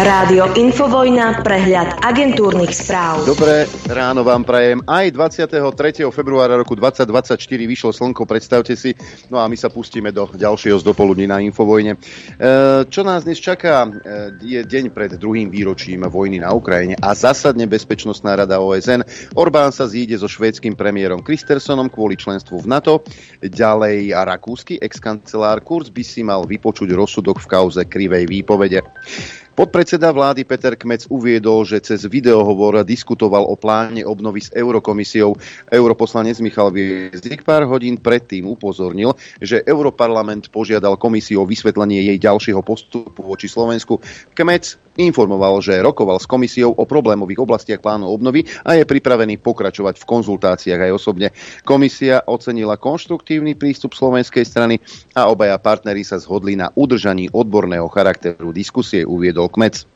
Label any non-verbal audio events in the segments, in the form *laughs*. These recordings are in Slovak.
Rádio Infovojna, prehľad agentúrnych správ. Dobré ráno vám prajem. Aj 23. februára roku 2024 vyšlo slnko, predstavte si. No a my sa pustíme do ďalšieho z dopoludní na Infovojne. E, čo nás dnes čaká? E, je deň pred druhým výročím vojny na Ukrajine a zásadne Bezpečnostná rada OSN. Orbán sa zíde so švédským premiérom Kristersonom kvôli členstvu v NATO. Ďalej a rakúsky ex-kancelár Kurz by si mal vypočuť rozsudok v kauze krivej výpovede. Podpredseda vlády Peter Kmec uviedol, že cez videohovor diskutoval o pláne obnovy s Eurokomisiou. Europoslanec Michal Viezdik pár hodín predtým upozornil, že Europarlament požiadal komisiu o vysvetlenie jej ďalšieho postupu voči Slovensku. Kmec informoval, že rokoval s komisiou o problémových oblastiach plánu obnovy a je pripravený pokračovať v konzultáciách aj osobne. Komisia ocenila konštruktívny prístup slovenskej strany a obaja partneri sa zhodli na udržaní odborného charakteru diskusie, uviedol Kmec.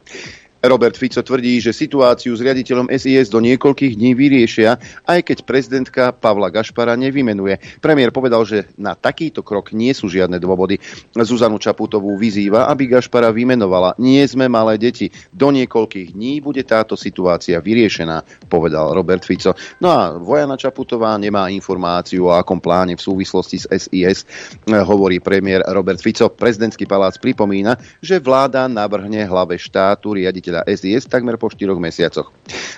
Robert Fico tvrdí, že situáciu s riaditeľom SIS do niekoľkých dní vyriešia, aj keď prezidentka Pavla Gašpara nevymenuje. Premiér povedal, že na takýto krok nie sú žiadne dôvody. Zuzanu Čaputovú vyzýva, aby Gašpara vymenovala. Nie sme malé deti. Do niekoľkých dní bude táto situácia vyriešená, povedal Robert Fico. No a Vojana Čaputová nemá informáciu o akom pláne v súvislosti s SIS, hovorí premiér Robert Fico. Prezidentský palác pripomína, že vláda navrhne hlave štátu riaditeľ riaditeľa SIS takmer po 4 mesiacoch.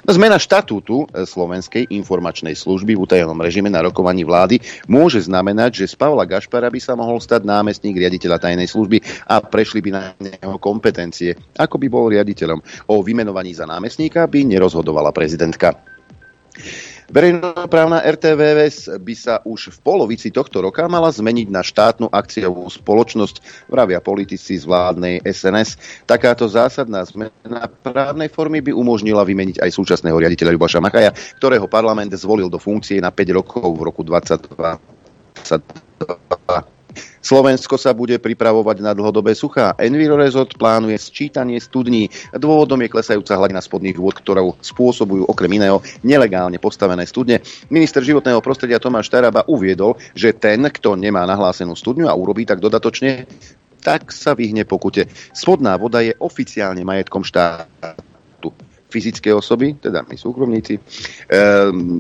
No, zmena štatútu e, Slovenskej informačnej služby v utajenom režime na rokovaní vlády môže znamenať, že z Pavla Gašpara by sa mohol stať námestník riaditeľa tajnej služby a prešli by na neho kompetencie, ako by bol riaditeľom. O vymenovaní za námestníka by nerozhodovala prezidentka. Verejnoprávna RTVS by sa už v polovici tohto roka mala zmeniť na štátnu akciovú spoločnosť, vravia politici z vládnej SNS. Takáto zásadná zmena právnej formy by umožnila vymeniť aj súčasného riaditeľa Ľubaša Machaja, ktorého parlament zvolil do funkcie na 5 rokov v roku 2022. Slovensko sa bude pripravovať na dlhodobé suchá. Envirorezort plánuje sčítanie studní. Dôvodom je klesajúca hladina spodných vôd, ktorou spôsobujú okrem iného nelegálne postavené studne. Minister životného prostredia Tomáš Taraba uviedol, že ten, kto nemá nahlásenú studňu a urobí tak dodatočne, tak sa vyhne pokute. Spodná voda je oficiálne majetkom štátu fyzické osoby, teda my súkromníci. E,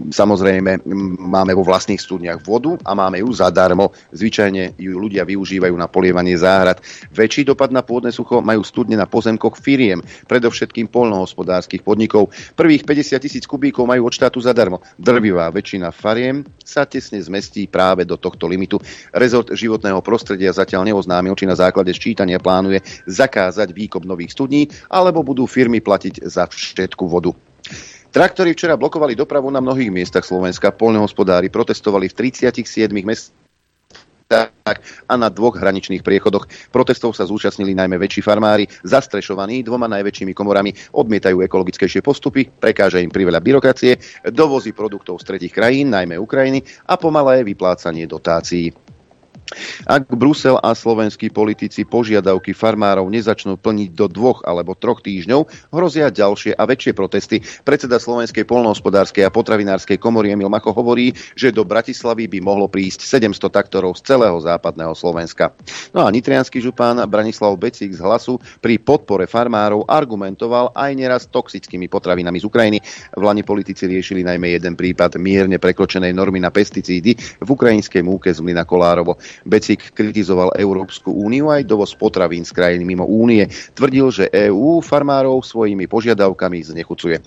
samozrejme, máme vo vlastných studniach vodu a máme ju zadarmo. Zvyčajne ju ľudia využívajú na polievanie záhrad. Väčší dopad na pôdne sucho majú studne na pozemkoch firiem, predovšetkým polnohospodárskych podnikov. Prvých 50 tisíc kubíkov majú od štátu zadarmo. Drvivá väčšina fariem sa tesne zmestí práve do tohto limitu. Rezort životného prostredia zatiaľ neoznámil, či na základe sčítania plánuje zakázať výkop nových studní, alebo budú firmy platiť za štetku vodu. Traktory včera blokovali dopravu na mnohých miestach Slovenska. Polnohospodári protestovali v 37 mestách a na dvoch hraničných priechodoch. Protestov sa zúčastnili najmä väčší farmári, zastrešovaní dvoma najväčšími komorami, odmietajú ekologickejšie postupy, prekáža im priveľa byrokracie, dovozy produktov z tretich krajín, najmä Ukrajiny a pomalé vyplácanie dotácií. Ak Brusel a slovenskí politici požiadavky farmárov nezačnú plniť do dvoch alebo troch týždňov, hrozia ďalšie a väčšie protesty. Predseda Slovenskej polnohospodárskej a potravinárskej komory Emil Mako hovorí, že do Bratislavy by mohlo prísť 700 taktorov z celého západného Slovenska. No a nitrianský župán Branislav Becík z hlasu pri podpore farmárov argumentoval aj neraz toxickými potravinami z Ukrajiny. V Lani politici riešili najmä jeden prípad mierne prekročenej normy na pesticídy v ukrajinskej múke z Mlina Kolárovo. Becik kritizoval Európsku úniu aj dovoz potravín z krajín mimo únie. Tvrdil, že EÚ farmárov svojimi požiadavkami znechucuje.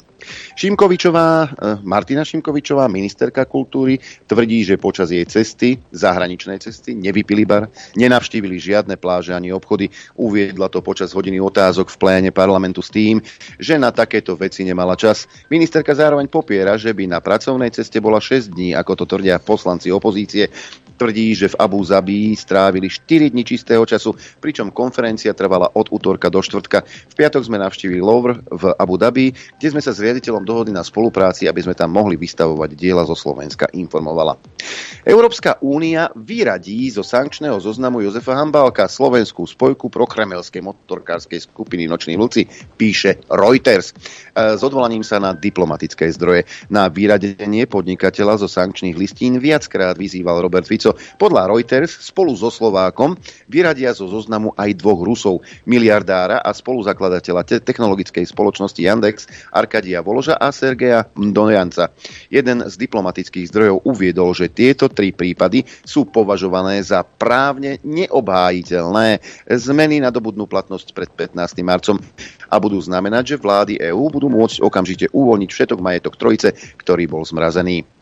Šimkovičová, eh, Martina Šimkovičová, ministerka kultúry, tvrdí, že počas jej cesty, zahraničnej cesty, nevypili bar, nenavštívili žiadne pláže ani obchody. Uviedla to počas hodiny otázok v pléne parlamentu s tým, že na takéto veci nemala čas. Ministerka zároveň popiera, že by na pracovnej ceste bola 6 dní, ako to tvrdia poslanci opozície tvrdí, že v Abu Zabi strávili 4 dní čistého času, pričom konferencia trvala od útorka do štvrtka. V piatok sme navštívili Louvre v Abu Dhabi, kde sme sa s riaditeľom dohodli na spolupráci, aby sme tam mohli vystavovať diela zo Slovenska, informovala. Európska únia vyradí zo sankčného zoznamu Jozefa Hambalka slovenskú spojku prokremelskej motorkárskej skupiny Noční vlci, píše Reuters. E, s odvolaním sa na diplomatické zdroje. Na vyradenie podnikateľa zo sankčných listín viackrát vyzýval Robert Fico Fico podľa Reuters spolu so Slovákom vyradia zo zoznamu aj dvoch Rusov, miliardára a spoluzakladateľa te- technologickej spoločnosti Yandex Arkadia Voloža a Sergeja Dojanca. Jeden z diplomatických zdrojov uviedol, že tieto tri prípady sú považované za právne neobhájiteľné. Zmeny nadobudnú platnosť pred 15. marcom a budú znamenať, že vlády EÚ budú môcť okamžite uvoľniť všetok majetok Trojice, ktorý bol zmrazený.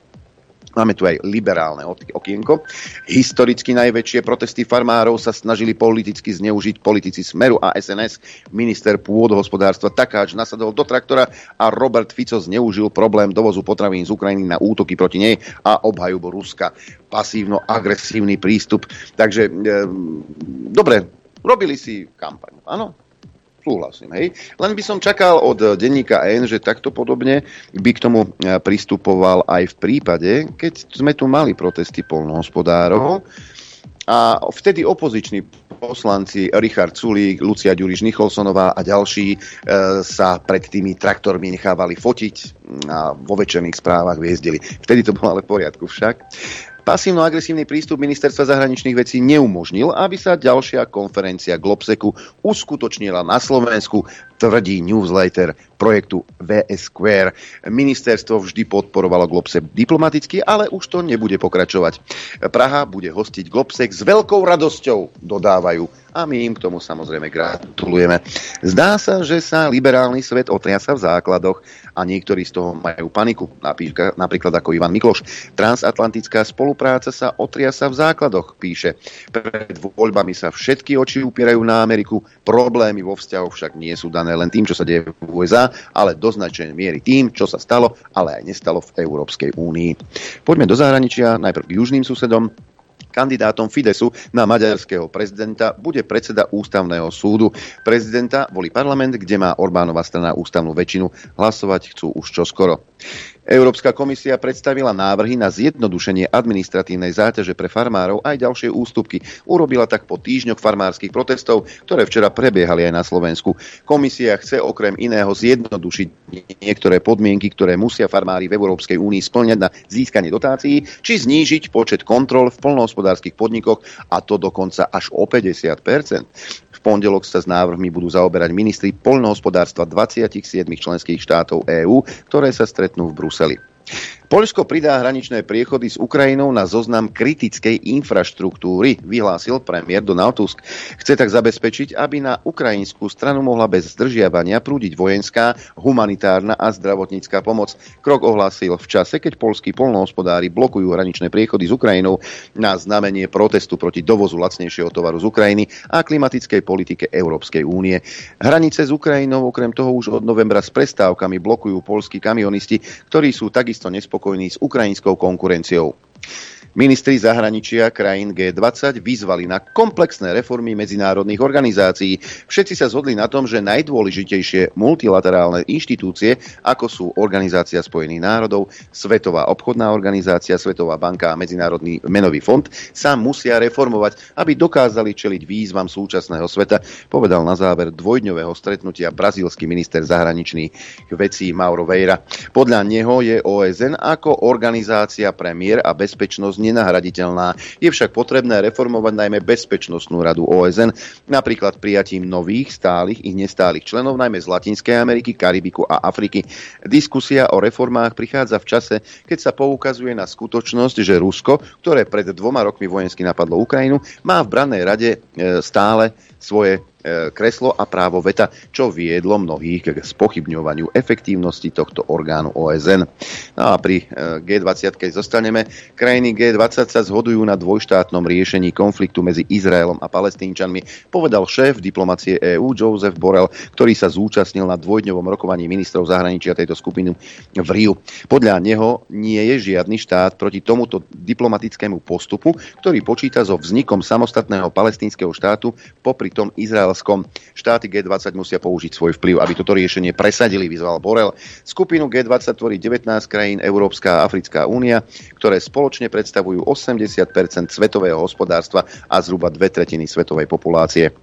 Máme tu aj liberálne okienko. Historicky najväčšie protesty farmárov sa snažili politicky zneužiť politici Smeru a SNS. Minister pôdohospodárstva Takáč nasadol do traktora a Robert Fico zneužil problém dovozu potravín z Ukrajiny na útoky proti nej a obhajubu Ruska. Pasívno-agresívny prístup. Takže, e, dobre, robili si kampaň, áno? Súhlasím. Hej. Len by som čakal od denníka N, že takto podobne by k tomu e, pristupoval aj v prípade, keď sme tu mali protesty polnohospodárov a vtedy opoziční poslanci Richard Sulík, Lucia Ďuriš Nicholsonová a ďalší e, sa pred tými traktormi nechávali fotiť a vo večerných správach viezdili. Vtedy to bolo ale v poriadku však. Pasívno-agresívny prístup ministerstva zahraničných vecí neumožnil, aby sa ďalšia konferencia Globseku uskutočnila na Slovensku, tvrdí newsletter projektu VS Square. Ministerstvo vždy podporovalo Globsek diplomaticky, ale už to nebude pokračovať. Praha bude hostiť Globsek s veľkou radosťou, dodávajú. A my im k tomu samozrejme gratulujeme. Zdá sa, že sa liberálny svet otriasa v základoch a niektorí z toho majú paniku, napríklad ako Ivan Mikloš. Transatlantická spolupráca sa otriasa v základoch, píše. Pred voľbami sa všetky oči upierajú na Ameriku, problémy vo vzťahoch však nie sú dané len tým, čo sa deje v USA, ale do značnej miery tým, čo sa stalo, ale aj nestalo v Európskej únii. Poďme do zahraničia, najprv k južným susedom. Kandidátom Fidesu na maďarského prezidenta bude predseda ústavného súdu. Prezidenta volí parlament, kde má Orbánova strana ústavnú väčšinu. Hlasovať chcú už čoskoro. Európska komisia predstavila návrhy na zjednodušenie administratívnej záťaže pre farmárov aj ďalšie ústupky. Urobila tak po týždňoch farmárskych protestov, ktoré včera prebiehali aj na Slovensku. Komisia chce okrem iného zjednodušiť niektoré podmienky, ktoré musia farmári v Európskej únii splňať na získanie dotácií, či znížiť počet kontrol v polnohospodárskych podnikoch a to dokonca až o 50 v pondelok sa s návrhmi budú zaoberať ministri poľnohospodárstva 27 členských štátov EÚ, ktoré sa stretnú v Bruseli. Poľsko pridá hraničné priechody s Ukrajinou na zoznam kritickej infraštruktúry, vyhlásil premiér Donald Tusk. Chce tak zabezpečiť, aby na ukrajinskú stranu mohla bez zdržiavania prúdiť vojenská, humanitárna a zdravotnícká pomoc. Krok ohlásil v čase, keď polskí polnohospodári blokujú hraničné priechody s Ukrajinou na znamenie protestu proti dovozu lacnejšieho tovaru z Ukrajiny a klimatickej politike Európskej únie. Hranice s Ukrajinou okrem toho už od novembra s prestávkami blokujú polskí kamionisti, ktorí sú takisto nespokojní spokojní s ukrajinskou konkurenciou. Ministri zahraničia krajín G20 vyzvali na komplexné reformy medzinárodných organizácií. Všetci sa zhodli na tom, že najdôležitejšie multilaterálne inštitúcie, ako sú Organizácia spojených národov, Svetová obchodná organizácia, Svetová banka a Medzinárodný menový fond, sa musia reformovať, aby dokázali čeliť výzvam súčasného sveta, povedal na záver dvojdňového stretnutia brazílsky minister zahraničných vecí Mauro Veira. Podľa neho je OSN ako organizácia pre mier a bezpečnosť nenahraditeľná. Je však potrebné reformovať najmä Bezpečnostnú radu OSN, napríklad prijatím nových stálych i nestálych členov, najmä z Latinskej Ameriky, Karibiku a Afriky. Diskusia o reformách prichádza v čase, keď sa poukazuje na skutočnosť, že Rusko, ktoré pred dvoma rokmi vojensky napadlo Ukrajinu, má v brannej rade e, stále svoje kreslo a právo veta, čo viedlo mnohých k spochybňovaniu efektívnosti tohto orgánu OSN. No a pri e, G20 keď zostaneme, krajiny G20 sa zhodujú na dvojštátnom riešení konfliktu medzi Izraelom a palestínčanmi, povedal šéf diplomacie EÚ Joseph Borrell, ktorý sa zúčastnil na dvojdňovom rokovaní ministrov zahraničia tejto skupiny v Riu. Podľa neho nie je žiadny štát proti tomuto diplomatickému postupu, ktorý počíta so vznikom samostatného palestínskeho štátu popri tom Izrael Španielskom. Štáty G20 musia použiť svoj vplyv, aby toto riešenie presadili, vyzval Borel. Skupinu G20 tvorí 19 krajín Európska a Africká únia, ktoré spoločne predstavujú 80% svetového hospodárstva a zhruba dve tretiny svetovej populácie.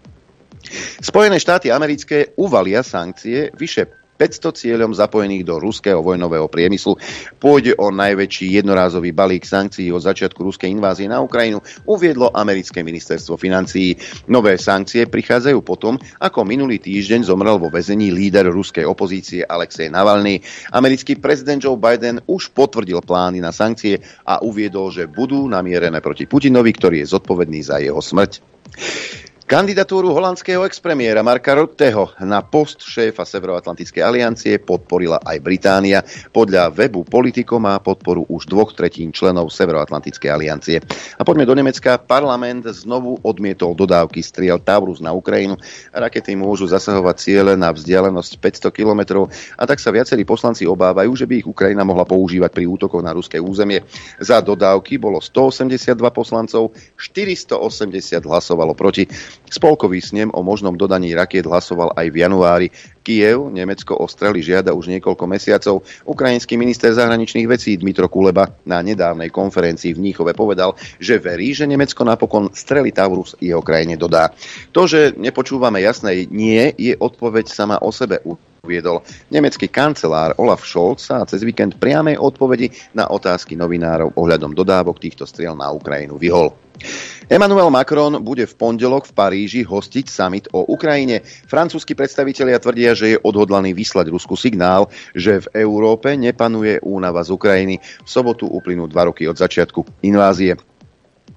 Spojené štáty americké uvalia sankcie vyše 500 cieľom zapojených do ruského vojnového priemyslu. Pôjde o najväčší jednorázový balík sankcií od začiatku ruskej invázie na Ukrajinu, uviedlo americké ministerstvo financií. Nové sankcie prichádzajú potom, ako minulý týždeň zomrel vo väzení líder ruskej opozície Alexej Navalny. Americký prezident Joe Biden už potvrdil plány na sankcie a uviedol, že budú namierené proti Putinovi, ktorý je zodpovedný za jeho smrť. Kandidatúru holandského expremiéra Marka Rutteho na post šéfa Severoatlantickej aliancie podporila aj Británia. Podľa webu Politico má podporu už dvoch tretín členov Severoatlantickej aliancie. A poďme do Nemecka. Parlament znovu odmietol dodávky striel Taurus na Ukrajinu. Rakety môžu zasahovať ciele na vzdialenosť 500 kilometrov a tak sa viacerí poslanci obávajú, že by ich Ukrajina mohla používať pri útokoch na ruské územie. Za dodávky bolo 182 poslancov, 480 hlasovalo proti. Spolkový snem o možnom dodaní rakiet hlasoval aj v januári. Kiev, Nemecko ostreli žiada už niekoľko mesiacov. Ukrajinský minister zahraničných vecí Dmitro Kuleba na nedávnej konferencii v Níchove povedal, že verí, že Nemecko napokon strely Taurus jeho krajine dodá. To, že nepočúvame jasné nie, je odpoveď sama o sebe uviedol nemecký kancelár Olaf Scholz sa cez víkend priamej odpovedi na otázky novinárov ohľadom dodávok týchto striel na Ukrajinu vyhol. Emmanuel Macron bude v pondelok v Paríži hostiť summit o Ukrajine. Francúzski predstavitelia tvrdia, že je odhodlaný vyslať Rusku signál, že v Európe nepanuje únava z Ukrajiny. V sobotu uplynú dva roky od začiatku invázie.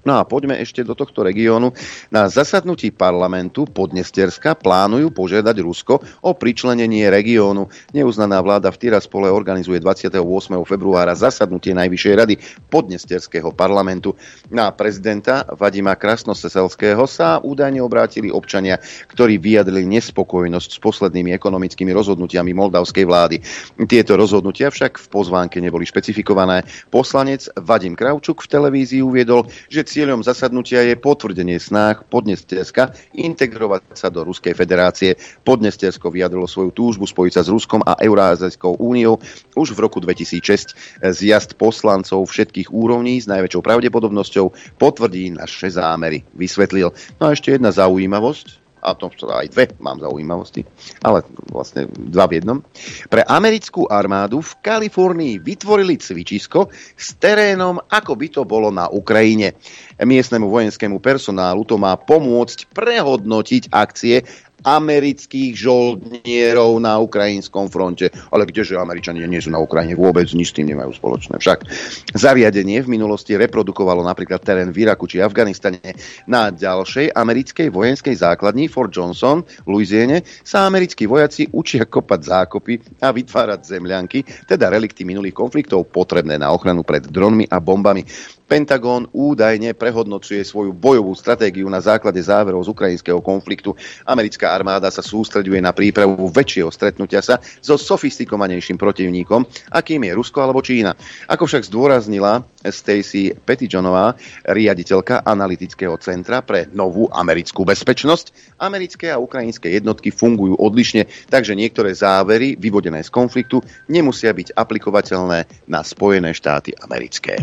No a poďme ešte do tohto regiónu. Na zasadnutí parlamentu Podnesterska plánujú požiadať Rusko o pričlenenie regiónu. Neuznaná vláda v Tiraspole organizuje 28. februára zasadnutie Najvyššej rady Podnesterského parlamentu. Na prezidenta Vadima Krasnoseselského sa údajne obrátili občania, ktorí vyjadrili nespokojnosť s poslednými ekonomickými rozhodnutiami moldavskej vlády. Tieto rozhodnutia však v pozvánke neboli špecifikované. Poslanec Vadim Kravčuk v televízii uviedol, že Cieľom zasadnutia je potvrdenie snách Podnesterska integrovať sa do Ruskej federácie. Podnestersko vyjadrilo svoju túžbu spojiť sa s Ruskom a Eurázijskou úniou už v roku 2006. Zjazd poslancov všetkých úrovní s najväčšou pravdepodobnosťou potvrdí naše zámery, vysvetlil. No a ešte jedna zaujímavosť a to aj dve mám zaujímavosti, ale vlastne dva v jednom. Pre americkú armádu v Kalifornii vytvorili cvičisko s terénom, ako by to bolo na Ukrajine. Miestnemu vojenskému personálu to má pomôcť prehodnotiť akcie amerických žoldnierov na ukrajinskom fronte. Ale kdeže Američania nie sú na Ukrajine vôbec, nič s tým nemajú spoločné. Však zariadenie v minulosti reprodukovalo napríklad terén v Iraku či Afganistane. Na ďalšej americkej vojenskej základni Fort Johnson v Louisiane sa americkí vojaci učia kopať zákopy a vytvárať zemľanky, teda relikty minulých konfliktov potrebné na ochranu pred dronmi a bombami. Pentagon údajne prehodnocuje svoju bojovú stratégiu na základe záverov z ukrajinského konfliktu. Americká armáda sa sústreďuje na prípravu väčšieho stretnutia sa so sofistikovanejším protivníkom, akým je Rusko alebo Čína. Ako však zdôraznila Stacy Pettijonová, riaditeľka analytického centra pre novú americkú bezpečnosť, americké a ukrajinské jednotky fungujú odlišne, takže niektoré závery vyvodené z konfliktu nemusia byť aplikovateľné na Spojené štáty americké.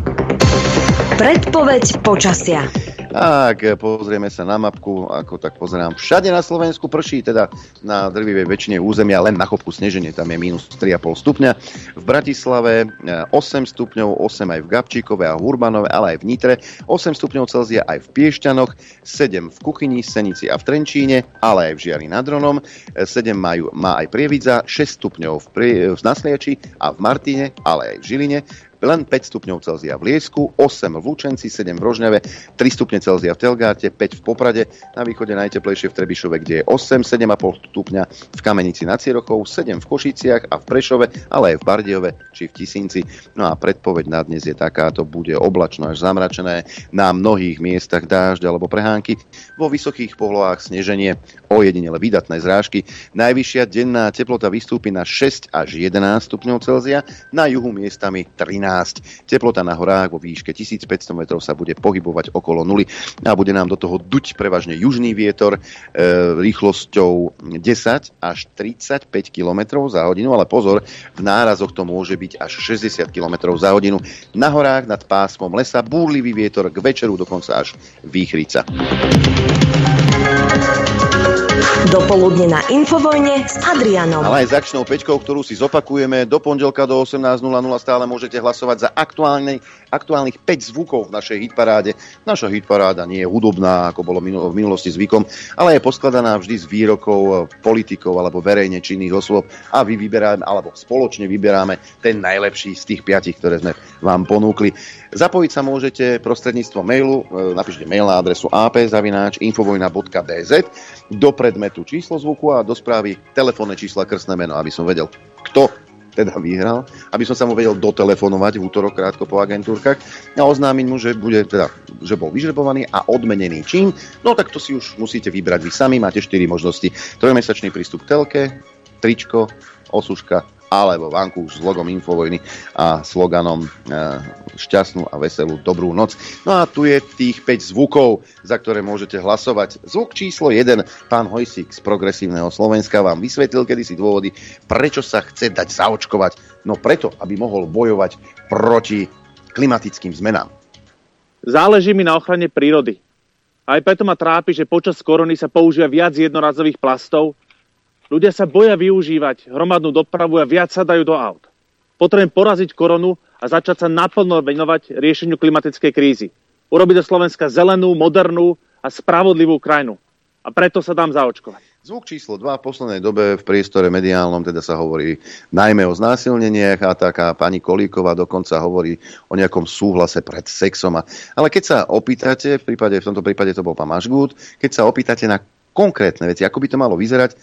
Predpoveď počasia. Tak, pozrieme sa na mapku, ako tak pozerám. Všade na Slovensku prší, teda na drvivej väčšine územia, len na chopku sneženie, tam je minus 3,5 stupňa. V Bratislave 8 eh, stupňov, 8 aj v Gabčíkove a Hurbanove, ale aj v Nitre, 8 stupňov Celzia aj v Piešťanoch, 7 v Kuchyni, Senici a v Trenčíne, ale aj v Žiari nad Dronom, 7 eh, majú, má aj Prievidza, 6 stupňov v, Prie, v Nasliači a v Martine, ale aj v Žiline, len 5 stupňov Celzia v Liesku, 8 v Lučenci, 7 v Rožňave, 3 stupne Celzia v Telgáte, 5 v Poprade, na východe najteplejšie v Trebišove, kde je 8, 7,5 stupňa, v Kamenici nad Cirochou, 7 v Košiciach a v Prešove, ale aj v Bardiove či v Tisinci. No a predpoveď na dnes je takáto, bude oblačno až zamračené, na mnohých miestach dážď alebo prehánky, vo vysokých polohách sneženie, ojedinele vydatné zrážky. Najvyššia denná teplota vystúpi na 6 až 11 stupňov Celzia, na juhu miestami 13 Teplota na horách vo výške 1500 metrov sa bude pohybovať okolo nuly a bude nám do toho duť prevažne južný vietor e, rýchlosťou 10 až 35 km za hodinu, ale pozor, v nárazoch to môže byť až 60 km za hodinu. Na horách nad pásmom lesa búrlivý vietor k večeru dokonca až výchrica. Dopoludne na Infovojne s Adrianom. Ale aj s akčnou ktorú si zopakujeme do pondelka do 18.00 stále môžete hlasovať za aktuálne, aktuálnych 5 zvukov v našej hitparáde. Naša hitparáda nie je hudobná, ako bolo v minulosti zvykom, ale je poskladaná vždy z výrokov politikov alebo verejne činných osôb a vy vyberáme, alebo spoločne vyberáme ten najlepší z tých piatich, ktoré sme vám ponúkli. Zapojiť sa môžete prostredníctvom mailu, e, napíšte mail na adresu ap.infovojna.bz do predmetu číslo zvuku a do správy telefónne čísla krstné meno, aby som vedel, kto teda vyhral, aby som sa mu vedel dotelefonovať v útorok krátko po agentúrkach a oznámiť mu, že, bude, teda, že bol vyžrebovaný a odmenený čím. No tak to si už musíte vybrať vy sami, máte 4 možnosti. Trojmesačný prístup k telke, tričko, osuška alebo vankúš s logom Infovojny a sloganom e, šťastnú a veselú dobrú noc. No a tu je tých 5 zvukov, za ktoré môžete hlasovať. Zvuk číslo 1, pán Hojsík z Progresívneho Slovenska vám vysvetlil kedysi dôvody, prečo sa chce dať zaočkovať. No preto, aby mohol bojovať proti klimatickým zmenám. Záleží mi na ochrane prírody. Aj preto ma trápi, že počas korony sa používa viac jednorazových plastov, Ľudia sa boja využívať hromadnú dopravu a viac sa dajú do aut. Potrebujem poraziť koronu a začať sa naplno venovať riešeniu klimatickej krízy. Urobiť do Slovenska zelenú, modernú a spravodlivú krajinu. A preto sa dám zaočkovať. Zvuk číslo 2 v poslednej dobe v priestore mediálnom teda sa hovorí najmä o znásilneniach a taká pani Kolíková dokonca hovorí o nejakom súhlase pred sexom. Ale keď sa opýtate, v, prípade, v tomto prípade to bol pán Mašgút, keď sa opýtate na konkrétne veci, ako by to malo vyzerať,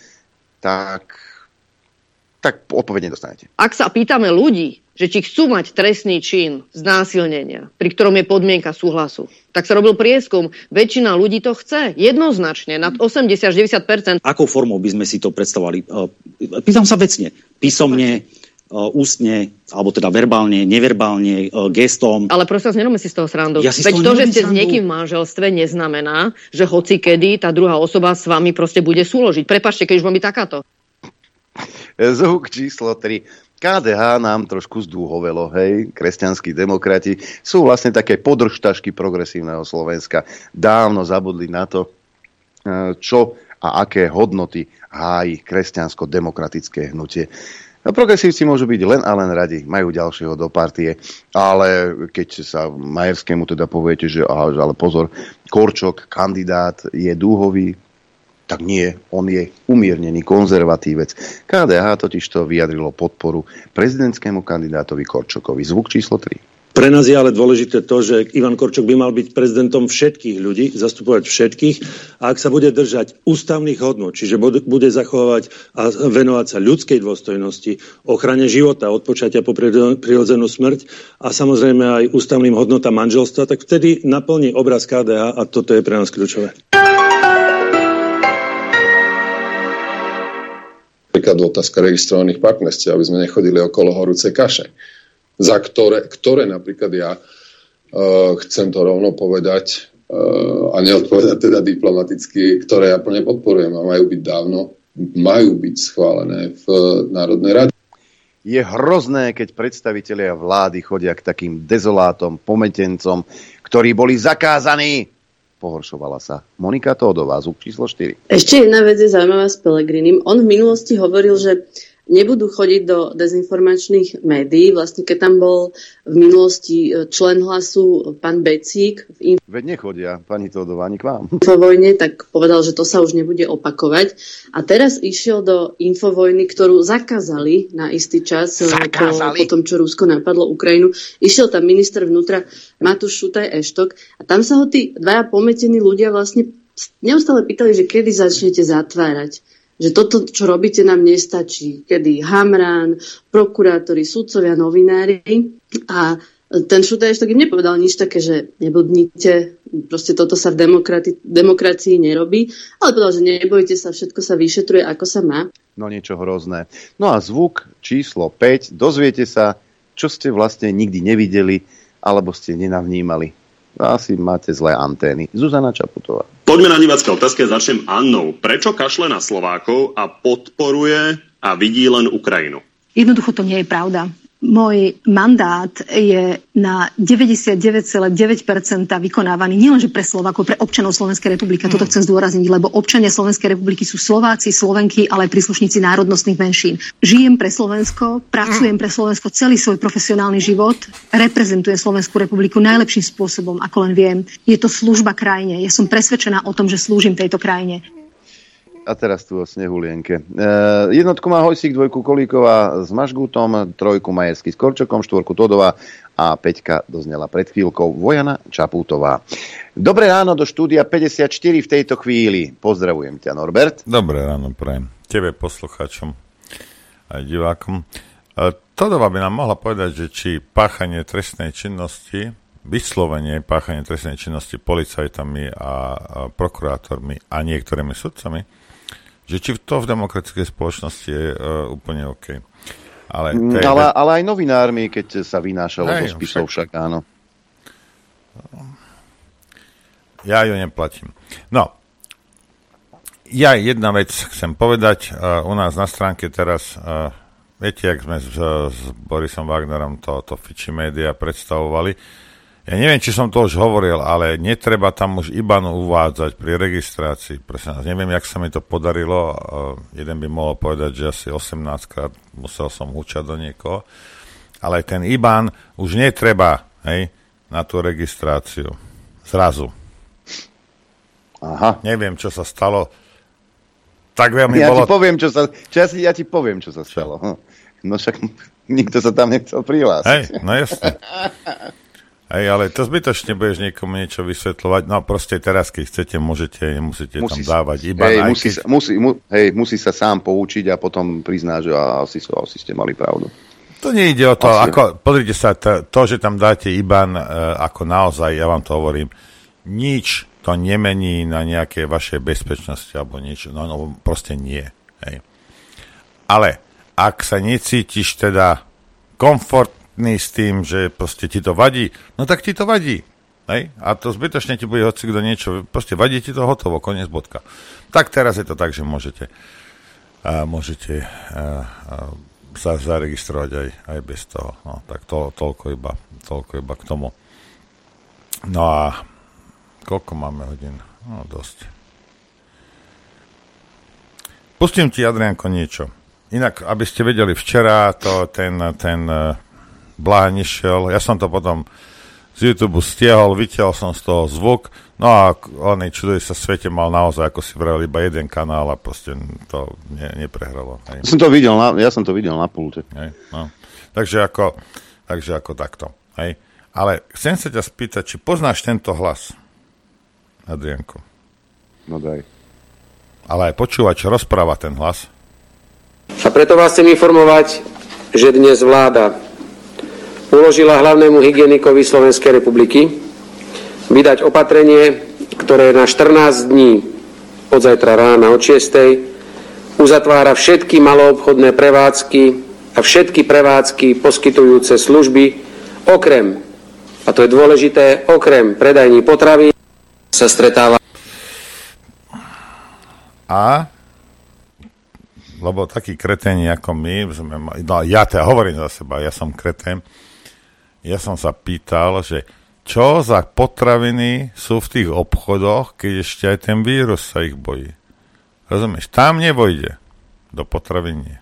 tak, tak odpoveď nedostanete. Ak sa pýtame ľudí, že či chcú mať trestný čin znásilnenia, pri ktorom je podmienka súhlasu, tak sa robil prieskum. Väčšina ľudí to chce. Jednoznačne. Nad 80-90%. Akou formou by sme si to predstavovali? Pýtam sa vecne. Písomne, ústne, alebo teda verbálne, neverbálne, uh, gestom. Ale prosím vás, nerobme si z toho srandu. Ja Veď to, že ste s niekým v manželstve, neznamená, že hoci kedy tá druhá osoba s vami proste bude súložiť. Prepačte, keď už mám byť takáto. Zvuk číslo 3. KDH nám trošku zdúhovelo, hej, kresťanskí demokrati sú vlastne také podržtašky progresívneho Slovenska. Dávno zabudli na to, uh, čo a aké hodnoty hájí kresťansko-demokratické hnutie. No, progresívci môžu byť len a len radi, majú ďalšieho do partie, ale keď sa Majerskému teda poviete, že aha, ale pozor, Korčok, kandidát je dúhový, tak nie, on je umiernený konzervatívec. KDH totiž to vyjadrilo podporu prezidentskému kandidátovi Korčokovi. Zvuk číslo 3. Pre nás je ale dôležité to, že Ivan Korčok by mal byť prezidentom všetkých ľudí, zastupovať všetkých a ak sa bude držať ústavných hodnot, čiže bude zachovávať a venovať sa ľudskej dôstojnosti, ochrane života, odpočatia po prirodzenú smrť a samozrejme aj ústavným hodnotám manželstva, tak vtedy naplní obraz KDA a toto je pre nás kľúčové. Napríklad otázka registrovaných partnerstiev, aby sme nechodili okolo horúcej kaše za ktoré, ktoré napríklad ja uh, chcem to rovno povedať uh, a neodpovedať teda diplomaticky, ktoré ja plne podporujem a majú byť dávno, majú byť schválené v Národnej rade. Je hrozné, keď predstavitelia vlády chodia k takým dezolátom, pometencom, ktorí boli zakázaní. Pohoršovala sa. Monika Tódová, zvuk číslo 4. Ešte jedna vec je zaujímavá s Pelegrinim. On v minulosti hovoril, že nebudú chodiť do dezinformačných médií. Vlastne keď tam bol v minulosti e, člen hlasu pán Becík v Info... Veď nechodia, pani Todová, ani k vám. Infovojne, tak povedal, že to sa už nebude opakovať. A teraz išiel do Infovojny, ktorú zakázali na istý čas e, zakázali. Po, po tom, čo Rusko napadlo Ukrajinu. Išiel tam minister vnútra Matúš Šutaj Eštok a tam sa ho tí dvaja pometení ľudia vlastne neustále pýtali, že kedy začnete zatvárať že toto, čo robíte, nám nestačí. Kedy Hamran, prokurátori, sudcovia, novinári a ten Šutaj ešte im nepovedal nič také, že nebudnite, proste toto sa v demokrati- demokracii nerobí, ale povedal, že nebojte sa, všetko sa vyšetruje, ako sa má. No niečo hrozné. No a zvuk číslo 5, dozviete sa, čo ste vlastne nikdy nevideli, alebo ste nenavnímali. Asi máte zlé antény. Zuzana Čaputová. Poďme na divácké otázky a začnem Annou. Prečo kašle na Slovákov a podporuje a vidí len Ukrajinu? Jednoducho to nie je pravda. Môj mandát je na 99,9% vykonávaný nielenže pre Slovakov, pre občanov Slovenskej republiky. Toto chcem zdôrazniť, lebo občania Slovenskej republiky sú Slováci, Slovenky, ale aj príslušníci národnostných menšín. Žijem pre Slovensko, pracujem pre Slovensko celý svoj profesionálny život, reprezentujem Slovenskú republiku najlepším spôsobom, ako len viem. Je to služba krajine. Ja som presvedčená o tom, že slúžim tejto krajine. A teraz tu o snehulienke. E, jednotku má Hojsík, dvojku Kolíková s Mažgutom, trojku Majersky s Korčokom, štvorku Todová a Peťka doznela pred chvíľkou Vojana Čapútová. Dobré ráno do štúdia 54 v tejto chvíli. Pozdravujem ťa, Norbert. Dobré ráno, prajem. Tebe, poslucháčom aj divákom. E, Todová by nám mohla povedať, že či páchanie trestnej činnosti vyslovenie páchanie trestnej činnosti policajtami a, a prokurátormi a niektorými sudcami že či to v demokratickej spoločnosti je uh, úplne OK. Ale, mm, je... ale, ale aj novinármi, keď sa vynášalo zo spisov, však, však áno. Ja ju neplatím. No, ja jedna vec chcem povedať. Uh, u nás na stránke teraz, uh, viete, jak sme s, s Borisom Wagnerom to, to Fiči Media predstavovali, ja neviem, či som to už hovoril, ale netreba tam už IBAN uvádzať pri registrácii. Prosím vás, neviem, jak sa mi to podarilo. jeden by mohol povedať, že asi 18 krát musel som učať do niekoho. Ale ten IBAN už netreba hej, na tú registráciu. Zrazu. Aha. Neviem, čo sa stalo. Tak veľmi ja bolo... Ti poviem, čo sa, čo ja, si, ja ti poviem, čo sa stalo. No však nikto sa tam nechcel prihlásiť. Hej, no jasne. *laughs* Hej, ale to zbytočne budeš niekomu niečo vysvetľovať. No proste teraz, keď chcete, môžete, nemusíte musí, tam dávať iba hej, musí, keď... musí, mu, hej, musí sa sám poučiť a potom prizná, že asi, asi ste mali pravdu. To nejde o to, asi. ako, pozrite sa, to, to, že tam dáte IBAN, uh, ako naozaj, ja vám to hovorím, nič to nemení na nejaké vaše bezpečnosti alebo niečo, no, no proste nie. Hej. Ale ak sa necítiš teda komfort striktný s tým, že proste ti to vadí, no tak ti to vadí. Hej? A to zbytočne ti bude hoci kto niečo, proste vadí ti to hotovo, koniec bodka. Tak teraz je to tak, že môžete, a môžete a, a, sa zaregistrovať aj, aj bez toho. No, tak to, toľko, iba, toľko iba k tomu. No a koľko máme hodín? No dosť. Pustím ti, Adrianko, niečo. Inak, aby ste vedeli, včera to ten, ten Blaha nešiel. Ja som to potom z YouTube stiahol, vytiaľ som z toho zvuk, no a on čuduje sa svete mal naozaj, ako si vravel, iba jeden kanál a proste to ne, neprehralo. Hej. Som to videl na, ja som to videl na pulte. Hej, no. takže, ako, takže ako takto. Hej. Ale chcem sa ťa spýtať, či poznáš tento hlas, Adrianko? No daj. Ale aj počúvať, čo rozpráva ten hlas. A preto vás chcem informovať, že dnes vláda uložila hlavnému hygienikovi Slovenskej republiky vydať opatrenie, ktoré na 14 dní od zajtra rána od 6. uzatvára všetky maloobchodné prevádzky a všetky prevádzky poskytujúce služby, okrem, a to je dôležité, okrem predajní potravy sa stretáva. A lebo takí kreténi ako my, sme, no ja teda hovorím za seba, ja som kretén, ja som sa pýtal, že čo za potraviny sú v tých obchodoch, keď ešte aj ten vírus sa ich bojí. Rozumieš? Tam nevojde. Do potraviny.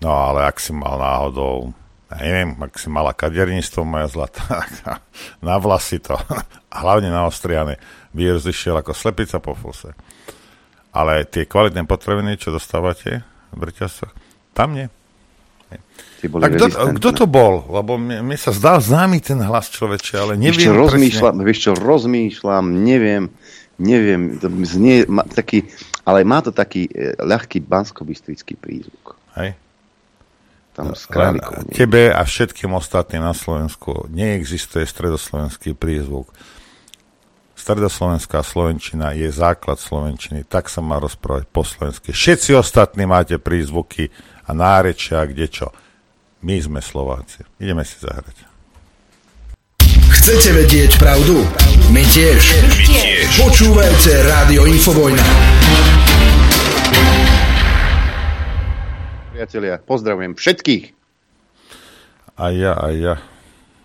No ale ak si mal náhodou, ja neviem, ak si mala kaderníctvo moja zlatá, *laughs* na vlasy to, *laughs* hlavne na ostriane, vírus išiel ako slepica po fuse. Ale tie kvalitné potraviny, čo dostávate v reťazcoch, tam nie. A kto, kto to bol? Lebo mi, mi sa zdal známy ten hlas človeče, ale neviem vieš čo, rozmýšľam, vieš čo, rozmýšľam, neviem, neviem, to znie má taký, ale má to taký e, ľahký banskobistrický prízvuk. Hej. Tam s králikou. Tebe a všetkým ostatným na Slovensku neexistuje stredoslovenský prízvuk. Stredoslovenská slovenčina je základ slovenčiny, tak sa má rozprávať po slovensky. Všetci ostatní máte prízvuky a nárečia, kde čo. My sme Slováci. Ideme si zahrať. Chcete vedieť pravdu? My tiež. My tiež. Počúvajte Rádio Infovojna. Priatelia, pozdravujem všetkých. A ja, a ja.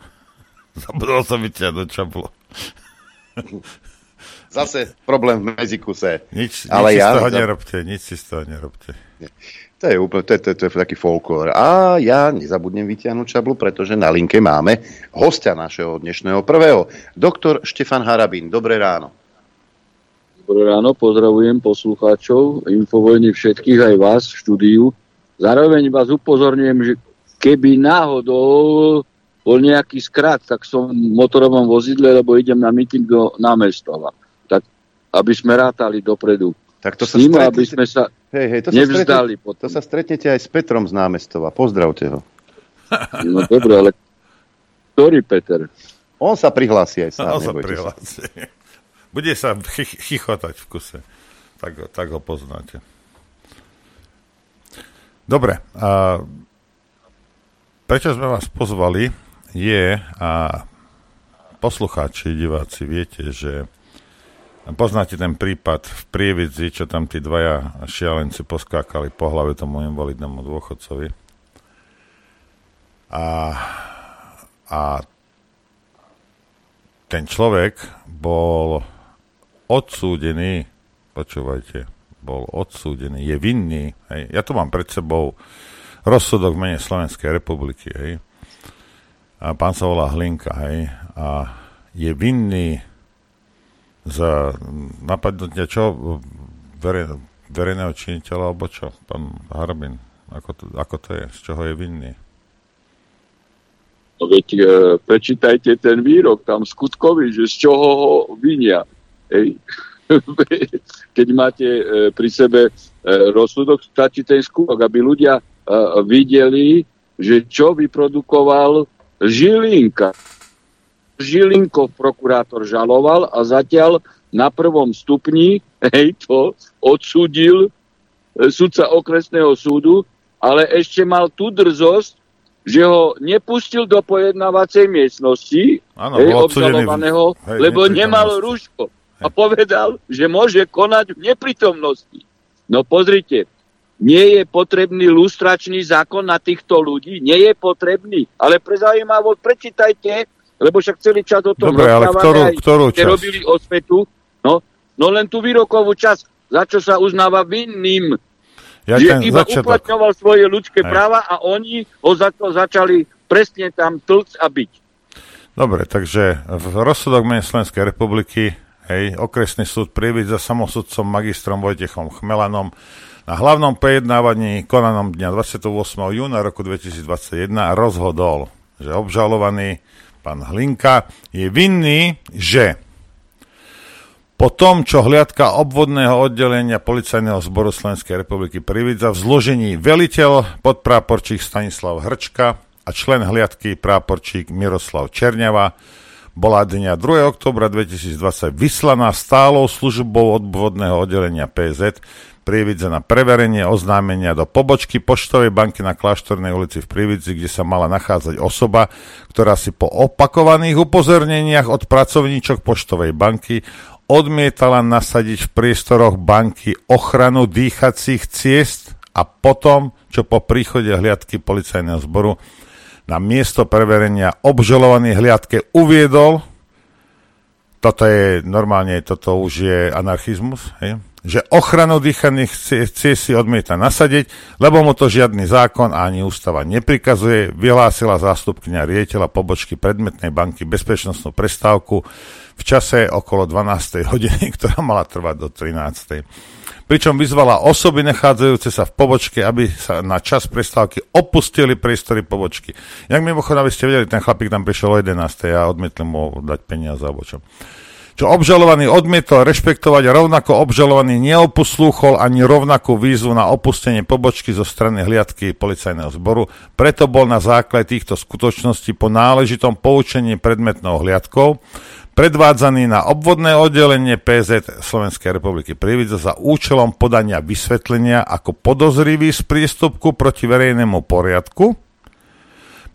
*laughs* Zabudol som vyťahnuť čaplo. Zase problém v medzikuse. Nič, Ale nič ja, si z toho za- nerobte, nič si z toho nerobte. To je úplne, to je, to, je, to je taký folklór. A ja nezabudnem vyťahnuť čablu, pretože na linke máme hostia našeho dnešného prvého, doktor Štefan Harabín. Dobré ráno. Dobré ráno, pozdravujem poslucháčov, infovojny všetkých, aj vás v štúdiu. Zároveň vás upozorňujem, že keby náhodou bol nejaký skrat, tak som v motorovom vozidle, lebo idem na meeting do námestova. Tak aby sme rátali dopredu. Tak to sa ním, stretnete- aby sme sa Hej, hej, to sa, nevzdali. stretnete, to sa stretnete aj s Petrom z námestova. Pozdravte ho. *laughs* No dobre, ale ktorý Peter? On sa prihlási aj sám. On sa prihlási. Bude sa chy- chichotať v kuse. Tak, ho- tak ho poznáte. Dobre. A prečo sme vás pozvali, je, a poslucháči, diváci, viete, že poznáte ten prípad v Prievidzi, čo tam tí dvaja šialenci poskákali po hlave tomu invalidnému dôchodcovi. A, a ten človek bol odsúdený, počúvajte, bol odsúdený, je vinný. Hej. Ja tu mám pred sebou rozsudok v mene Slovenskej republiky. Hej. A pán sa volá Hlinka. Hej. A je vinný za napadnutia čo? Verejne, verejného činiteľa, alebo čo? Pán Harbin, ako to, ako to je? Z čoho je vinný? No veď e, prečítajte ten výrok tam skutkový, že z čoho ho vinia. Hej. *laughs* Keď máte e, pri sebe e, rozsudok, stačí ten skutok, aby ľudia e, videli, že čo vyprodukoval Žilinka. Žilinkov prokurátor žaloval a zatiaľ na prvom stupni *laughs* hej, to odsudil e, sudca okresného súdu, ale ešte mal tú drzosť, že ho nepustil do pojednávacej miestnosti Áno, hej, obžalovaného, hej, lebo nemal rúško. A povedal, že môže konať v neprítomnosti. No pozrite, nie je potrebný lustračný zákon na týchto ľudí, nie je potrebný, ale pre zaujímavosť prečítajte, lebo však celý čas o tom Dobre, ale ktorú- aj ktorú časť? robili osvetu, no, no len tú výrokovú časť, za čo sa uznáva vinným, Ja že iba začiatok. uplatňoval svoje ľudské Hej. práva a oni ho za to začali presne tam tlc a byť. Dobre, takže v rozsudok mene Slovenskej republiky, hej, okresný súd Prievid za samosudcom magistrom Vojtechom Chmelanom na hlavnom prejednávaní konanom dňa 28. júna roku 2021 rozhodol, že obžalovaný pán Hlinka je vinný, že po tom, čo hliadka obvodného oddelenia Policajného zboru Slovenskej republiky Prividza v zložení veliteľ podpráporčík Stanislav Hrčka a člen hliadky práporčík Miroslav Čerňava bola dňa 2. oktobra 2020 vyslaná stálou službou obvodného oddelenia PZ Prievidze na preverenie oznámenia do pobočky Poštovej banky na Kláštornej ulici v Prievidzi, kde sa mala nachádzať osoba, ktorá si po opakovaných upozorneniach od pracovníčok Poštovej banky odmietala nasadiť v priestoroch banky ochranu dýchacích ciest a potom, čo po príchode hliadky policajného zboru na miesto preverenia obžalovaný hliadke uviedol, toto je normálne, toto už je anarchizmus, hej? Že ochranu dýchaných cie- ciest si odmieta nasadiť, lebo mu to žiadny zákon ani ústava neprikazuje, vyhlásila zástupkňa riediteľa pobočky predmetnej banky bezpečnostnú prestávku v čase okolo 12. hodiny, *laughs* ktorá mala trvať do 13. Pričom vyzvala osoby nachádzajúce sa v pobočke, aby sa na čas prestávky opustili priestory pobočky. Jak mimochodom, aby ste vedeli, ten chlapík tam prišiel o 11. a odmietli mu dať peniaze alebo čo čo obžalovaný odmietol rešpektovať rovnako obžalovaný neoposlúchol ani rovnakú výzvu na opustenie pobočky zo strany hliadky policajného zboru, preto bol na základe týchto skutočností po náležitom poučení predmetnou hliadkou predvádzaný na obvodné oddelenie PZ Slovenskej republiky Prievidza za účelom podania vysvetlenia ako podozrivý z prístupku proti verejnému poriadku,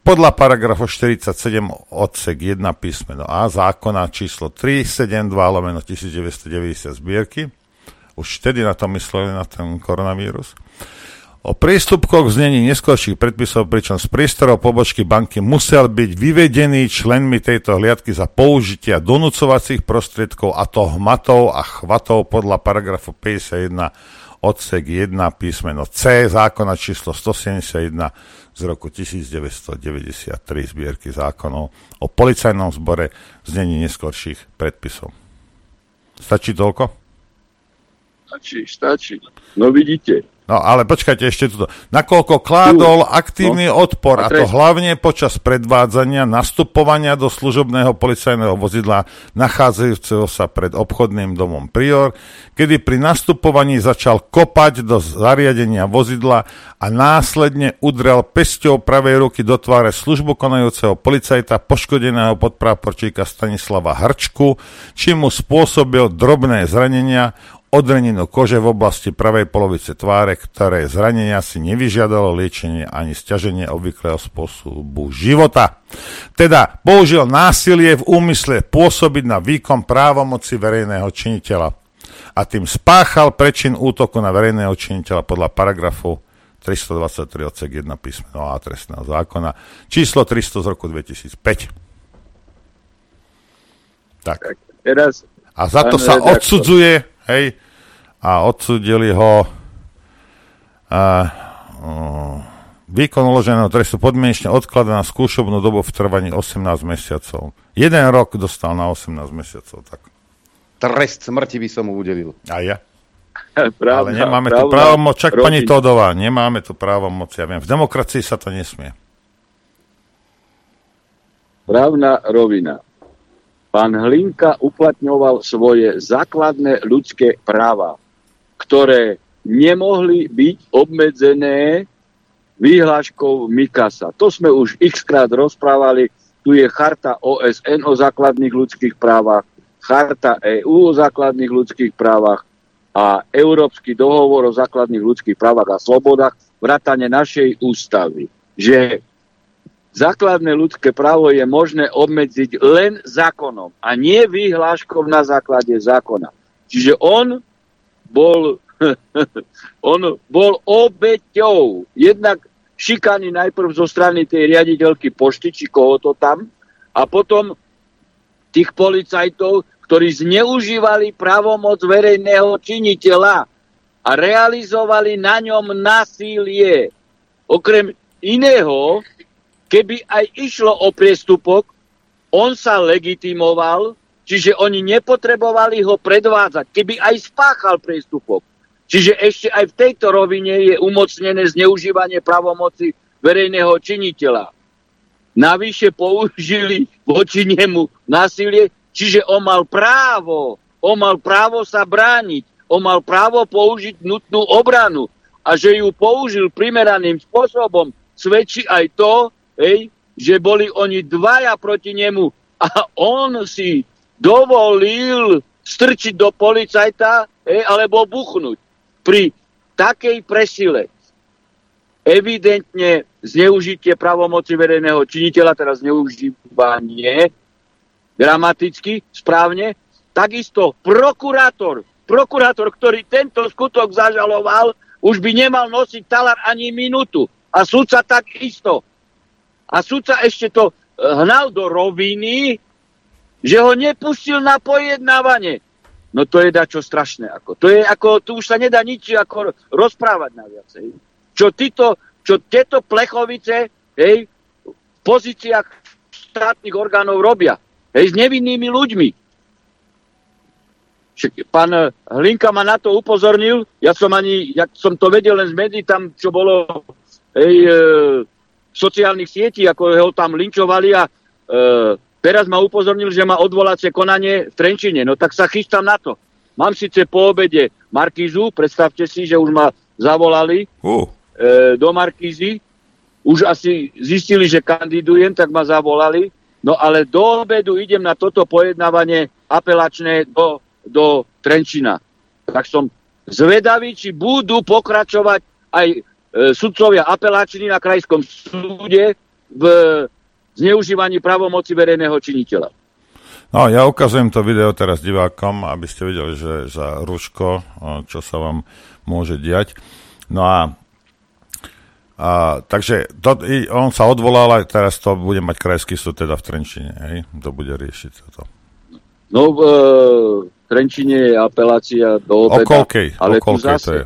podľa paragrafu 47 odsek 1 písmeno A zákona číslo 372 lomeno 1990 zbierky, už vtedy na to mysleli na ten koronavírus, o prístupkoch v znení neskôrších predpisov, pričom z priestorov pobočky banky musel byť vyvedený členmi tejto hliadky za použitia donúcovacích prostriedkov a to hmatov a chvatov podľa paragrafu 51 odsek 1 písmeno C zákona číslo 171 z roku 1993 zbierky zákonov o policajnom zbore znení neskôrších predpisov. Stačí toľko? Stačí, stačí. No vidíte, No ale počkajte ešte tuto. Nakoľko kládol aktívny no, odpor, a to hlavne počas predvádzania nastupovania do služobného policajného vozidla nachádzajúceho sa pred obchodným domom Prior, kedy pri nastupovaní začal kopať do zariadenia vozidla a následne udrel pesťou pravej ruky do tváre službu konajúceho policajta poškodeného podpráporčíka Stanislava Hrčku, čím mu spôsobil drobné zranenia, odreninu kože v oblasti pravej polovice tváre, ktoré zranenia si nevyžiadalo liečenie ani stiaženie obvyklého spôsobu života. Teda použil násilie v úmysle pôsobiť na výkon právomoci verejného činiteľa a tým spáchal prečin útoku na verejného činiteľa podľa paragrafu 323 odsek 1 písmeno A trestného zákona číslo 300 z roku 2005. Tak. tak teraz, a za to sa odsudzuje hej, a odsudili ho a, uh, výkon uloženého trestu podmienečne odklada na skúšobnú dobu v trvaní 18 mesiacov. Jeden rok dostal na 18 mesiacov. Tak. Trest smrti by som mu udelil. A ja? *laughs* Pravda, Ale nemáme pravda, tu právomoc, čak rovin. pani Todová, nemáme tu právomoc, ja viem. V demokracii sa to nesmie. Právna rovina. Pán Hlinka uplatňoval svoje základné ľudské práva, ktoré nemohli byť obmedzené výhláškou Mikasa. To sme už x krát rozprávali. Tu je charta OSN o základných ľudských právach, charta EÚ o základných ľudských právach a Európsky dohovor o základných ľudských právach a slobodách, vrátane našej ústavy, že základné ľudské právo je možné obmedziť len zákonom a nie vyhláškou na základe zákona. Čiže on bol, *laughs* on bol obeťou jednak šikany najprv zo strany tej riaditeľky pošty, či koho to tam, a potom tých policajtov, ktorí zneužívali právomoc verejného činiteľa a realizovali na ňom násilie. Okrem iného, Keby aj išlo o priestupok, on sa legitimoval, čiže oni nepotrebovali ho predvádzať. Keby aj spáchal priestupok. Čiže ešte aj v tejto rovine je umocnené zneužívanie pravomoci verejného činiteľa. Navyše použili voči nemu násilie, čiže on mal právo, on mal právo sa brániť, on mal právo použiť nutnú obranu a že ju použil primeraným spôsobom, svedčí aj to, hej, že boli oni dvaja proti nemu a on si dovolil strčiť do policajta hej, alebo buchnúť. Pri takej presile evidentne zneužitie pravomoci verejného činiteľa, teraz zneužívanie gramaticky, správne, takisto prokurátor, prokurátor, ktorý tento skutok zažaloval, už by nemal nosiť talar ani minútu. A súdca takisto a sudca ešte to e, hnal do roviny, že ho nepustil na pojednávanie. No to je dačo strašné. Ako. To je ako, tu už sa nedá nič ako rozprávať na viacej. Čo, títo, čo tieto plechovice hej, v pozíciách štátnych orgánov robia. Hej, s nevinnými ľuďmi. Pán Hlinka ma na to upozornil, ja som ani, ja som to vedel len z médií, tam čo bolo hej, e, sociálnych sietí, ako ho tam linčovali a e, teraz ma upozornil, že má odvolacie konanie v Trenčine. No tak sa chystám na to. Mám síce po obede Markízu, predstavte si, že už ma zavolali uh. e, do Markízy. Už asi zistili, že kandidujem, tak ma zavolali. No ale do obedu idem na toto pojednávanie apelačné do, do Trenčina. Tak som zvedavý, či budú pokračovať aj sudcovia apelační na krajskom súde v zneužívaní pravomoci verejného činiteľa. No, ja ukazujem to video teraz divákom, aby ste videli, že za Ruško, čo sa vám môže diať. No a A, takže to, on sa odvolal a teraz to bude mať krajský súd teda v Trenčine. Hej? To bude riešiť toto. No v e, Trenčine je apelácia do obeda. O koľkej? Ale o koľkej zase, to je?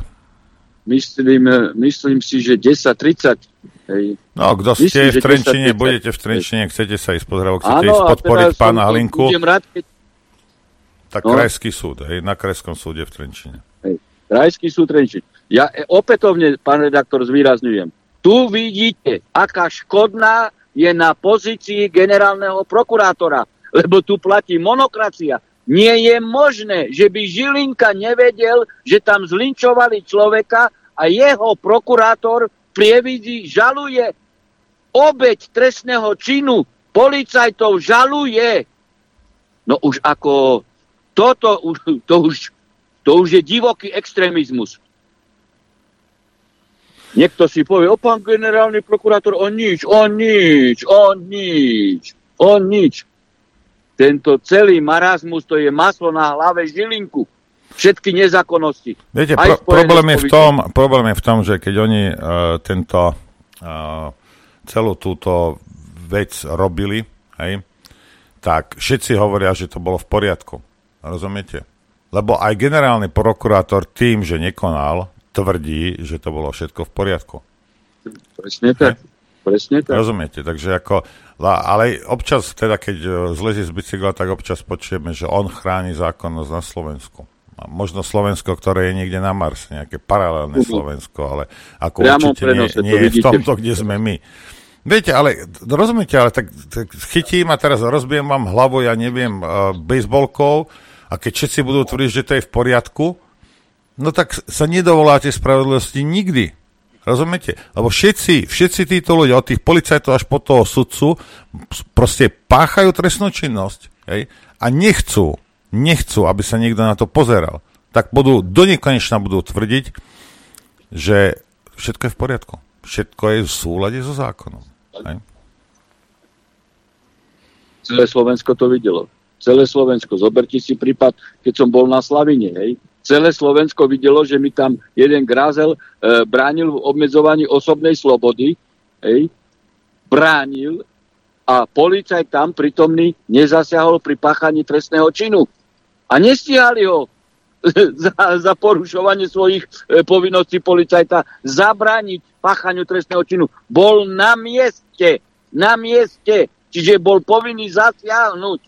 Myslím, myslím si, že 10.30. Hej. No, kto Myslím, ste v Trenčine, 10.30. budete v Trenčine, chcete sa ísť pozrieť, chcete Áno, ísť podporiť pána Halinku, rád, keď tak No. krajský súd, hej, na krajskom súde v Trenčine. Hej. Krajský súd Trenčín. Ja e, opätovne, pán redaktor, zvýrazňujem. Tu vidíte, aká škodná je na pozícii generálneho prokurátora, lebo tu platí monokracia. Nie je možné, že by Žilinka nevedel, že tam zlinčovali človeka a jeho prokurátor prievidzi žaluje obeď trestného činu. Policajtov žaluje. No už ako toto, to už, to už je divoký extrémizmus. Niekto si povie, o pán generálny prokurátor, o nič, o nič, o nič, o nič. Tento celý marazmus, to je maslo na hlave žilinku. Všetky nezákonnosti. Viete, pro, problém, je v tom, problém je v tom, že keď oni uh, tento, uh, celú túto vec robili, hej, tak všetci hovoria, že to bolo v poriadku. Rozumiete? Lebo aj generálny prokurátor tým, že nekonal, tvrdí, že to bolo všetko v poriadku. Presne tak. Presne tak. Rozumiete? Takže ako, ale občas, teda keď e, zlezie z bicykla, tak občas počujeme, že on chráni zákonnosť na Slovensku. A možno Slovensko, ktoré je niekde na Marse, nejaké paralelné Mhm. Slovensko, ale ako Priamo určite nie, prenose, to nie je v tomto, kde sme my. Viete, ale rozumiete, ale tak, tak chytím a teraz rozbijem vám hlavu, ja neviem, uh, bejsbolkou a keď všetci budú tvrdiť, že to je v poriadku, no tak sa nedovoláte spravodlivosti nikdy. Rozumiete? Lebo všetci, všetci títo ľudia, od tých policajtov až po toho sudcu, proste páchajú trestnú činnosť hej? a nechcú, nechcú, aby sa niekto na to pozeral. Tak budú, do nekonečna budú tvrdiť, že všetko je v poriadku. Všetko je v súlade so zákonom. Hej? Celé Slovensko to videlo. Celé Slovensko. Zoberte si prípad, keď som bol na Slavine. Hej. Celé Slovensko videlo, že mi tam jeden grázel e, bránil v obmedzovaní osobnej slobody. Hej. Bránil a policajt tam prítomný nezasiahol pri páchaní trestného činu. A nestíhali ho *laughs* za, za porušovanie svojich e, povinností policajta zabrániť páchaniu trestného činu. Bol na mieste. Na mieste. Čiže bol povinný zasiahnuť.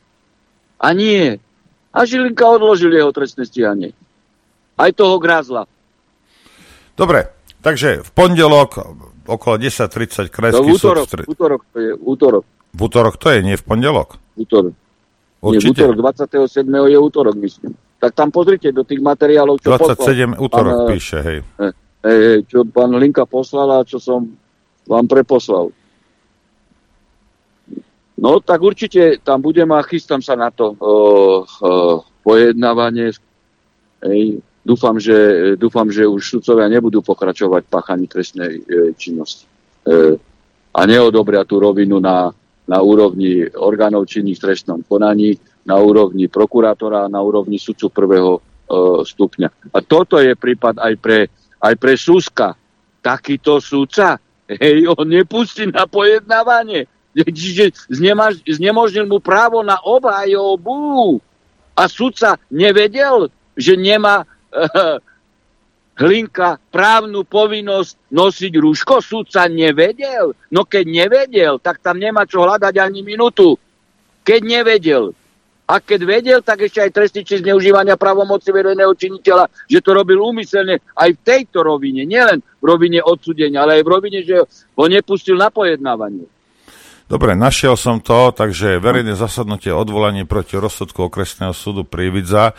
A nie. A Žilinka odložil jeho trestné stíhanie. Aj toho grázla. Dobre, takže v pondelok okolo 10.30 To krajský v útorok, v v útorok to je, útorok. V útorok to je, nie v pondelok. útorok. Nie, v Určite. útorok, 27. je útorok, myslím. Tak tam pozrite do tých materiálov, čo 27 poslal. útorok pán, eh, píše, hej. eh, eh, čo pán Linka poslal a čo som vám preposlal. No, tak určite tam budem a chystám sa na to o, o, pojednávanie. Ej, dúfam, že, dúfam, že už sudcovia nebudú pokračovať v páchaní trestnej e, činnosti. E, a neodobria tú rovinu na, na úrovni orgánov činných v trestnom konaní, na úrovni prokurátora, na úrovni sudcu prvého e, stupňa. A toto je prípad aj pre, aj pre Suska. Takýto sudca, hej, on nepustí na pojednávanie. Čiže znemožnil mu právo na obhajobu. A sudca nevedel, že nemá *laughs* Hlinka právnu povinnosť nosiť rúško? Sudca nevedel? No keď nevedel, tak tam nemá čo hľadať ani minútu. Keď nevedel. A keď vedel, tak ešte aj trestný čin zneužívania právomoci verejného činiteľa, že to robil úmyselne aj v tejto rovine, nielen v rovine odsudenia, ale aj v rovine, že ho nepustil na pojednávanie. Dobre, našiel som to, takže verejné zasadnutie odvolanie proti rozsudku okresného súdu Prívidza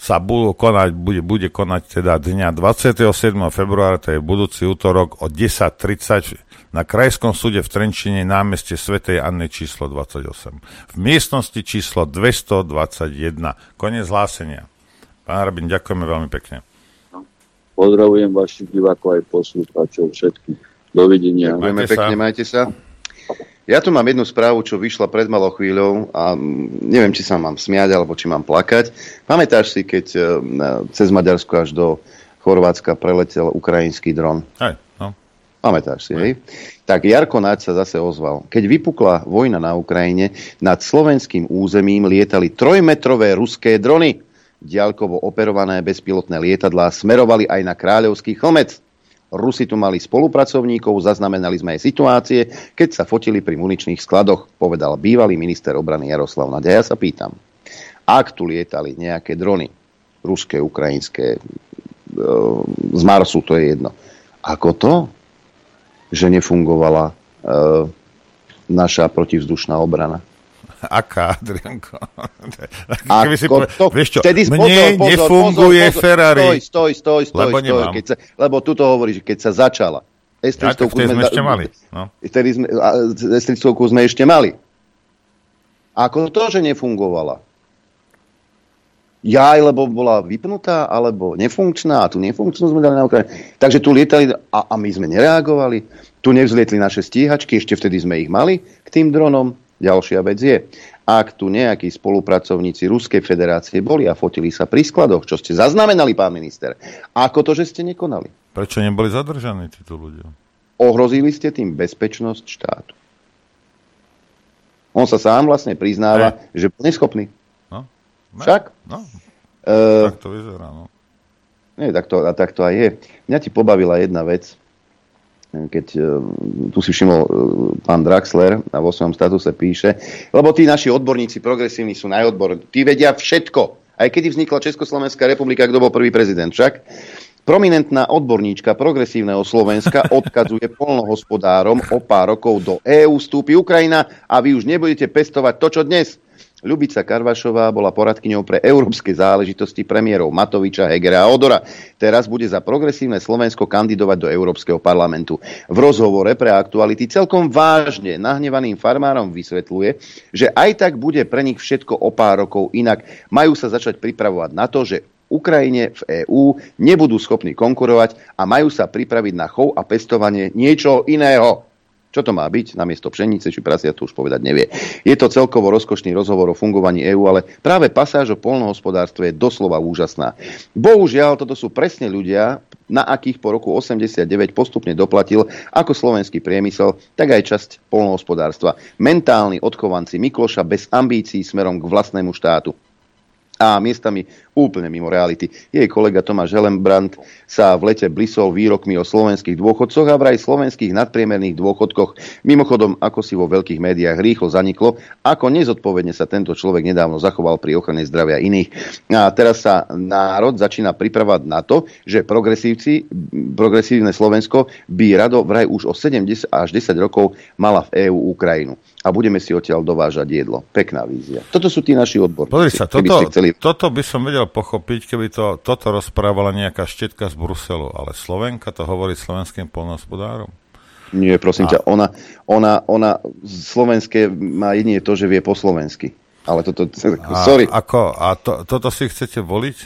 sa budú konať, bude, bude konať teda dňa 27. februára, to je budúci útorok o 10.30 na Krajskom súde v Trenčine námeste Svetej Anny číslo 28. V miestnosti číslo 221. Konec hlásenia. Pán Rabin, ďakujeme veľmi pekne. Pozdravujem vašich divákov aj poslucháčov všetkých. Dovidenia. Ďakujeme pekne, majte sa. Ja tu mám jednu správu, čo vyšla pred malou chvíľou a mm, neviem, či sa mám smiať, alebo či mám plakať. Pamätáš si, keď e, cez Maďarsko až do Chorvátska preletel ukrajinský dron? Aj, no. Pamätáš si, hej? Tak Jarko Naď sa zase ozval. Keď vypukla vojna na Ukrajine, nad slovenským územím lietali trojmetrové ruské drony. Diaľkovo operované bezpilotné lietadlá smerovali aj na Kráľovský chlmec. Rusi tu mali spolupracovníkov, zaznamenali sme aj situácie, keď sa fotili pri muničných skladoch, povedal bývalý minister obrany Jaroslav Naď. Ja sa pýtam, ak tu lietali nejaké drony, ruské, ukrajinské, e, z Marsu, to je jedno. Ako to, že nefungovala e, naša protivzdušná obrana. Aká, Adrianko? Keby si po... to, vieš čo, vtedy, mne pozor, nefunguje pozor, Ferrari. Stoj, stoj, stoj, stoj, lebo, stoj keď sa, lebo tu to hovorí, že keď sa začala. Ja, tak vtedy sme ešte mali. No. Vtedy sme, s sme ešte mali. Ako to, že nefungovala? Jaj, lebo bola vypnutá, alebo nefunkčná, a tu nefunkčnú sme dali na Ukrajinu. Takže tu lietali a, a my sme nereagovali. Tu nevzlietli naše stíhačky, ešte vtedy sme ich mali k tým dronom. Ďalšia vec je, ak tu nejakí spolupracovníci Ruskej federácie boli a fotili sa pri skladoch, čo ste zaznamenali, pán minister, ako to, že ste nekonali? Prečo neboli zadržaní títo ľudia? Ohrozili ste tým bezpečnosť štátu. On sa sám vlastne priznáva, ne. že bol neschopný. Však? No, uh, tak to vyzerá, no. Nie, tak to, a tak to aj je. Mňa ti pobavila jedna vec, keď uh, tu si všimol uh, pán Draxler a vo svojom statuse píše, lebo tí naši odborníci progresívni sú najodborní, tí vedia všetko. Aj keď vznikla Československá republika, kto bol prvý prezident však. Prominentná odborníčka progresívneho Slovenska odkazuje *laughs* polnohospodárom o pár rokov do EÚ vstúpi Ukrajina a vy už nebudete pestovať to, čo dnes. Ľubica Karvašová bola poradkyňou pre európske záležitosti premiérov Matoviča, Hegera a Odora. Teraz bude za progresívne Slovensko kandidovať do Európskeho parlamentu. V rozhovore pre aktuality celkom vážne nahnevaným farmárom vysvetľuje, že aj tak bude pre nich všetko o pár rokov inak. Majú sa začať pripravovať na to, že Ukrajine v EÚ nebudú schopní konkurovať a majú sa pripraviť na chov a pestovanie niečoho iného. Čo to má byť? Namiesto pšenice či prasia to už povedať nevie. Je to celkovo rozkošný rozhovor o fungovaní EÚ, ale práve pasáž o polnohospodárstve je doslova úžasná. Bohužiaľ, toto sú presne ľudia, na akých po roku 89 postupne doplatil ako slovenský priemysel, tak aj časť polnohospodárstva. Mentálni odchovanci Mikloša bez ambícií smerom k vlastnému štátu a miestami úplne mimo reality. Jej kolega Tomáš Helenbrand sa v lete blisol výrokmi o slovenských dôchodcoch a vraj slovenských nadpriemerných dôchodkoch. Mimochodom, ako si vo veľkých médiách rýchlo zaniklo, ako nezodpovedne sa tento človek nedávno zachoval pri ochrane zdravia iných. A teraz sa národ začína pripravať na to, že progresívci, progresívne Slovensko by rado vraj už o 70 až 10 rokov mala v EÚ Ukrajinu a budeme si odtiaľ dovážať jedlo. Pekná vízia. Toto sú tí naši odborníci. Pozri sa, toto, chceli... toto by som vedel pochopiť, keby to, toto rozprávala nejaká štetka z Bruselu, ale Slovenka to hovorí slovenským polnohospodárom. Nie, prosím a... ťa, ona, ona, ona slovenské má jedine to, že vie po slovensky. Ale toto, a, sorry. Ako, a to, toto si chcete voliť?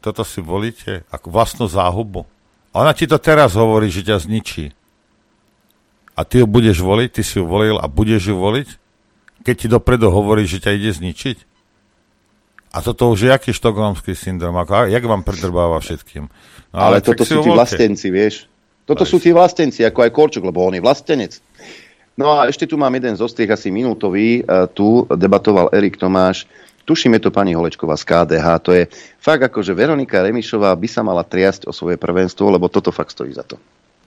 Toto si volíte ako vlastnú záhubu? Ona ti to teraz hovorí, že ťa zničí a ty ju budeš voliť, ty si ju volil a budeš ju voliť, keď ti dopredu hovorí, že ťa ide zničiť? A toto už je aký štokholmský syndrom? Ako, jak vám predrbáva všetkým? No, ale, ale toto sú tí vlastenci, vieš. Toto sú tí vlastenci, ako aj Korčuk, lebo on je vlastenec. No a ešte tu mám jeden zostrieh, asi minútový. E, tu debatoval Erik Tomáš. Tuším, je to pani Holečková z KDH. To je fakt ako, že Veronika Remišová by sa mala triasť o svoje prvenstvo, lebo toto fakt stojí za to.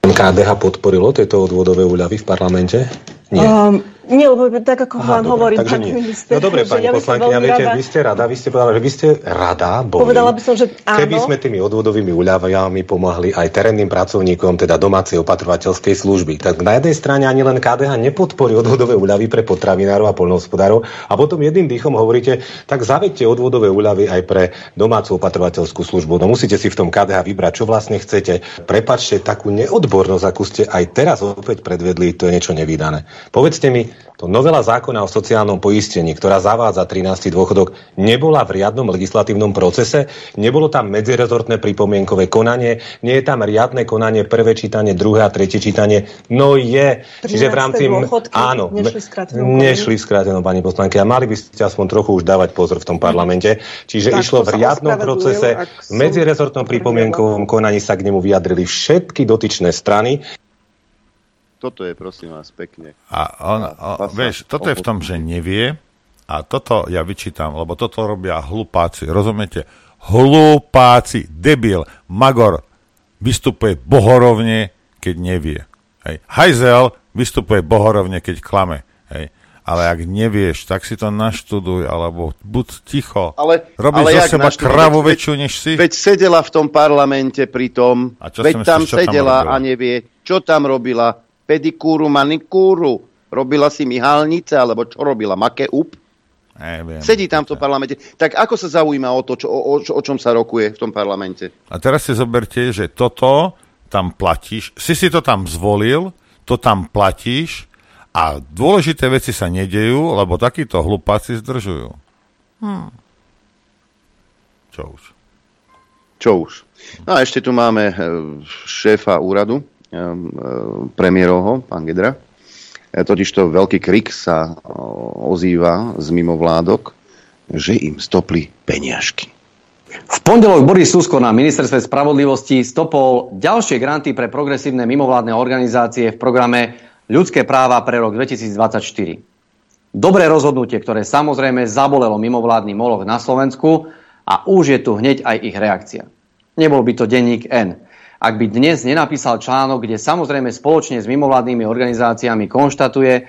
KDH podporilo tieto odvodové úľavy v parlamente? Nie. Um, nie, lebo tak ako Aha, vám hovorím, takže nie. minister. No dobre, pani ja poslankyňa, viete, rada. vy ste rada, vy ste povedala, že vy ste rada boli. Povedala by som, že áno. Keby sme tými odvodovými úľavami pomohli aj terénnym pracovníkom, teda domácej opatrovateľskej služby, tak na jednej strane ani len KDH nepodporí odvodové úľavy pre potravinárov a poľnohospodárov a potom jedným dýchom hovoríte, tak zavedte odvodové úľavy aj pre domácu opatrovateľskú službu. No musíte si v tom KDH vybrať, čo vlastne chcete. Prepačte takú neodbornosť, akú ste aj teraz opäť predvedli, to je niečo nevydané. Povedzte mi, to novela zákona o sociálnom poistení, ktorá zavádza 13. dôchodok, nebola v riadnom legislatívnom procese, nebolo tam medzirezortné pripomienkové konanie, nie je tam riadne konanie, prvé čítanie, druhé a tretie čítanie. No je. Čiže v rámci... Áno. Nešli skrátenou, pani poslanky. A mali by ste aspoň trochu už dávať pozor v tom parlamente. Čiže tak, išlo v riadnom procese, v medzirezortnom pripomienkovom konaní sa k nemu vyjadrili všetky dotyčné strany. Toto je, prosím vás, pekne. A on, o, vieš, toto je v tom, že nevie a toto ja vyčítam, lebo toto robia hlupáci, rozumiete? Hlupáci, debil, magor vystupuje bohorovne, keď nevie. Hej. Hajzel vystupuje bohorovne, keď klame. Hej. Ale ak nevieš, tak si to naštuduj, alebo buď ticho. Ale, Robíš ale zo seba kravu veď, väčšiu, než si. Veď sedela v tom parlamente pri tom, veď myslíš, tam sedela tam a nevie, čo tam robila. Pedikúru, manikúru. Robila si myhalnice, alebo čo robila? Make up? Neviem. Sedí tam v tom parlamente. Tak ako sa zaujíma o to, čo, o, o, o čom sa rokuje v tom parlamente? A teraz si zoberte, že toto tam platíš, si si to tam zvolil, to tam platíš, a dôležité veci sa nedejú, lebo takíto hlupáci zdržujú. Hmm. Čo už? Čo už? No a ešte tu máme e, šéfa úradu, premiérovho, pán Gedra. Totižto veľký krik sa ozýva z mimovládok, že im stopli peniažky. V pondelok Boris Susko na ministerstve spravodlivosti stopol ďalšie granty pre progresívne mimovládne organizácie v programe ľudské práva pre rok 2024. Dobré rozhodnutie, ktoré samozrejme zabolelo mimovládny moloch na Slovensku a už je tu hneď aj ich reakcia. Nebol by to denník N. Ak by dnes nenapísal článok, kde samozrejme spoločne s mimovládnymi organizáciami konštatuje,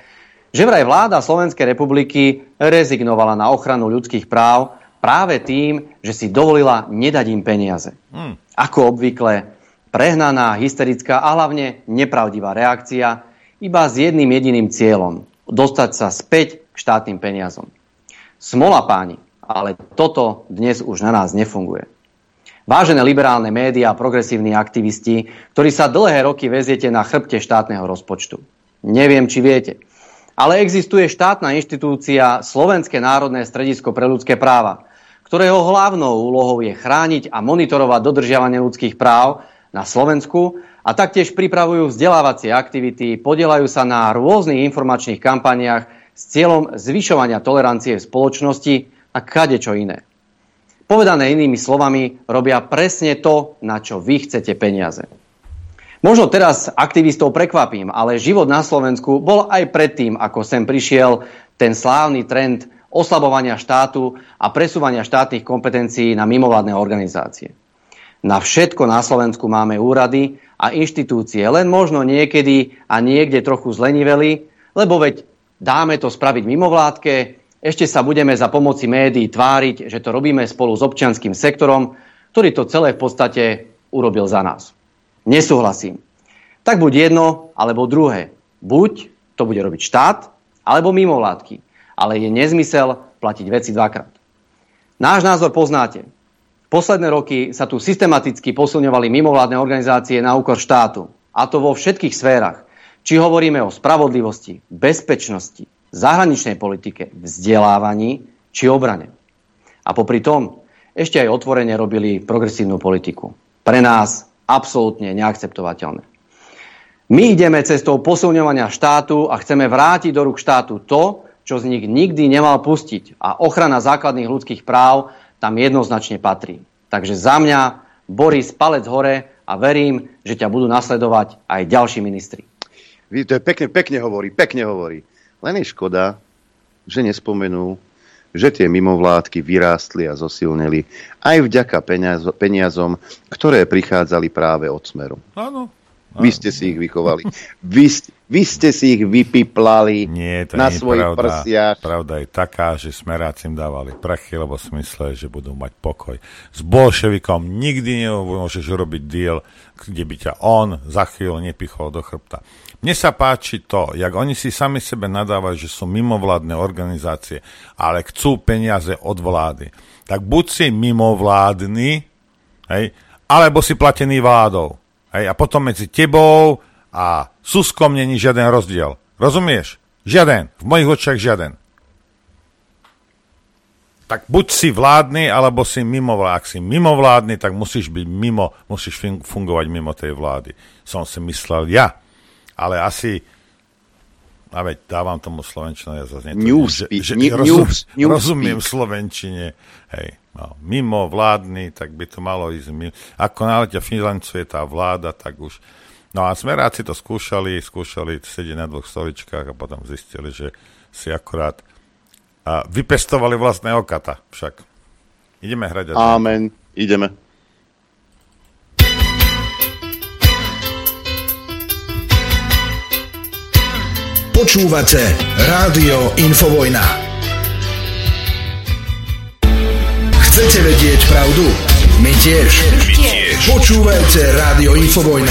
že vraj vláda Slovenskej republiky rezignovala na ochranu ľudských práv práve tým, že si dovolila nedať im peniaze. Hmm. Ako obvykle, prehnaná, hysterická a hlavne nepravdivá reakcia, iba s jedným jediným cieľom. Dostať sa späť k štátnym peniazom. Smola páni, ale toto dnes už na nás nefunguje. Vážené liberálne médiá a progresívni aktivisti, ktorí sa dlhé roky veziete na chrbte štátneho rozpočtu. Neviem, či viete, ale existuje štátna inštitúcia Slovenské národné stredisko pre ľudské práva, ktorého hlavnou úlohou je chrániť a monitorovať dodržiavanie ľudských práv na Slovensku a taktiež pripravujú vzdelávacie aktivity, podielajú sa na rôznych informačných kampaniách s cieľom zvyšovania tolerancie v spoločnosti a kade čo iné. Povedané inými slovami, robia presne to, na čo vy chcete peniaze. Možno teraz aktivistov prekvapím, ale život na Slovensku bol aj predtým, ako sem prišiel ten slávny trend oslabovania štátu a presúvania štátnych kompetencií na mimovládne organizácie. Na všetko na Slovensku máme úrady a inštitúcie, len možno niekedy a niekde trochu zleniveli, lebo veď dáme to spraviť mimovládke, ešte sa budeme za pomoci médií tváriť, že to robíme spolu s občianským sektorom, ktorý to celé v podstate urobil za nás. Nesúhlasím. Tak buď jedno, alebo druhé. Buď to bude robiť štát, alebo mimovládky. Ale je nezmysel platiť veci dvakrát. Náš názor poznáte. Posledné roky sa tu systematicky posilňovali mimovládne organizácie na úkor štátu. A to vo všetkých sférach. Či hovoríme o spravodlivosti, bezpečnosti, zahraničnej politike, vzdelávaní či obrane. A popri tom ešte aj otvorene robili progresívnu politiku. Pre nás absolútne neakceptovateľné. My ideme cestou posilňovania štátu a chceme vrátiť do rúk štátu to, čo z nich nikdy nemal pustiť. A ochrana základných ľudských práv tam jednoznačne patrí. Takže za mňa, Boris, palec hore a verím, že ťa budú nasledovať aj ďalší ministri. To je pekne, pekne hovorí, pekne hovorí. Len je škoda, že nespomenú, že tie mimovládky vyrástli a zosilneli aj vďaka peniazom, ktoré prichádzali práve od Smeru. Áno, vy ste si ich vychovali. Vy, vy ste si ich vypiplali Nie, to na nie svojich pravda. prsiach. Pravda je taká, že smeráci im dávali prachy, lebo si mysleli, že budú mať pokoj. S bolševikom nikdy nemôžeš urobiť deal, kde by ťa on za chvíľu nepichol do chrbta. Mne sa páči to, jak oni si sami sebe nadávajú, že sú mimovládne organizácie, ale chcú peniaze od vlády. Tak buď si mimovládny, hej, alebo si platený vládou. Hej, a potom medzi tebou a Suskom není žiaden rozdiel. Rozumieš? Žiaden. V mojich očiach žiaden. Tak buď si vládny, alebo si mimovládny. Ak si mimovládny, tak musíš byť mimo, musíš fungovať mimo tej vlády. Som si myslel ja. Ale asi a veď dávam tomu slovenčinu, ja zase netvrdím, že, že new, rozum, new, rozumiem slovenčine. Hej, no, mimo vládny, tak by to malo ísť. Ako náleďa financuje tá vláda, tak už No a smeráci to skúšali, skúšali sedieť na dvoch stoličkách a potom zistili, že si akurát a vypestovali vlastného kata však. Ideme hrať. Amen. Ideme. Počúvate Rádio Infovojna. Chcete vedieť pravdu? My tiež. My tiež. Počúvajte Rádio Infovojna.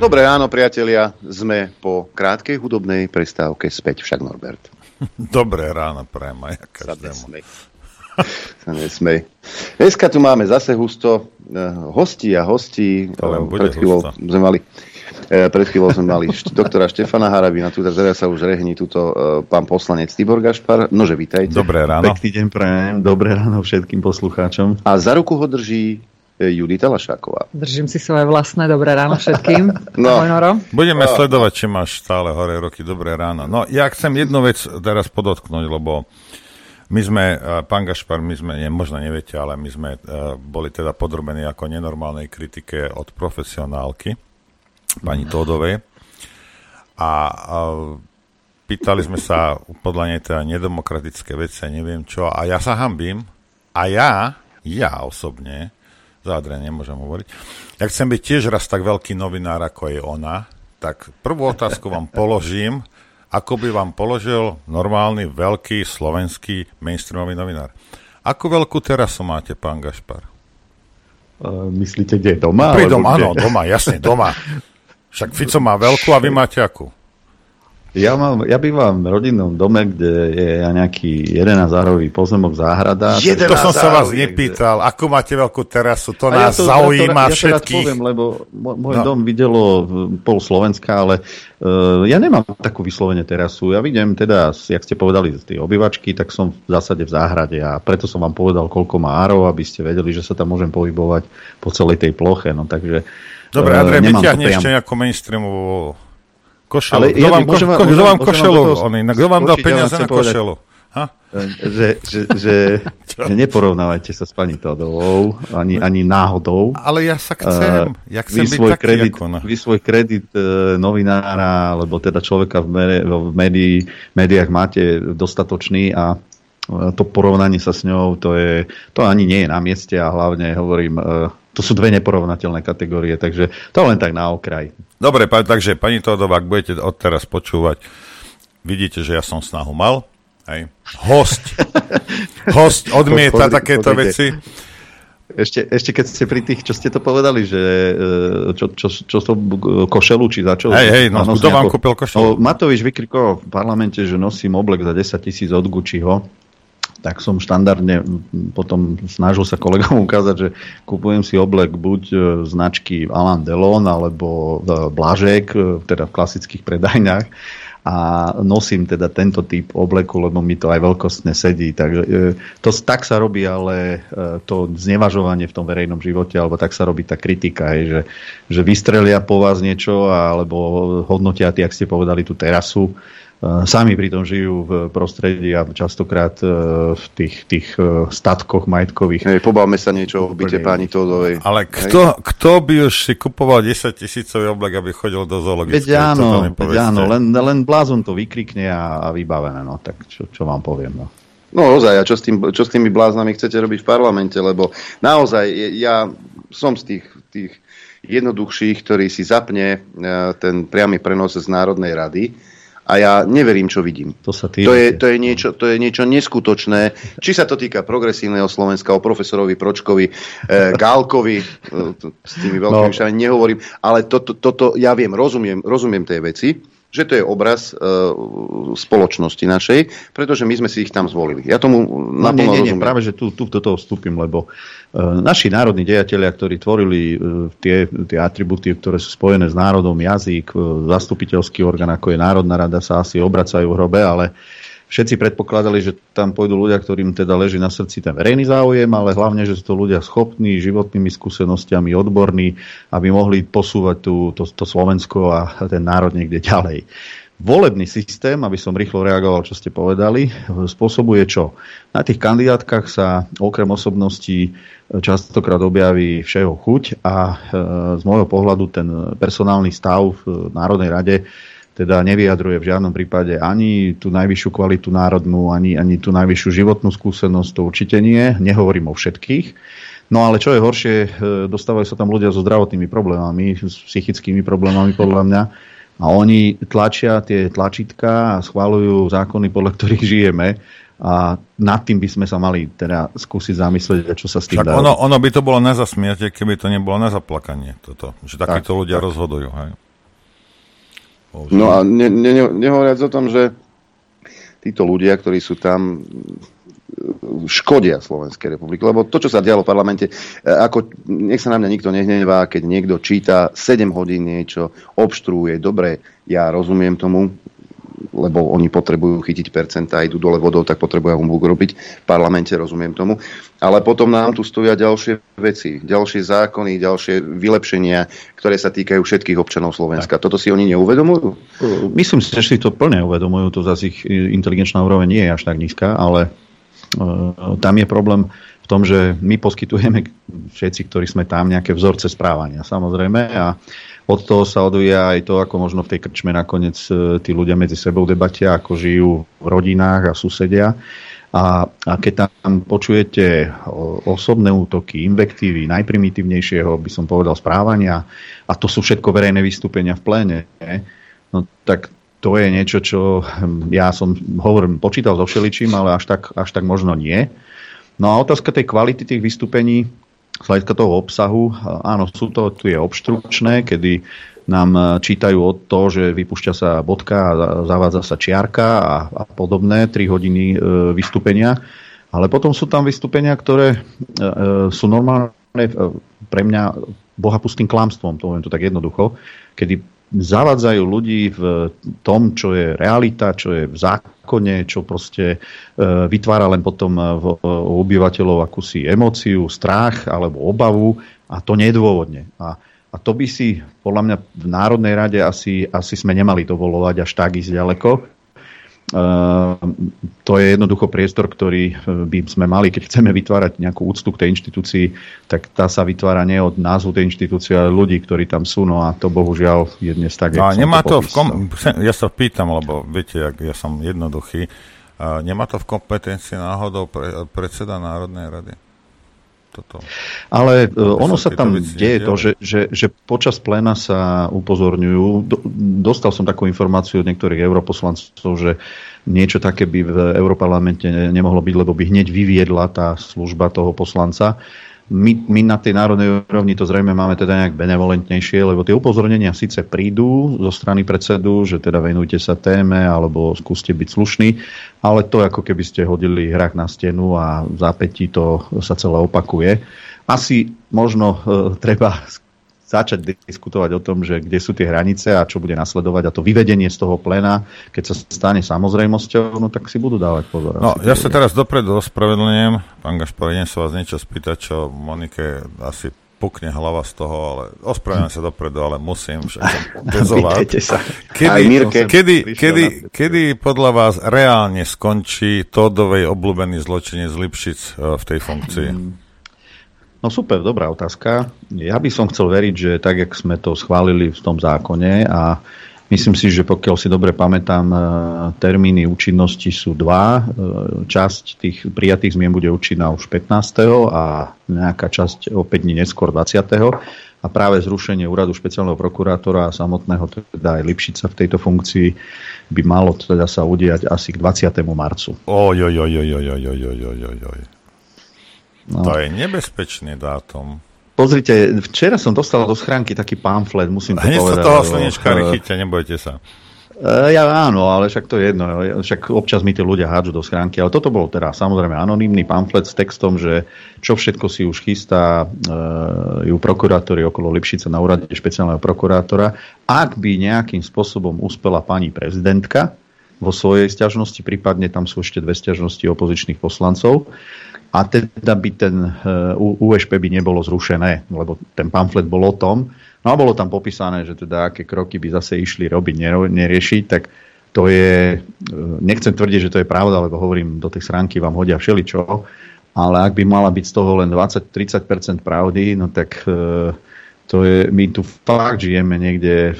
Dobre ráno, priatelia. Sme po krátkej hudobnej prestávke späť však Norbert. *laughs* Dobré ráno, prajem aj každému. *laughs* Sa nesmej. Dneska tu máme zase husto eh, hostí a hostí. To len Eh, bude Pred chvíľou sme mali pred chvíľou sme mali št- doktora Štefana Harabina, tu teraz sa už rehní tuto eh, pán poslanec Tibor Gašpar. Nože, vítajte. Dobré ráno. Pekný deň prajem, dobré ráno všetkým poslucháčom. A za ruku ho drží eh, Judita Lašáková. Držím si svoje vlastné dobré ráno všetkým. *laughs* No. Ahoj, Noro. Budeme sledovať, či máš stále hore roky. Dobré ráno. No, ja chcem jednu vec teraz podotknúť, lebo my sme, pán Gašpar, my sme, nie, možno neviete, ale my sme eh, boli teda podrobení ako nenormálnej kritike od profesionálky, pani Tódovej. A, a pýtali sme sa podľa nej teda nedemokratické veci, a neviem čo. A ja sa hambím. A ja, ja osobne, za Adriana nemôžem hovoriť, ja chcem byť tiež raz tak veľký novinár, ako je ona, tak prvú otázku vám položím, ako by vám položil normálny, veľký, slovenský mainstreamový novinár. Akú veľkú terasu máte, pán Gašpar? Uh, myslíte, kde je doma? Pri doma, kde? áno, doma, jasne, doma. *laughs* Však Fico má veľkú a vy máte akú? Ja, mám, ja bývam v rodinnom dome, kde je nejaký 11-zárový pozemok záhrada. To som sa vás nepýtal. Akú máte veľkú terasu? To A nás zaujíma ja to, ja to rád všetkých. poviem, lebo môj, No. dom videlo eh, pol Slovenska, ale uh, ja nemám takú vyslovene terasu. Ja vidím teda, jak ste povedali, tej obyvačky, tak som v zásade v záhrade a preto som vám povedal, koľko má árov, aby ste vedeli, že sa tam môžem pohybovať po celej tej ploche. No, takže, Dobre, eh, Andrej, vyťahni priam- ešte nejakú mainstreamovú košelu. Ale Kto ja vám, môžem ko, môžem- vám košelu? kto vám dal peniaze na košelu? Ha? že, že, že, *laughs* že neporovnávajte sa s pani Todovou, ani, ani náhodou. Ale ja sa chcem. Ja chcem vy byť svoj taký kredit, ako ona. Vy svoj kredit e, novinára, alebo teda človeka v, mere, v médii, médiách máte dostatočný a to porovnanie sa s ňou, to, je, to ani nie je na mieste a hlavne hovorím, to sú dve neporovnateľné kategórie, takže to len tak na okraj. Dobre, pa, takže pani Todová, ak budete odteraz počúvať, vidíte, že ja som snahu mal. Hej. Host. *laughs* Host odmieta Pozri- takéto pozrite. veci. Ešte, ešte keď ste pri tých, čo ste to povedali, že e, čo, čo, čo som e, košelu, či za čo? Hej, hej, no, kto vám kúpil košelu? No, Matovič vykrikoval v parlamente, že nosím oblek za 10 tisíc od Gucciho. Tak som štandardne potom snažil sa kolegom *laughs* ukázať, že kupujem si oblek buď e, značky Alain Delon alebo e, Blažek, e, teda v klasických predajniach a nosím teda tento typ obleku, lebo mi to aj veľkostne sedí. Takže e, to tak sa robí, ale to znevažovanie v tom verejnom živote, alebo tak sa robí tá kritika, je, že, že vystrelia po vás niečo, alebo hodnotia, jak ste povedali, tú terasu. E, Sami pritom žijú v prostredí a častokrát e, v tých, tých e, statkoch majetkových. Hej, pobavme sa niečo o byte pani Todovej. Ale kto, kto by už si kupoval 10 tisícový oblek, aby chodil do zoologickej? Veď áno, veď áno len, len blázon to vykrikne a, a vybavené. No, tak čo, čo vám poviem. No. No ozaj, a čo s, tým, čo s tými bláznami chcete robiť v parlamente, lebo naozaj ja som z tých, tých jednoduchších, ktorý si zapne ten priamy prenos z Národnej rady a ja neverím, čo vidím. To sa To je, to, je niečo, to je niečo neskutočné. Či sa to týka progresívneho Slovenska, o profesorovi Pročkovi, e, Gálkovi, e, to, s tými veľkými No. nehovorím, ale toto, toto ja viem, rozumiem, rozumiem tej veci, že to je obraz e, spoločnosti našej, pretože my sme si ich tam zvolili. Ja tomu No, nie, nie, nie, práve, že tu, tu do toho vstúpim, lebo uh, naši národní dejatelia, ktorí tvorili uh, tie, tie atributy, ktoré sú spojené s národom, jazyk, uh, zastupiteľský orgán, ako je Národná rada, sa asi obracajú v hrobe, ale všetci predpokladali, že tam pôjdu ľudia, ktorým teda leží na srdci ten verejný záujem, ale hlavne, že sú to ľudia schopní, životnými skúsenostiami, odborní, aby mohli posúvať tú, to, to Slovensko a ten národ niekde ďalej. Volebný systém, aby som rýchlo reagoval, čo ste povedali, spôsobuje čo? Na tých kandidátkach sa okrem osobností častokrát objaví všeho chuť a e, z môjho pohľadu ten personálny stav v Národnej rade teda nevyjadruje v žiadnom prípade ani tú najvyššiu kvalitu národnú, ani, ani tú najvyššiu životnú skúsenosť, to určite nie. Nehovorím o všetkých. No ale čo je horšie, e, dostávajú sa tam ľudia so zdravotnými problémami, s psychickými problémami podľa mňa. A oni tlačia tie tlačítka a schválujú zákony, podľa ktorých žijeme. A nad tým by sme sa mali teda skúsiť zamyslieť, čo sa s tým dá. Ono, ono by to bolo na zasmiate, keby to nebolo na zaplakanie. Toto, že takíto tak, ľudia tak. rozhodujú. Hej? No a ne, ne, nehovoriac o tom, že títo ľudia, ktorí sú tam, škodia Slovenskej republiky. Lebo to, čo sa dialo v parlamente, e, ako, nech sa na mňa nikto nehnevá, keď niekto číta 7 hodín niečo, obštruuje, dobre, ja rozumiem tomu, lebo oni potrebujú chytiť percenta a idú dole vodou, tak potrebujú humbug robiť. V parlamente rozumiem tomu. Ale potom nám tu stoja ďalšie veci, ďalšie zákony, ďalšie vylepšenia, ktoré sa týkajú všetkých občanov Slovenska. Tak. Toto si oni neuvedomujú? Myslím si, že si to plne uvedomujú. To zase ich inteligenčná úroveň nie je až tak nízka, ale uh, tam je problém v tom, že my poskytujeme všetci, ktorí sme tam, nejaké vzorce správania, samozrejme. A od toho sa odvíja aj to, ako možno v tej krčme nakoniec e, tí ľudia medzi sebou debatia, ako žijú v rodinách a susedia. A, a keď tam počujete osobné útoky, invektívy, najprimitívnejšieho, by som povedal, správania, a to sú všetko verejné vystúpenia v pléne, no tak to je niečo, čo hm, ja som, hovorím, počítal so všeličím, ale až tak, až tak možno nie. No a otázka tej kvality tých vystúpení, z hľadiska toho obsahu, áno, sú to, je obštrukčné, kedy nám e, čítajú o to, že vypúšťa sa bodka a zavádza sa čiarka a, a podobné, 3 hodiny e, vystúpenia. Ale potom sú tam vystúpenia, ktoré e, sú normálne e, pre mňa bohapustým klamstvom, to poviem to tak jednoducho, kedy zavádzajú ľudí v tom, čo je realita, čo je v zákone, čo proste e, vytvára len potom v obyvateľov akúsi emóciu, strach alebo obavu a to nedôvodne. A, a to by si podľa mňa v Národnej rade asi, asi sme nemali dovolovať až tak ísť ďaleko. Ehm, to je jednoducho priestor, ktorý eh, by sme mali, keď chceme vytvárať nejakú úctu k tej inštitúcii, tak tá sa vytvára nie od názvu tej inštitúcie, ale ľudí, ktorí tam sú. No a to bohužiaľ je dnes tak. No a nemá to, to v kom... Ja sa pýtam, lebo viete, ja som jednoduchý. nemá to v kompetencii náhodou pre, predseda Národnej rady? Toto. Ale uh, ono sa tam deje to, že, že, že počas pléna sa upozorňujú. Do, dostal som takú informáciu od niektorých europoslancov, že niečo také by v Európarlamente nemohlo byť, lebo by hneď vyviedla tá služba toho poslanca my, my na tej národnej úrovni to zrejme máme teda nejak benevolentnejšie, lebo tie upozornenia síce prídu zo strany predsedu, že teda venujte sa téme alebo skúste byť slušní, ale to ako keby ste hodili hrak na stenu a v zápätí to sa celé opakuje. Asi možno e, treba začať diskutovať o tom, že kde sú tie hranice a čo bude nasledovať a to vyvedenie z toho plena, keď sa stane samozrejmosťou, no tak si budú dávať pozor. No, ja sa teraz dopredu ospravedlňujem, pán Gašpar, idem sa vás niečo spýtať, čo Monike asi pukne hlava z toho, ale ospravedlňujem sa dopredu, ale musím však *laughs* sa. Kedy, kedy, kedy, kedy podľa vás reálne skončí Todovej obľúbený zločinec Lipšic eh, v tej funkcii? Mm. No super, dobrá otázka. Ja by som chcel veriť, že tak, jak sme to schválili v tom zákone a myslím si, že pokiaľ si dobre pamätám, e, termíny účinnosti sú dva. E, časť tých prijatých zmien bude účinná už 15. a nejaká časť o 5 dní neskôr 20. A práve zrušenie úradu špeciálneho prokurátora a samotného teda aj Lipšica v tejto funkcii by malo teda sa udiať asi k 20. marcu. Oj, oj, oj, oj, oj, oj, oj, oj, oj. No. To je nebezpečný dátum. Pozrite, včera som dostal do schránky taký pamflet, musím to Hneď povedať. Hneď toho slnečka chyťte, nebojte sa. E, ja áno, ale však to je jedno. Však občas mi tí ľudia hádžu do schránky. Ale toto bol teda samozrejme anonymný pamflet s textom, že čo všetko si už chystá e, ju prokurátori okolo Lipšice na úrade špeciálneho prokurátora. Ak by nejakým spôsobom uspela pani prezidentka vo svojej stiažnosti, prípadne tam sú ešte dve stiažnosti opozičných poslancov, a teda by ten USP eh, by nebolo zrušené, lebo ten pamflet bol o tom. No a bolo tam popísané, že teda aké kroky by zase išli robiť, neriešiť, tak to je, eh, nechcem tvrdiť, že to je pravda, lebo hovorím, do tej stránky vám hodia všeličo, ale ak by mala byť z toho len 20-30% pravdy, no tak e, to je, my tu fakt žijeme niekde,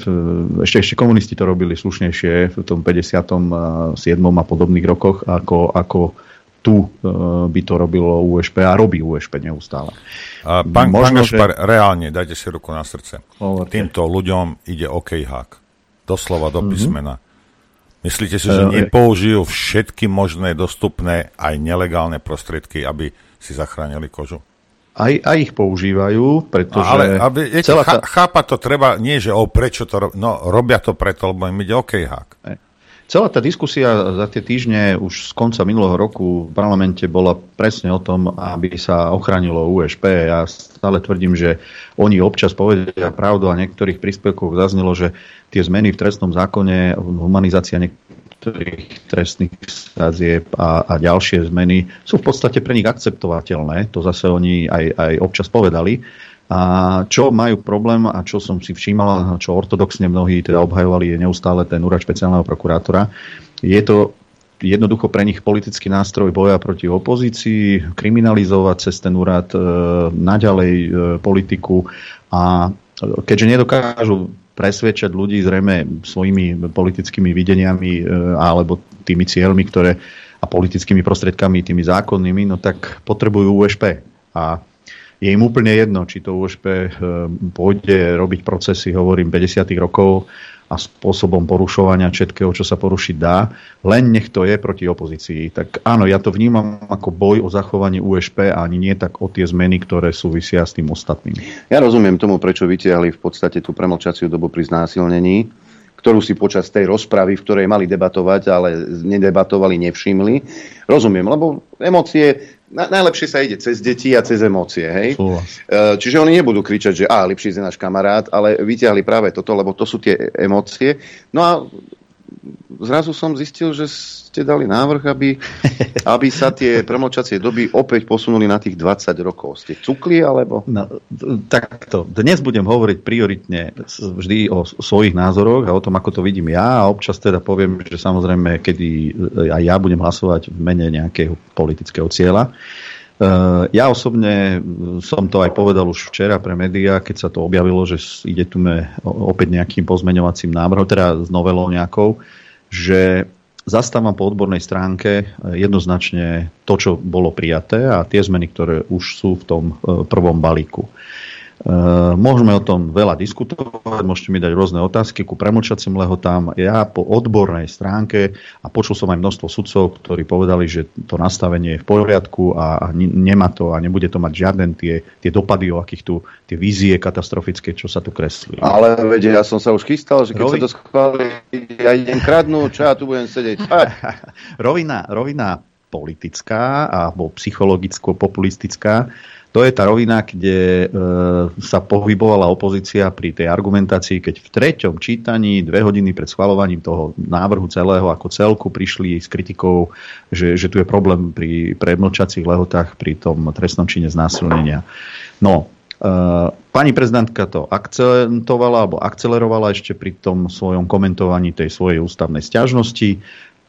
ešte, ešte komunisti to robili slušnejšie v tom 57. a podobných rokoch, ako, ako tu e, by to robilo USP a robí USP neustále. A pán, Možno, pán Gašpar, že... reálne, dajte si ruku na srdce. Hovorte. Týmto ľuďom ide OK hák. Doslova do mhm. písmena. Mm-hmm. Myslíte si, že uh, nepoužijú všetky možné dostupné aj nelegálne prostriedky, aby si zachránili kožu? Aj, aj ich používajú, pretože... No, ale aby, viete, celá tá... chápať to treba, nie že o prečo to robia, no robia to preto, lebo im ide OK hák. Celá tá diskusia za tie týždne už z konca minulého roku v parlamente bola presne o tom, aby sa ochránilo USP. Ja stále tvrdím, že oni občas povedia pravdu a niektorých príspevkoch zaznelo, že tie zmeny v trestnom zákone, humanizácia niektorých trestných sadzieb a, a ďalšie zmeny sú v podstate pre nich akceptovateľné. To zase oni aj, aj občas povedali. A čo majú problém a čo som si všímal, čo ortodoxne mnohí teda obhajovali, je neustále ten úrad špeciálneho prokurátora. Je to jednoducho pre nich politický nástroj boja proti opozícii, kriminalizovať cez ten úrad e, naďalej e, politiku a keďže nedokážu presvedčať ľudí zrejme svojimi politickými videniami e, alebo tými cieľmi, ktoré a politickými prostriedkami, tými zákonnými, no tak potrebujú USP. A je im úplne jedno, či to USP eh, pôjde robiť procesy, hovorím, 50. rokov a spôsobom porušovania všetkého, čo sa porušiť dá, len nech to je proti opozícii. Tak áno, ja to vnímam ako boj o zachovanie USP a ani nie tak o tie zmeny, ktoré súvisia s tým ostatným. Ja rozumiem tomu, prečo vytiahli v podstate tú premlčaciu dobu pri znásilnení, ktorú si počas tej rozpravy, v ktorej mali debatovať, ale nedebatovali, nevšimli. Rozumiem, lebo emócie na, najlepšie sa ide cez deti a cez emócie, hej? E, čiže oni nebudú kričať, že a, lepší je náš kamarát, ale vyťahli práve toto, lebo to sú tie emócie. No a zrazu som zistil, že ste dali návrh, aby, *laughs* aby sa tie premlčacie doby opäť posunuli na tých 20 rokov. Ste cukli, alebo? No, takto. Dnes budem hovoriť prioritne vždy o svojich názoroch a o tom, ako to vidím ja a občas teda poviem, že samozrejme, kedy aj ja budem hlasovať v mene nejakého politického cieľa. Uh, ja osobne som to aj povedal už včera pre médiá, keď sa to objavilo, že ide tu opäť nejakým pozmeňovacím návrhom, teda s novelou nejakou, že zastávam po odbornej stránke jednoznačne to, čo bolo prijaté a tie zmeny, ktoré už sú v tom prvom balíku. Eh, môžeme o tom veľa diskutovať, môžete mi dať rôzne otázky ku premlčacím lehotám. Ja po odbornej stránke a počul som aj množstvo sudcov, ktorí povedali, že to nastavenie je v poriadku a, a nemá to a nebude to mať žiadne tie, tie dopady, o akých tu tie vízie katastrofické, čo sa tu kreslí. Ale vedie, ja som sa už chystal, že keď Rovi... sa to schváli, ja idem kradnúť, čo ja tu budem sedieť. *laughs* rovina, rovina politická alebo psychologicko-populistická to je tá rovina, kde e, sa pohybovala opozícia pri tej argumentácii, keď v treťom čítaní, dve hodiny pred schvalovaním toho návrhu celého ako celku prišli s kritikou, že, že tu je problém pri premlčacích lehotách pri tom trestnom čine znásilnenia. No, e, pani prezidentka to akcentovala alebo akcelerovala ešte pri tom svojom komentovaní tej svojej ústavnej stiažnosti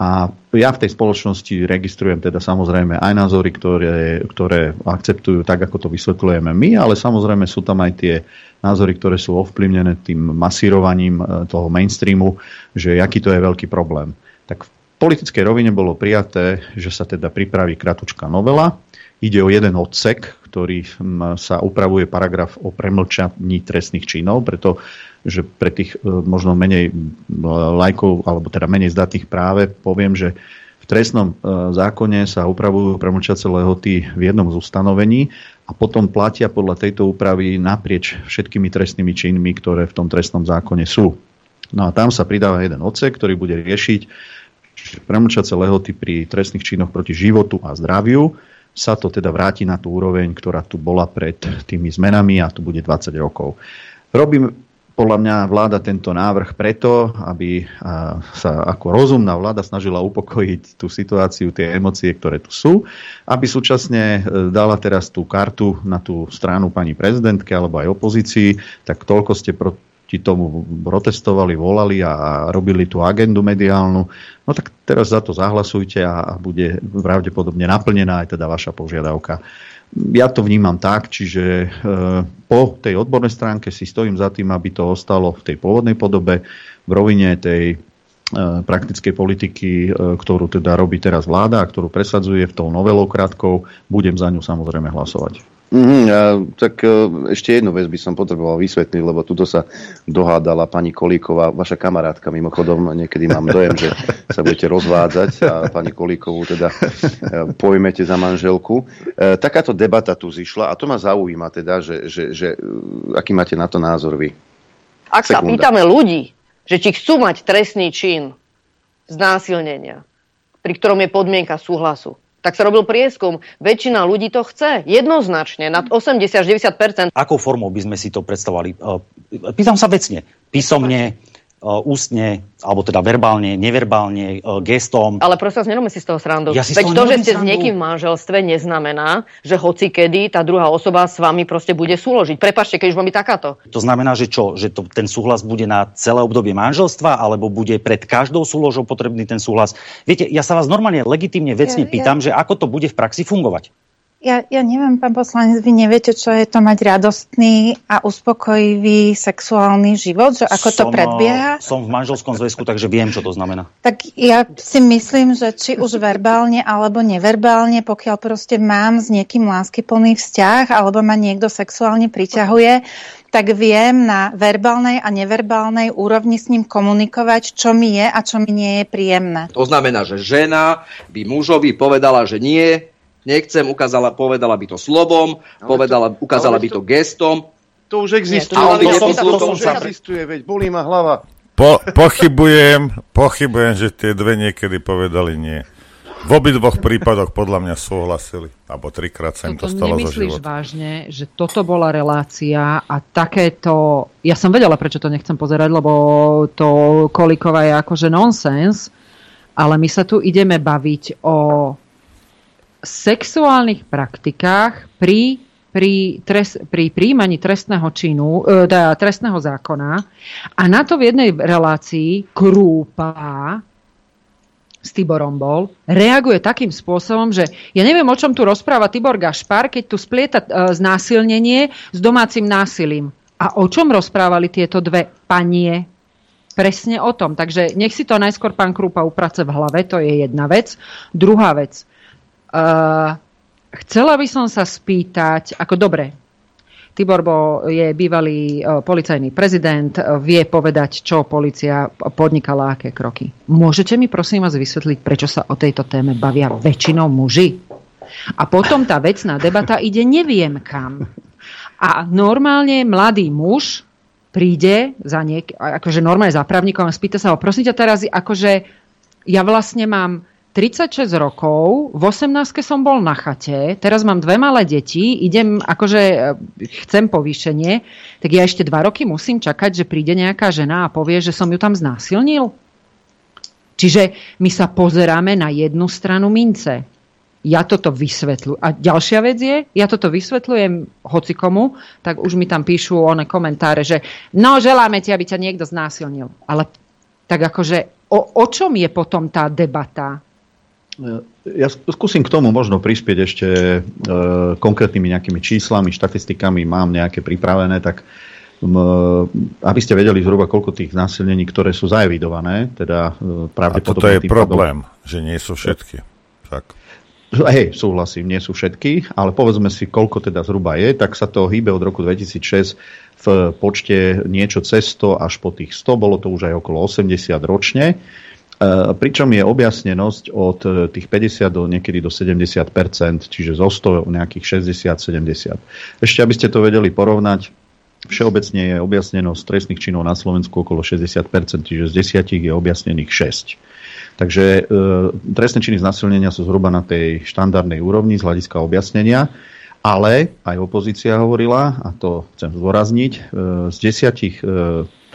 a ja v tej spoločnosti registrujem teda samozrejme aj názory, ktoré, ktoré akceptujú tak, ako to vysvetľujeme my, ale samozrejme sú tam aj tie názory, ktoré sú ovplyvnené tým masírovaním e, toho mainstreamu, že aký to je veľký problém. Tak v politickej rovine bolo prijaté, že sa teda pripraví kratučká novela. Ide o jeden odsek, ktorý sa upravuje paragraf o premlčaní trestných činov, preto že pre tých e, možno menej lajkov, alebo teda menej zdatných práve poviem, že v trestnom e, zákone sa upravujú premlčace lehoty v jednom z ustanovení a potom platia podľa tejto úpravy naprieč všetkými trestnými činmi, ktoré v tom trestnom zákone sú. No a tam sa pridáva jeden odsek, ktorý bude riešiť premlčace lehoty pri trestných činoch proti životu a zdraviu sa to teda vráti na tú úroveň, ktorá tu bola pred tými zmenami a tu bude 20 rokov. Robím podľa mňa vláda tento návrh preto, aby sa ako rozumná vláda snažila upokojiť tú situáciu, tie emócie, ktoré tu sú, aby súčasne e, dala teraz tú kartu na tú stranu pani prezidentke alebo aj opozícii, tak toľko ste ti tomu protestovali, volali a robili tú agendu mediálnu, no tak teraz za to zahlasujte a bude pravdepodobne naplnená aj teda vaša požiadavka. Ja to vnímam tak, čiže e, po tej odbornej stránke si stojím za tým, aby to ostalo v tej pôvodnej podobe, v rovine tej e, praktickej politiky, e, ktorú teda robí teraz vláda a ktorú presadzuje v tou novelou krátkou, budem za ňu samozrejme hlasovať. Mm, a, tak e, ešte jednu vec by som potreboval vysvetliť, lebo tuto sa dohádala pani Kolíková, vaša kamarátka, mimochodom, niekedy mám dojem, že sa budete rozvádzať a pani Kolíkovú teda e, pojmete za manželku. E, takáto debata tu zišla a to ma zaujíma teda, že, že, že aký máte na to názor vy. Ak Sekunda. sa pýtame ľudí, že či chcú mať trestný čin znásilnenia, pri ktorom je podmienka súhlasu, tak sa robil prieskum. Väčšina ľudí to chce. Jednoznačne. Nad 80-90%. Akou formou by sme si to predstavovali? Pýtam sa vecne. Písomne, ústne, alebo teda verbálne, neverbálne, uh, gestom. Ale prosím vás, nerobme si z toho srandu. Ja Veď to, že ste srandu. s niekým v manželstve, neznamená, že hoci kedy tá druhá osoba s vami proste bude súložiť. Prepašte, keď už mám byť takáto. To znamená, že čo? Že to, ten súhlas bude na celé obdobie manželstva, alebo bude pred každou súložou potrebný ten súhlas? Viete, ja sa vás normálne legitimne vecne ja, pýtam, ja... že ako to bude v praxi fungovať. Ja, ja neviem, pán poslanec, vy neviete, čo je to mať radostný a uspokojivý sexuálny život, že ako som, to predbieha? Som v manželskom zväzku, takže viem, čo to znamená. Tak ja si myslím, že či už verbálne alebo neverbálne, pokiaľ proste mám s niekým láskyplný vzťah alebo ma niekto sexuálne priťahuje, tak viem na verbálnej a neverbálnej úrovni s ním komunikovať, čo mi je a čo mi nie je príjemné. To znamená, že žena by mužovi povedala, že nie, nechcem, ukázala, povedala by to slovom, ale povedala, to, ukázala by to, to gestom. To už existuje. Nie, to, to, to, to, už existuje, veď bolí ma hlava. Po, pochybujem, pochybujem, že tie dve niekedy povedali nie. V obidvoch prípadoch podľa mňa súhlasili. Alebo trikrát sa im to stalo za život. vážne, že toto bola relácia a takéto... Ja som vedela, prečo to nechcem pozerať, lebo to Kolikova je akože nonsens, ale my sa tu ideme baviť o sexuálnych praktikách pri pri, trest, pri príjmaní trestného činu, e, teda trestného zákona a na to v jednej relácii Krúpa s Tiborom bol, reaguje takým spôsobom, že ja neviem, o čom tu rozpráva Tibor Gašpar, keď tu splieta e, znásilnenie s domácim násilím. A o čom rozprávali tieto dve panie? Presne o tom. Takže nech si to najskôr pán Krúpa uprace v hlave, to je jedna vec. Druhá vec. Uh, chcela by som sa spýtať, ako dobre, Tibor Bo je bývalý uh, policajný prezident, uh, vie povedať, čo policia podnikala, aké kroky. Môžete mi prosím vás vysvetliť, prečo sa o tejto téme bavia väčšinou muži? A potom tá vecná debata ide neviem kam. A normálne mladý muž príde za niek- akože normálne za právnikom a spýta sa ho, prosím ťa teraz, akože ja vlastne mám 36 rokov, v 18 som bol na chate, teraz mám dve malé deti, idem, akože e, chcem povýšenie, tak ja ešte dva roky musím čakať, že príde nejaká žena a povie, že som ju tam znásilnil. Čiže my sa pozeráme na jednu stranu mince. Ja toto vysvetľujem. A ďalšia vec je, ja toto vysvetľujem hocikomu, tak už mi tam píšu one komentáre, že no želáme ti, aby ťa niekto znásilnil. Ale tak akože o, o čom je potom tá debata? Ja skúsim k tomu možno prispieť ešte e, konkrétnymi nejakými číslami, štatistikami, mám nejaké pripravené, tak m, aby ste vedeli zhruba, koľko tých násilnení, ktoré sú zaevidované, teda e, pravdepodobne... A toto je problém, že nie sú všetky. Tak. Hej, súhlasím, nie sú všetky, ale povedzme si, koľko teda zhruba je, tak sa to hýbe od roku 2006 v počte niečo cez 100 až po tých 100, bolo to už aj okolo 80 ročne. Eh, pričom je objasnenosť od eh, tých 50 do niekedy do 70% čiže zo 100 nejakých 60-70. Ešte aby ste to vedeli porovnať, všeobecne je objasnenosť trestných činov na Slovensku okolo 60% čiže z 10 je objasnených 6. Takže e, trestné činy znasilnenia sú zhruba na tej štandardnej úrovni z hľadiska objasnenia, ale aj opozícia hovorila, a to chcem zdôrazniť, z desiatich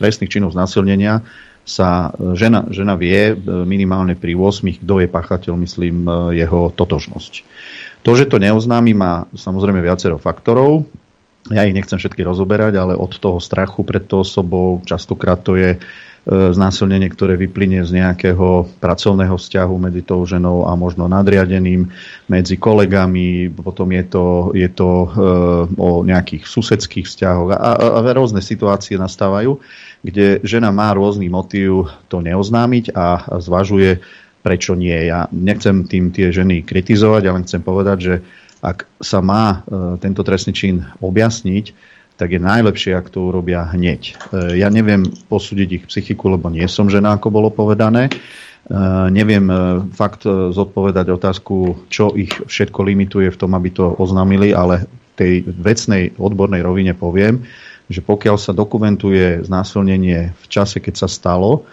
trestných činov znasilnenia sa e, žena, žena vie e, minimálne pri 8, kto je pachateľ, myslím, e, jeho totožnosť. To, že to neoznámi, má samozrejme viacero faktorov. ja ich nechcem všetky rozoberať, ale od toho strachu pred tou osobou, častokrát to je znásilnenie, ktoré vyplynie z nejakého pracovného vzťahu medzi tou ženou a možno nadriadeným, medzi kolegami, potom je to, je to e, o nejakých susedských vzťahoch a, a, a rôzne situácie nastávajú, kde žena má rôzny motív to neoznámiť a, zvažuje, prečo nie. Ja nechcem tým tie ženy kritizovať, ale chcem povedať, že ak sa má e, tento trestný čin objasniť, tak je najlepšie, ak to urobia hneď. E, ja neviem posúdiť ich psychiku, lebo nie som žena, ako bolo povedané. E, neviem fakt zodpovedať otázku, čo ich všetko limituje v tom, aby to oznámili, ale tej vecnej odbornej rovine poviem, že pokiaľ sa dokumentuje znásilnenie v čase, keď sa stalo,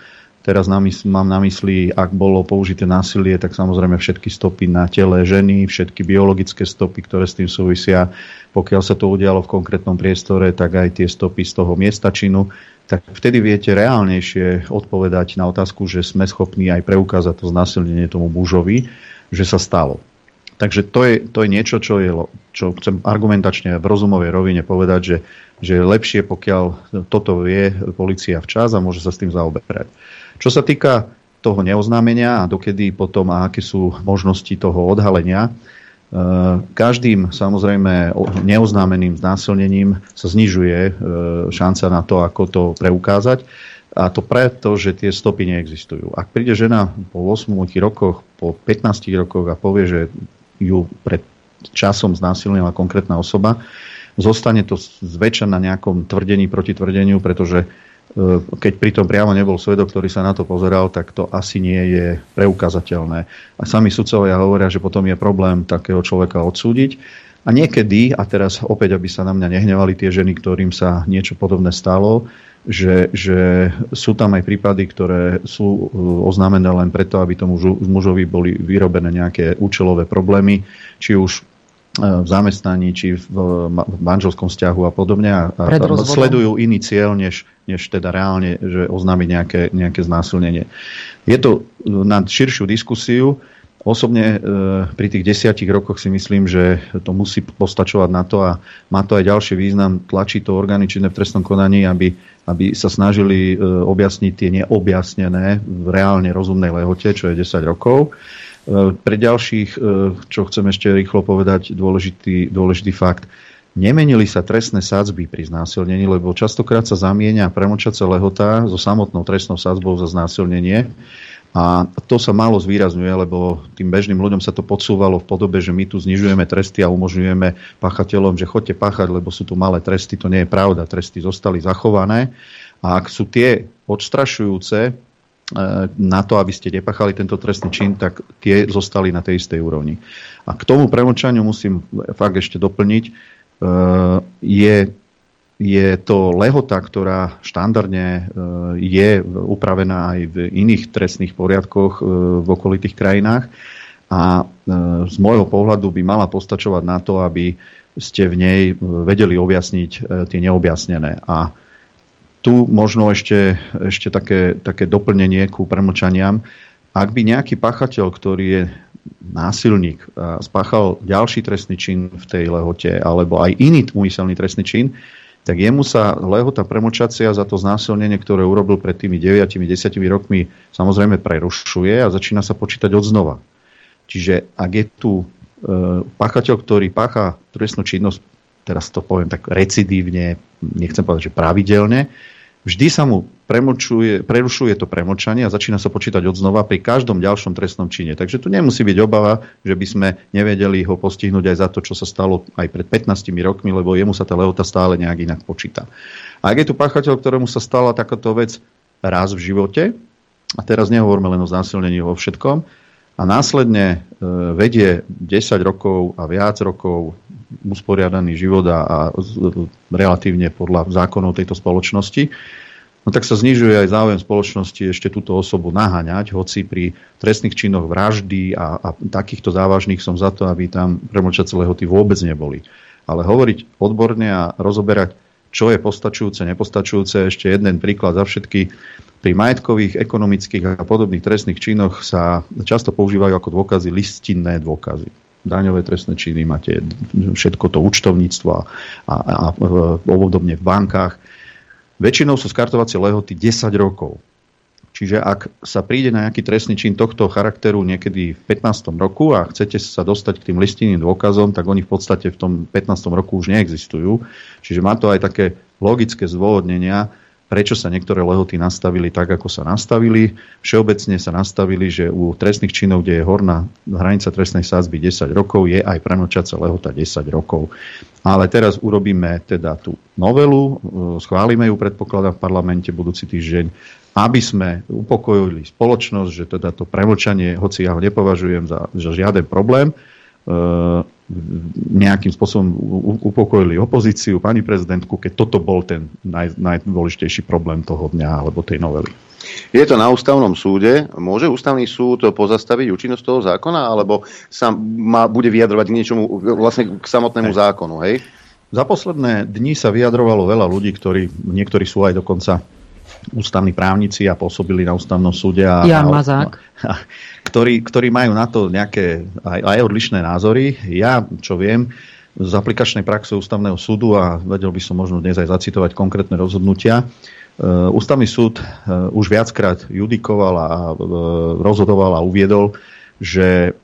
Teraz mám na mysli, ak bolo použité násilie, tak samozrejme všetky stopy na tele ženy, všetky biologické stopy, ktoré s tým súvisia. Pokiaľ sa to udialo v konkrétnom priestore, tak aj tie stopy z toho miesta činu. Tak vtedy viete reálnejšie odpovedať na otázku, že sme schopní aj preukázať to znásilnenie tomu mužovi, že sa stalo. Takže to je, to je niečo, čo, je, čo chcem argumentačne v rozumovej rovine povedať, že, že je lepšie, pokiaľ toto vie policia včas a môže sa s tým zaoberať. Čo sa týka toho neoznámenia a dokedy potom a aké sú možnosti toho odhalenia, e, každým samozrejme neoznámeným znásilnením sa znižuje e, šanca na to, ako to preukázať. A to preto, že tie stopy neexistujú. Ak príde žena po 8 rokoch, po 15 rokoch a povie, že ju pred časom znásilnila konkrétna osoba, zostane to zväčša na nejakom tvrdení proti tvrdeniu, pretože E, keď pritom priamo nebol svedok, ktorý sa na to pozeral, tak to asi nie je preukázateľné. A sami sudcovia hovoria, že potom je problém takého človeka odsúdiť. A niekedy, a teraz opäť, aby sa na mňa nehnevali tie ženy, ktorým sa niečo podobné stalo, že, že sú tam aj prípady, ktoré sú e, oznámené len preto, aby tomu mužovi boli vyrobené nejaké účelové problémy, či už v zamestnaní či v manželskom vzťahu a podobne a, a sledujú iný cieľ, než, než teda reálne, že oznámiť nejaké, nejaké znásilnenie. Je to na širšiu diskusiu. Osobne e, pri tých desiatich rokoch si myslím, že to musí postačovať na to a má to aj ďalší význam. Tlačí to orgány činné v trestnom konaní, aby, aby sa snažili e, objasniť tie neobjasnené v reálne rozumnej lehote, čo je 10 rokov. E, pre ďalších, e, čo chcem ešte rýchlo povedať, dôležitý, dôležitý fakt. Nemenili sa trestné sadzby pri znásilnení, lebo častokrát sa zamieňa premočacia lehota so samotnou trestnou sadzbou za znásilnenie. A to sa málo zvýrazňuje, lebo tým bežným ľuďom sa to podsúvalo v podobe, že my tu znižujeme tresty a umožňujeme pachateľom, že chodte páchať, lebo sú tu malé tresty. To nie je pravda. Tresty zostali zachované. A ak sú tie odstrašujúce, na to, aby ste nepachali tento trestný čin, tak tie zostali na tej istej úrovni. A k tomu premočaniu musím fakt ešte doplniť, e, je, je to lehota, ktorá štandardne e, je upravená aj v iných trestných poriadkoch e, v okolitých krajinách a z môjho pohľadu by mala postačovať na to, aby ste v nej vedeli objasniť tie neobjasnené. A tu možno ešte, ešte také, také doplnenie ku premlčaniam. Ak by nejaký pachateľ, ktorý je násilník, spáchal ďalší trestný čin v tej lehote, alebo aj iný úmyselný trestný čin, tak jemu sa lehota premočacia za to znásilnenie, ktoré urobil pred tými 9-10 rokmi, samozrejme prerušuje a začína sa počítať od znova. Čiže ak je tu e, páchateľ, ktorý pácha trestnú činnosť, teraz to poviem tak recidívne, nechcem povedať, že pravidelne, vždy sa mu premočuje, prerušuje to premočanie a začína sa počítať od znova pri každom ďalšom trestnom čine. Takže tu nemusí byť obava, že by sme nevedeli ho postihnúť aj za to, čo sa stalo aj pred 15 rokmi, lebo jemu sa tá lehota stále nejak inak počíta. A ak je tu páchateľ, ktorému sa stala takáto vec raz v živote, a teraz nehovoríme len o znásilnení vo všetkom, a následne e, vedie 10 rokov a viac rokov usporiadaný život a, a relatívne podľa zákonov tejto spoločnosti, no tak sa znižuje aj záujem spoločnosti ešte túto osobu naháňať, hoci pri trestných činoch vraždy a, a takýchto závažných som za to, aby tam premlčacie lehoty vôbec neboli. Ale hovoriť odborne a rozoberať, čo je postačujúce, nepostačujúce, ešte jeden príklad za všetky. Pri majetkových, ekonomických a podobných trestných činoch sa často používajú ako dôkazy listinné dôkazy. Daňové trestné činy, máte všetko to účtovníctvo a, a, a obdobne v bankách. Väčšinou sú skartovacie lehoty 10 rokov. Čiže ak sa príde na nejaký trestný čin tohto charakteru niekedy v 15. roku a chcete sa dostať k tým listinným dôkazom, tak oni v podstate v tom 15. roku už neexistujú. Čiže má to aj také logické zdôvodnenia, prečo sa niektoré lehoty nastavili tak, ako sa nastavili. Všeobecne sa nastavili, že u trestných činov, kde je horná hranica trestnej sázby 10 rokov, je aj premlčacia lehota 10 rokov. Ale teraz urobíme teda tú novelu, e, schválime ju, predpokladám, v parlamente budúci týždeň, aby sme upokojili spoločnosť, že teda to premlčanie, hoci ja ho nepovažujem za, za žiaden problém, e, nejakým spôsobom upokojili opozíciu, pani prezidentku, keď toto bol ten naj, najdôležitejší problém toho dňa alebo tej novely. Je to na ústavnom súde. Môže ústavný súd pozastaviť účinnosť toho zákona, alebo sa má, bude vyjadrovať k niečomu, vlastne k samotnému hej. zákonu, hej? Za posledné dni sa vyjadrovalo veľa ľudí, ktorí, niektorí sú aj dokonca ústavní právnici a pôsobili na ústavnom súde. A, Jan Mazák. A, a, ktorí, ktorí majú na to nejaké aj, aj odlišné názory. Ja, čo viem, z aplikačnej praxe ústavného súdu a vedel by som možno dnes aj zacitovať konkrétne rozhodnutia. Uh, ústavný súd uh, už viackrát judikoval a uh, rozhodoval a uviedol, že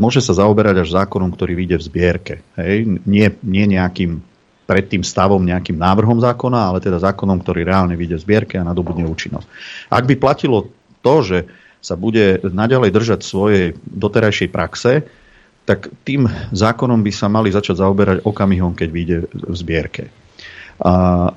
môže sa zaoberať až zákonom, ktorý vyjde v zbierke. Hej? Nie, nie nejakým pred tým stavom nejakým návrhom zákona, ale teda zákonom, ktorý reálne vyjde v zbierke a nadobudne účinnosť. Ak by platilo to, že sa bude naďalej držať svojej doterajšej praxe, tak tým zákonom by sa mali začať zaoberať okamihom, keď vyjde v zbierke. A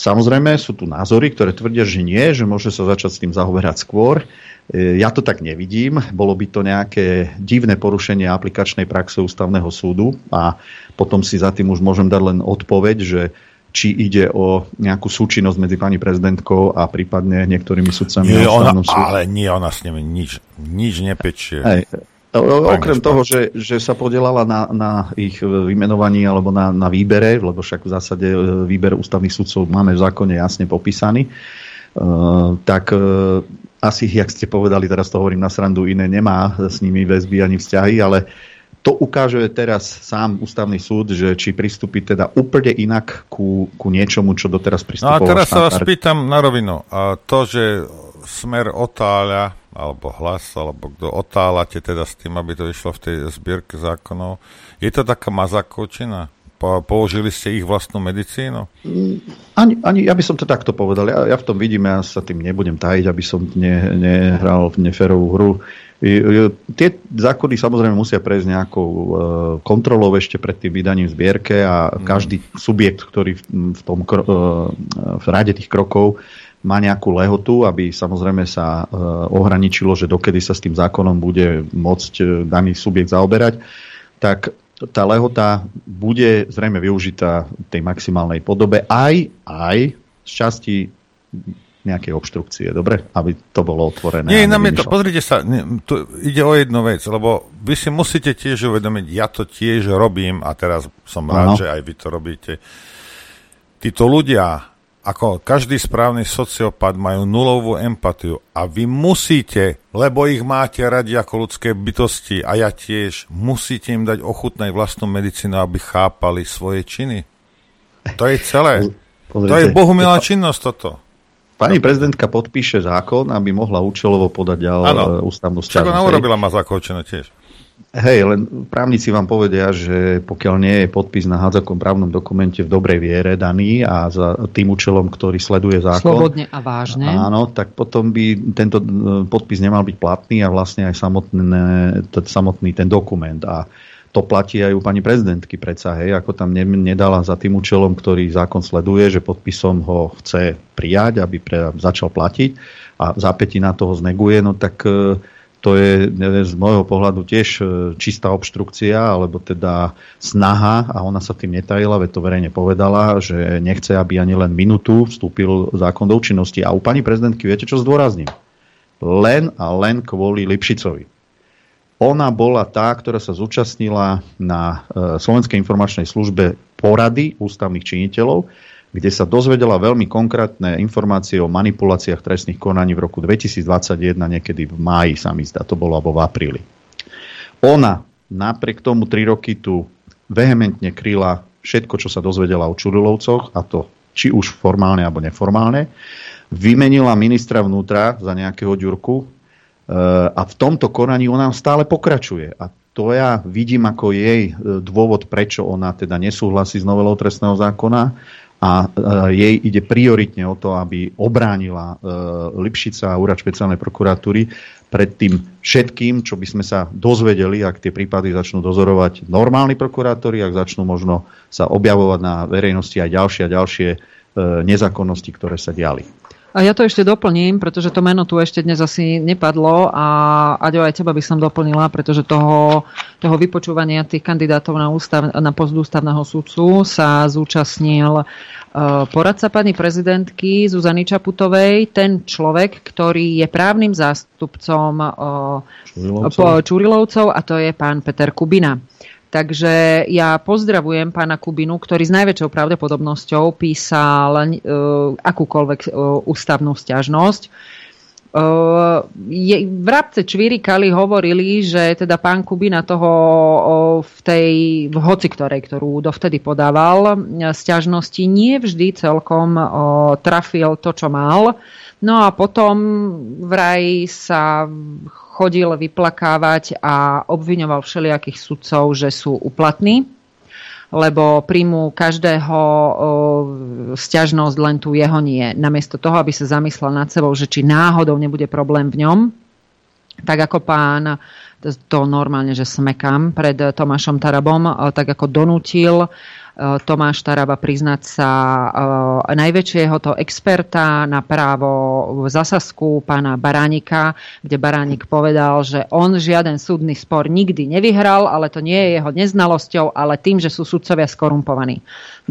Samozrejme sú tu názory, ktoré tvrdia, že nie, že môže sa začať s tým zaoberať skôr. E, ja to tak nevidím. Bolo by to nejaké divné porušenie aplikačnej praxe ústavného súdu a potom si za tým už môžem dať len odpoveď, že či ide o nejakú súčinnosť medzi pani prezidentkou a prípadne niektorými sudcami. Nie, ona, ale nie, ona s nimi nič, nič nepečie. Hej. Okrem toho, že, že sa podielala na, na ich vymenovaní alebo na, na výbere, lebo však v zásade e, výber ústavných sudcov máme v zákone jasne popísaný, uh, tak uh, asi, jak ste povedali, teraz to hovorím na srandu, iné nemá s nimi väzby ani vzťahy, ale to ukáže teraz sám ústavný súd, že či pristúpi teda úplne inak ku, ku niečomu, čo doteraz pristupoval. No a teraz sa vás pýtam na rovinu. A to, že smer otáľa, alebo hlas, alebo kto otáľate teda s tým, aby to vyšlo v tej zbierke zákonov, je to taká mazakočina? použili ste ich vlastnú medicínu? Ani, ani, ja by som to takto povedal. Ja, ja v tom vidím, ja sa tým nebudem tajiť, aby som ne, nehral v neferovú hru. Tie zákony samozrejme musia prejsť nejakou e, kontrolou ešte pred tým vydaním zbierke a mm. každý subjekt, ktorý v, tom, e, v rade tých krokov má nejakú lehotu, aby samozrejme sa e, ohraničilo, že dokedy sa s tým zákonom bude môcť daný subjekt zaoberať, tak tá lehota bude zrejme využitá v tej maximálnej podobe aj, aj z časti nejakej obštrukcie, dobre? Aby to bolo otvorené. Nie, nám je to, pozrite sa, nie, tu ide o jednu vec, lebo vy si musíte tiež uvedomiť, ja to tiež robím a teraz som rád, že aj vy to robíte. Títo ľudia, ako každý správny sociopat, majú nulovú empatiu a vy musíte, lebo ich máte radi ako ľudské bytosti a ja tiež, musíte im dať ochutnať vlastnú medicínu, aby chápali svoje činy. To je celé. Pozrite, to je bohumilá činnosť toto. Pani prezidentka podpíše zákon, aby mohla účelovo podať ďalej e, ústavnú sťažnosť. Ona urobila má zakočené tiež. Hej, len právnici vám povedia, že pokiaľ nie je podpis na hádzakom právnom dokumente v dobrej viere daný a za tým účelom, ktorý sleduje zákon. Slobodne a vážne. Áno, tak potom by tento e, podpis nemal byť platný a vlastne aj samotné, samotný ten dokument. A to platí aj u pani prezidentky predsa, hej, ako tam ne, nedala za tým účelom, ktorý zákon sleduje, že podpisom ho chce prijať, aby pre, začal platiť a zápätí na toho zneguje, no tak e, to je z môjho pohľadu tiež e, čistá obštrukcia, alebo teda snaha, a ona sa tým netajila, veď to verejne povedala, že nechce, aby ani len minútu vstúpil zákon do účinnosti. A u pani prezidentky viete, čo zdôrazním? Len a len kvôli Lipšicovi ona bola tá, ktorá sa zúčastnila na e, Slovenskej informačnej službe porady ústavných činiteľov, kde sa dozvedela veľmi konkrétne informácie o manipuláciách trestných konaní v roku 2021, niekedy v máji sa mi zdá, to bolo alebo v apríli. Ona napriek tomu tri roky tu vehementne kryla všetko, čo sa dozvedela o Čurilovcoch, a to či už formálne alebo neformálne. Vymenila ministra vnútra za nejakého ďurku a v tomto konaní ona stále pokračuje. A to ja vidím ako jej e, dôvod, prečo ona teda nesúhlasí s novelou trestného zákona a e, jej ide prioritne o to, aby obránila Lipšica a úrad špeciálnej prokuratúry pred tým všetkým, čo by sme sa dozvedeli, ak tie prípady začnú dozorovať normálni prokurátori, ak začnú možno sa objavovať na verejnosti aj ďalšie a ďalšie nezákonnosti, ktoré sa diali. A ja to ešte doplním, pretože to meno tu ešte dnes asi nepadlo a Aďo, aj teba by som doplnila, pretože toho, toho vypočúvania tých kandidátov na, ústav, na post ústavného sudcu sa zúčastnil uh, poradca pani prezidentky Zuzany Čaputovej, ten človek, ktorý je právnym zástupcom uh, Čurilovcov. Čurilovcov a to je pán Peter Kubina. Takže ja pozdravujem pána Kubinu, ktorý s najväčšou pravdepodobnosťou písal uh, akúkoľvek uh, ústavnú stiažnosť. Uh, je, vrabce Čvirikali hovorili, že teda pán Kubina toho uh, v tej v hoci ktorej, ktorú dovtedy podával, stiažnosti nie vždy celkom uh, trafil to, čo mal. No a potom vraj sa chodil vyplakávať a obviňoval všelijakých sudcov, že sú uplatní, lebo príjmu každého stiažnosť, len tu jeho nie. Namiesto toho, aby sa zamyslel nad sebou, že či náhodou nebude problém v ňom, tak ako pán to normálne, že smekám pred Tomášom Tarabom, tak ako donútil Tomáš Taraba priznať sa eh, najväčšieho to experta na právo v Zasasku, pána Baránika, kde Baránik povedal, že on žiaden súdny spor nikdy nevyhral, ale to nie je jeho neznalosťou, ale tým, že sú sudcovia skorumpovaní.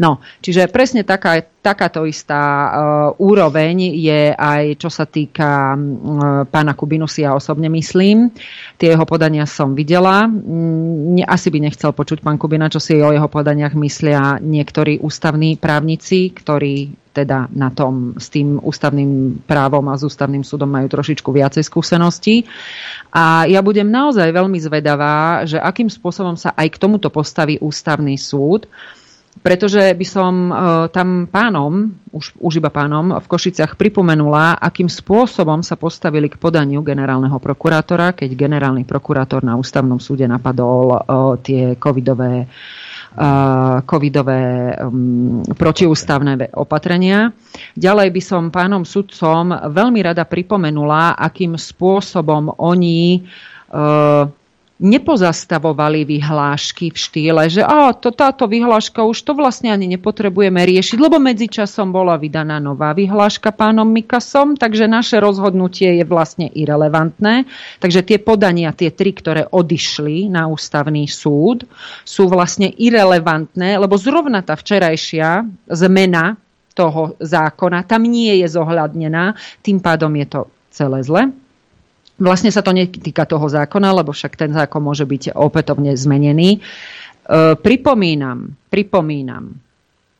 No, čiže presne taká, takáto istá uh, úroveň je aj čo sa týka uh, pána Kubinu si ja osobne myslím. Tie jeho podania som videla. Mm, asi by nechcel počuť pán Kubina, čo si o jeho podaniach myslia niektorí ústavní právnici, ktorí teda na tom s tým ústavným právom a s ústavným súdom majú trošičku viacej skúseností. A ja budem naozaj veľmi zvedavá, že akým spôsobom sa aj k tomuto postaví ústavný súd. Uh, pretože by som e, tam pánom, už, už iba pánom, v Košiciach pripomenula, akým spôsobom sa postavili k podaniu generálneho prokurátora, keď generálny prokurátor na ústavnom súde napadol e, tie covidové e, covidové protiústavné opatrenia. Ďalej by som pánom sudcom veľmi rada pripomenula, akým spôsobom oni nepozastavovali vyhlášky v štýle, že á, to, táto vyhláška už to vlastne ani nepotrebujeme riešiť, lebo medzičasom bola vydaná nová vyhláška pánom Mikasom, takže naše rozhodnutie je vlastne irrelevantné. Takže tie podania, tie tri, ktoré odišli na ústavný súd, sú vlastne irrelevantné, lebo zrovna tá včerajšia zmena toho zákona tam nie je zohľadnená, tým pádom je to celé zle. Vlastne sa to netýka toho zákona, lebo však ten zákon môže byť opätovne zmenený. E, pripomínam, pripomínam,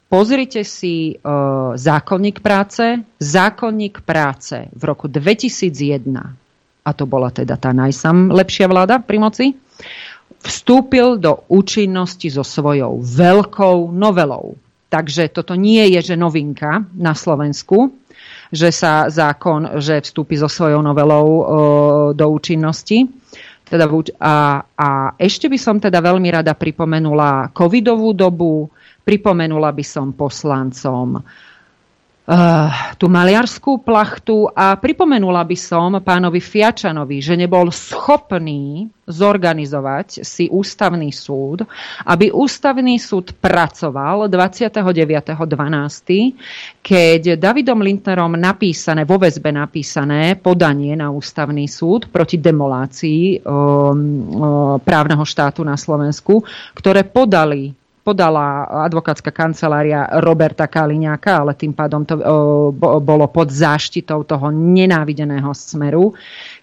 pozrite si e, zákonník práce. Zákonník práce v roku 2001, a to bola teda tá najsam lepšia vláda pri moci, vstúpil do účinnosti so svojou veľkou novelou. Takže toto nie je, že novinka na Slovensku že sa zákon, že vstúpi so svojou novelou do účinnosti. Teda, a, a ešte by som teda veľmi rada pripomenula covidovú dobu, pripomenula by som poslancom uh, tú maliarskú plachtu a pripomenula by som pánovi Fiačanovi, že nebol schopný zorganizovať si ústavný súd, aby ústavný súd pracoval 29.12., keď Davidom Lindnerom napísané, vo väzbe napísané podanie na ústavný súd proti demolácii um, um, právneho štátu na Slovensku, ktoré podali podala advokátska kancelária Roberta Kaliňáka, ale tým pádom to bolo pod záštitou toho nenávideného smeru,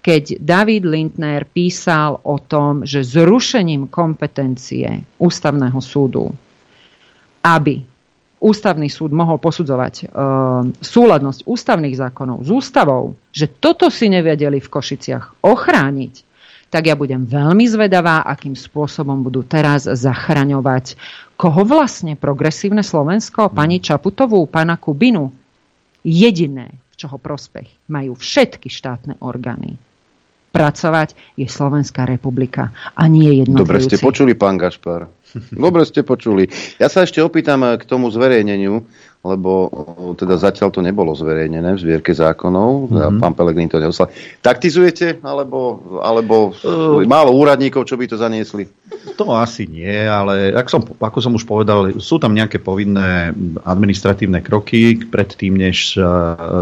keď David Lindner písal o tom, že zrušením kompetencie ústavného súdu, aby ústavný súd mohol posudzovať e, súladnosť ústavných zákonov s ústavou, že toto si nevedeli v Košiciach ochrániť, tak ja budem veľmi zvedavá, akým spôsobom budú teraz zachraňovať koho vlastne progresívne Slovensko, pani Čaputovú, pana Kubinu. Jediné, v čoho prospech majú všetky štátne orgány pracovať, je Slovenská republika a nie jednotlivci. Dobre ste počuli, pán Gašpar. Dobre ste počuli. Ja sa ešte opýtam k tomu zverejneniu, lebo teda zatiaľ to nebolo zverejnené v zbierke zákonov. Mm-hmm. Pán Pelegrín to neoslal. Taktizujete? Alebo, alebo uh, málo úradníkov, čo by to zaniesli? To asi nie, ale ak som, ako som už povedal, sú tam nejaké povinné administratívne kroky predtým, než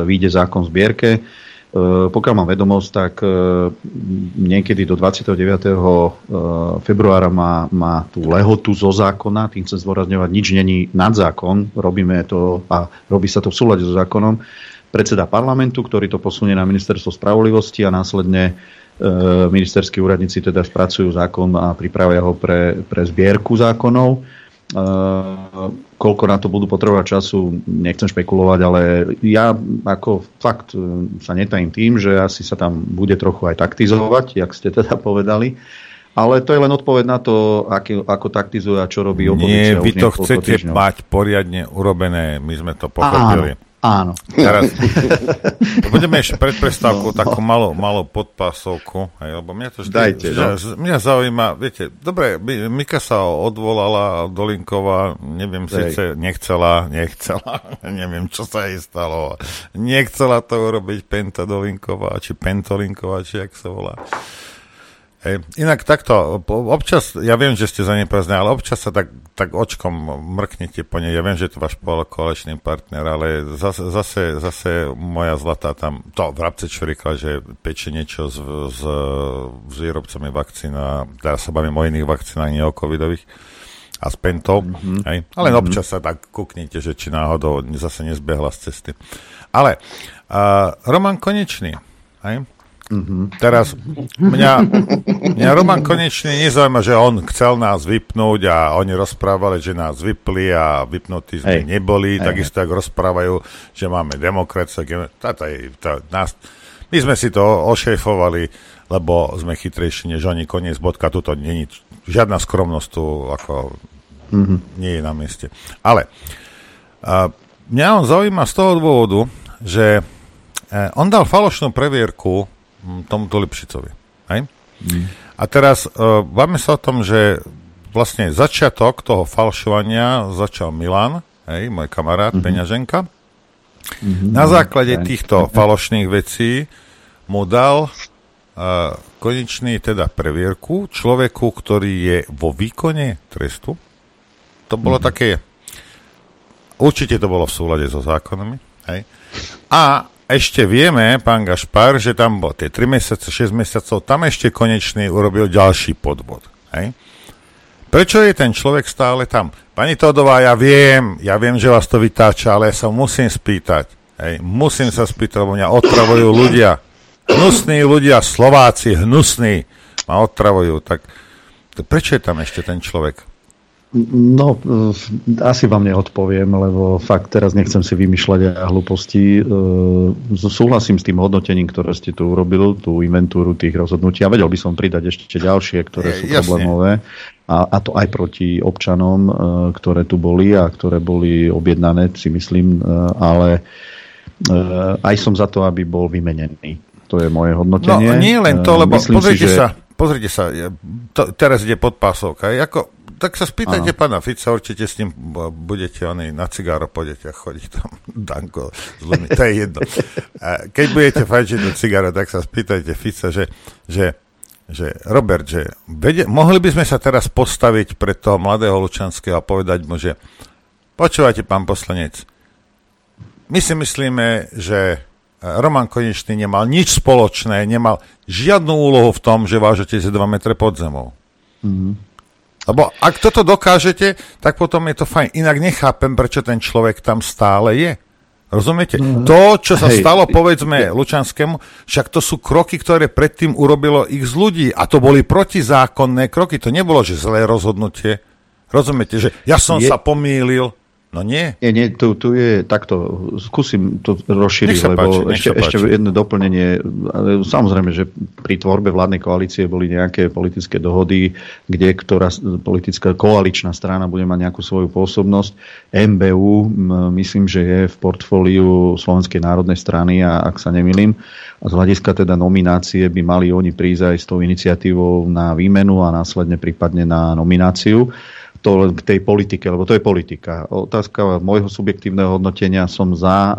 vyjde zákon v zbierke. E, pokiaľ mám vedomosť, tak e, niekedy do 29. E, februára má, má tú lehotu zo zákona, tým chcem zdôrazňovať, nič není nad zákon, robíme to a robí sa to v súlade so zákonom. Predseda parlamentu, ktorý to posunie na ministerstvo spravodlivosti a následne ministerskí úradníci teda spracujú zákon a pripravia ho pre, pre zbierku zákonov. Koľko na to budú potrebovať času, nechcem špekulovať, ale ja ako fakt e, sa netajím tým, že asi sa tam bude trochu aj taktizovať, jak ste teda *laughs* povedali. Ale to je len odpoveď na to, ako, ako taktizuje a čo robí opozícia. Nie, vy to chcete týždňov. mať poriadne urobené, my sme to pochopili. Áno. Teraz, *laughs* budeme ešte pred prestávkou no. takú malú, malú podpásovku, hej, lebo mňa to vždy, Dajte, no. mňa zaujíma, viete, dobre, Mika sa odvolala, Dolinková, neviem, Dej. síce nechcela, nechcela, *laughs* neviem, čo sa jej stalo, nechcela to urobiť Penta Dolinková, či Pentolinková, či jak sa volá. Hej. Inak takto, občas, ja viem, že ste za ne ale občas sa tak, tak očkom mrknete po nej. Ja viem, že je to váš kolečný partner, ale zase, zase, zase moja zlatá tam, to v Rabce Čurikla, že peče niečo s, s, s výrobcami vakcín a teraz sa bavím o iných vakcínach, nie o covidových a s pentou, mm-hmm. hej. ale mm-hmm. občas sa tak kuknite, že či náhodou zase nezbehla z cesty. Ale uh, Roman Konečný, hej, Mm-hmm. Teraz mňa, mňa Roman konečne nezaujíma, že on chcel nás vypnúť a oni rozprávali, že nás vypli a vypnutí sme hey. neboli, hey. takisto ako rozprávajú, že máme demokraciu. Nás, my sme si to ošejfovali, lebo sme chytrejší než oni, koniec bodka, tuto není žiadna skromnosť tu ako mm-hmm. nie je na mieste. Ale a, mňa on zaujíma z toho dôvodu, že e, on dal falošnú previerku tomuto Lipšicovi. Hej? Mm. A teraz uh, bavíme sa o tom, že vlastne začiatok toho falšovania začal Milan, hej, môj kamarát, mm-hmm. peňaženka. Mm-hmm. Na základe týchto *laughs* falošných vecí mu dal uh, konečný teda previerku človeku, ktorý je vo výkone trestu. To bolo mm-hmm. také, určite to bolo v súlade so zákonami. Hej. A ešte vieme, pán Gašpar, že tam bol tie 3 mesiace, 6 mesiacov, tam ešte konečný urobil ďalší podvod. Hej? Prečo je ten človek stále tam? Pani Todová, ja viem, ja viem, že vás to vytáča, ale ja sa musím spýtať. Hej? Musím sa spýtať, lebo mňa otravujú ľudia. Hnusní ľudia, Slováci, hnusní, ma otravujú. Tak prečo je tam ešte ten človek? No, eh, asi vám neodpoviem, lebo fakt teraz nechcem si vymýšľať a hlúposti. Eh, súhlasím s tým hodnotením, ktoré ste tu urobil, tú inventúru tých rozhodnutí. A vedel by som pridať ešte ďalšie, ktoré sú Jasne. problémové. A, a to aj proti občanom, ktoré tu boli a ktoré boli objednané, si myslím, ale aj som za to, aby bol vymenený. To je moje hodnotenie. No, nie len to, lebo myslím pozrite si, že... sa, pozrite sa, to, teraz ide podpásovka. Ako, tak sa spýtajte ano. pána Fica, určite s ním budete oni na cigáro pôjdete a chodiť tam *laughs* Danko zlomí, to je jedno. A keď budete fajčiť do cigára, tak sa spýtajte Fica, že, že, že Robert, že vede, mohli by sme sa teraz postaviť pred toho mladého Lučanského a povedať mu, že počúvajte, pán poslanec, my si myslíme, že Roman Konečný nemal nič spoločné, nemal žiadnu úlohu v tom, že vážete si 2 metre pod zemou. Mm-hmm. Lebo ak toto dokážete, tak potom je to fajn. Inak nechápem, prečo ten človek tam stále je. Rozumiete? Mm. To, čo sa Hej. stalo, povedzme, Lučanskému, však to sú kroky, ktoré predtým urobilo ich z ľudí. A to boli protizákonné kroky. To nebolo, že zlé rozhodnutie. Rozumiete, že ja som je... sa pomýlil. No nie. Nie, nie, tu, tu je takto, skúsim to rozšíriť, lebo páči, ešte, ešte jedno doplnenie. Samozrejme, že pri tvorbe vládnej koalície boli nejaké politické dohody, kde ktorá politická koaličná strana bude mať nejakú svoju pôsobnosť. MBU, myslím, že je v portfóliu Slovenskej národnej strany, a ak sa nemýlim. A z hľadiska teda nominácie by mali oni prísť aj s tou iniciatívou na výmenu a následne prípadne na nomináciu to len k tej politike, lebo to je politika. Otázka môjho subjektívneho hodnotenia som za e,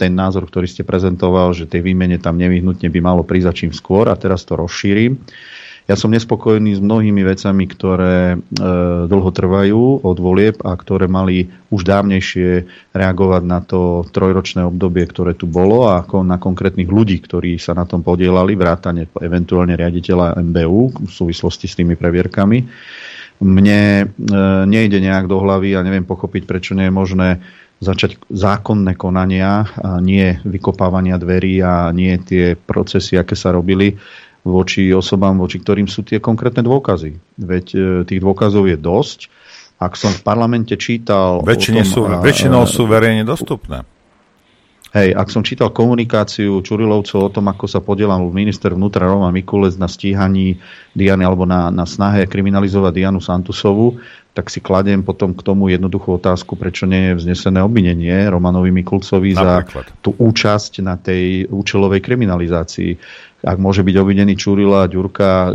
ten názor, ktorý ste prezentoval, že tej výmene tam nevyhnutne by malo prísť čím skôr a teraz to rozšírim. Ja som nespokojný s mnohými vecami, ktoré e, dlho trvajú od volieb a ktoré mali už dávnejšie reagovať na to trojročné obdobie, ktoré tu bolo a ako na konkrétnych ľudí, ktorí sa na tom podielali, vrátane eventuálne riaditeľa MBU v súvislosti s tými previerkami mne e, nejde nejak do hlavy a neviem pochopiť, prečo nie je možné začať zákonné konania a nie vykopávania dverí a nie tie procesy, aké sa robili voči osobám, voči ktorým sú tie konkrétne dôkazy. Veď e, tých dôkazov je dosť. Ak som v parlamente čítal... Väčšinou sú, väčšinou sú verejne dostupné. Hej, ak som čítal komunikáciu Čurilovcov o tom, ako sa podielal minister vnútra Roma Mikulec na stíhaní Diany alebo na, na snahe kriminalizovať Dianu Santusovu, tak si kladiem potom k tomu jednoduchú otázku, prečo nie je vznesené obvinenie Romanovi Mikulcovi Napríklad. za tú účasť na tej účelovej kriminalizácii. Ak môže byť obvinený Čurila, Ďurka e,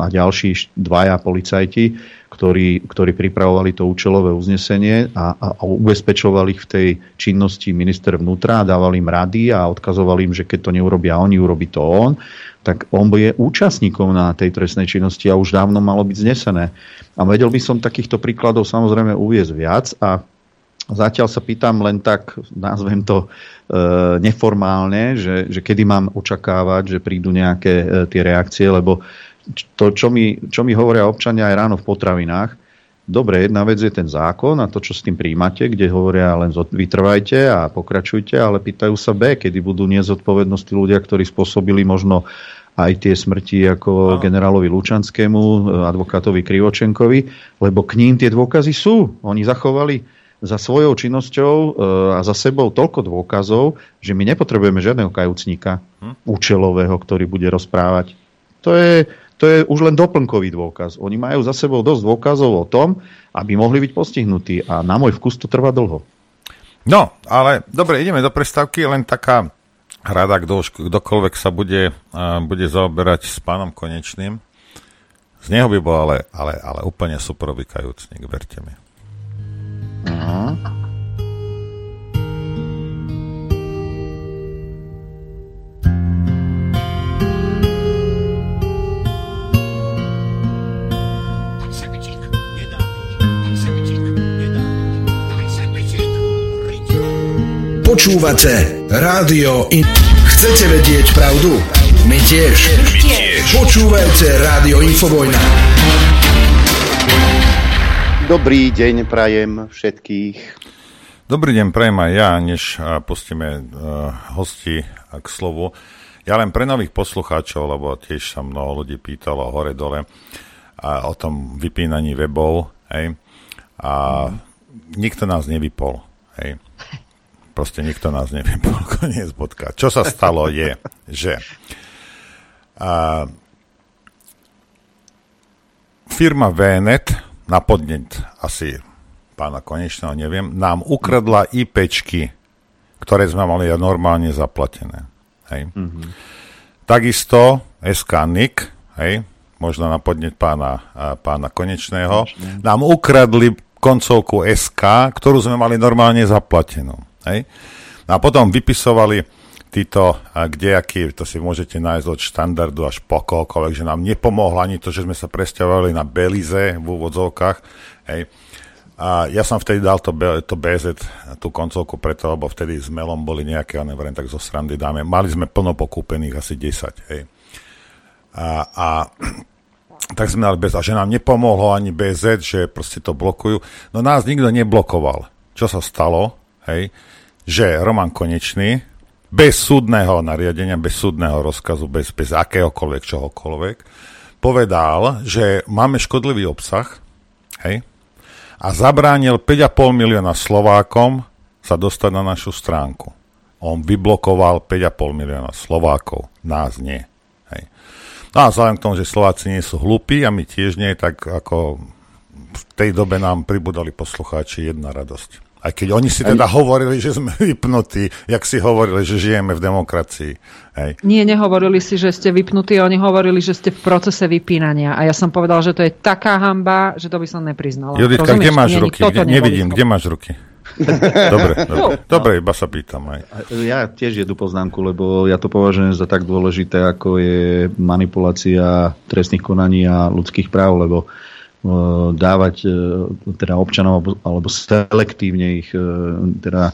a ďalší dvaja policajti, ktorí, ktorí pripravovali to účelové uznesenie a, a, a ubezpečovali ich v tej činnosti minister vnútra a dávali im rady a odkazovali im, že keď to neurobia oni, urobí to on, tak on bude účastníkom na tej trestnej činnosti a už dávno malo byť znesené. A vedel by som takýchto príkladov samozrejme uviezť viac a Zatiaľ sa pýtam len tak, nazvem to e, neformálne, že, že kedy mám očakávať, že prídu nejaké e, tie reakcie, lebo to, čo mi, čo mi hovoria občania aj ráno v potravinách, dobre, jedna vec je ten zákon a to, čo s tým príjmate, kde hovoria len vytrvajte a pokračujte, ale pýtajú sa B, kedy budú nezodpovednosti ľudia, ktorí spôsobili možno aj tie smrti ako no. generálovi Lučanskému, advokátovi Krivočenkovi, lebo k ním tie dôkazy sú. Oni zachovali za svojou činnosťou e, a za sebou toľko dôkazov, že my nepotrebujeme žiadneho kajúcníka hm? účelového, ktorý bude rozprávať. To je, to je už len doplnkový dôkaz. Oni majú za sebou dosť dôkazov o tom, aby mohli byť postihnutí a na môj vkus to trvá dlho. No, ale dobre, ideme do prestávky, len taká rada, kdo, kdokoľvek sa bude, uh, bude zaoberať s pánom Konečným. Z neho by bol ale, ale, ale úplne super vykajúcnik, verte mi. Uh-huh. Počúvate Rádio In... Chcete vedieť pravdu? My tiež. My tiež. Počúvajte Rádio Infovojna. Dobrý deň prajem všetkých. Dobrý deň prajem aj ja, než pustíme uh, hosti k slovu. Ja len pre nových poslucháčov, lebo tiež sa mnoho ľudí pýtalo hore-dole a o tom vypínaní webov, hej, a mm. nikto nás nevypol, hej proste nikto nás nevypol, *laughs* koniec bodka. Čo sa stalo je, že a, firma VNet na podnet asi pána Konečného, neviem, nám ukradla IPčky, ktoré sme mali normálne zaplatené. Hej. Mm-hmm. Takisto SKNIC, hej, možno na podnet pána, pána Konečného, Konečne. nám ukradli koncovku SK, ktorú sme mali normálne zaplatenú. Hej? No a potom vypisovali títo kdejaký, to si môžete nájsť od štandardu až po kohokoľvek, že nám nepomohlo ani to, že sme sa presťahovali na Belize v úvodzovkách. Hej. A ja som vtedy dal to, to BZ, tú koncovku preto, lebo vtedy s Melom boli nejaké, ja neviem, tak zo srandy dáme. Mali sme plno pokúpených, asi 10. Hej. A, a *clears throat* tak sme mali bez, a že nám nepomohlo ani BZ, že proste to blokujú. No nás nikto neblokoval. Čo sa stalo? Hej že Roman Konečný bez súdneho nariadenia, bez súdneho rozkazu, bez, bez akéhokoľvek, čohokoľvek, povedal, že máme škodlivý obsah, hej, a zabránil 5,5 milióna Slovákom sa dostať na našu stránku. On vyblokoval 5,5 milióna Slovákov, nás nie. Hej. No a vzhľadom k tomu, že Slováci nie sú hlupí a my tiež nie, tak ako v tej dobe nám pribudali poslucháči jedna radosť. Aj keď oni si teda hovorili, že sme *laughs* vypnutí, jak si hovorili, že žijeme v demokracii. Hej. Nie, nehovorili si, že ste vypnutí, oni hovorili, že ste v procese vypínania. A ja som povedal, že to je taká hamba, že to by som nepriznala. Juditka, kde máš Nie, ruky? Kde, nevidím, kde máš ruky? *laughs* dobre, dobre, dobre, iba sa pýtam aj. Ja tiež jednu poznámku, lebo ja to považujem za tak dôležité, ako je manipulácia trestných konaní a ľudských práv, lebo dávať e, teda občanov alebo selektívne ich e, teda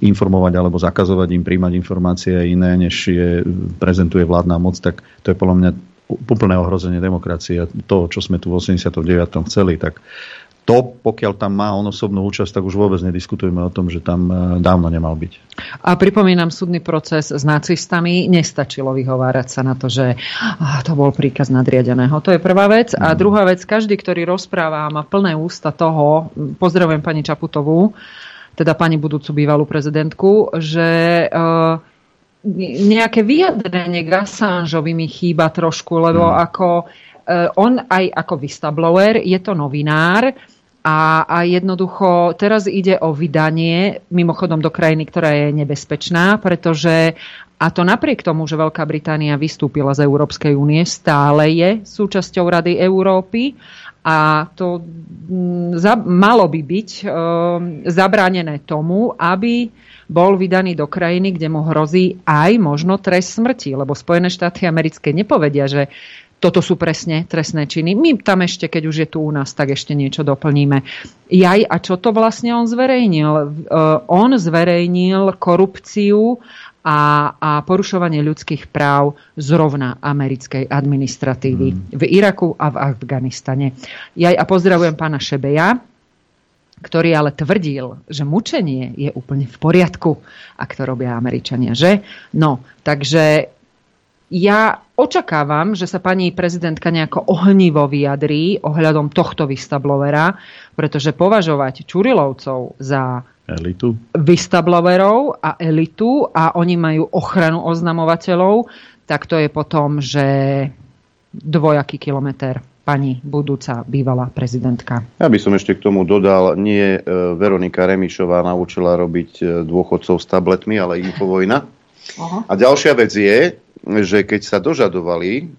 informovať alebo zakazovať im príjmať informácie iné, než je, prezentuje vládna moc, tak to je podľa mňa úplné ohrozenie demokracie. To, čo sme tu v 89. chceli, tak to, pokiaľ tam má on osobnú účasť, tak už vôbec nediskutujeme o tom, že tam e, dávno nemal byť. A pripomínam, súdny proces s nacistami nestačilo vyhovárať sa na to, že to bol príkaz nadriadeného. To je prvá vec. A mm. druhá vec, každý, ktorý rozpráva a má plné ústa toho, pozdravujem pani Čaputovú, teda pani budúcu bývalú prezidentku, že uh, nejaké vyjadrenie k Assangeovi mi chýba trošku, lebo mm. ako uh, on aj ako whistleblower je to novinár, a, a jednoducho teraz ide o vydanie, mimochodom do krajiny, ktorá je nebezpečná, pretože a to napriek tomu, že Veľká Británia vystúpila z Európskej únie, stále je súčasťou Rady Európy a to mm, za, malo by byť e, zabránené tomu, aby bol vydaný do krajiny, kde mu hrozí aj možno trest smrti, lebo Spojené štáty americké nepovedia, že toto sú presne trestné činy. My tam ešte, keď už je tu u nás, tak ešte niečo doplníme. Jaj, a čo to vlastne on zverejnil? Uh, on zverejnil korupciu a, a porušovanie ľudských práv zrovna americkej administratívy mm. v Iraku a v Afganistane. Jaj, a pozdravujem pána Šebeja, ktorý ale tvrdil, že mučenie je úplne v poriadku, ak to robia Američania, že? No, takže ja očakávam, že sa pani prezidentka nejako ohnivo vyjadrí ohľadom tohto vystablovera, pretože považovať Čurilovcov za elitu. vystabloverov a elitu a oni majú ochranu oznamovateľov, tak to je potom, že dvojaký kilometr pani budúca bývalá prezidentka. Ja by som ešte k tomu dodal, nie e, Veronika Remišová naučila robiť e, dôchodcov s tabletmi, ale Infovojna. Aha. A ďalšia vec je, že keď sa dožadovali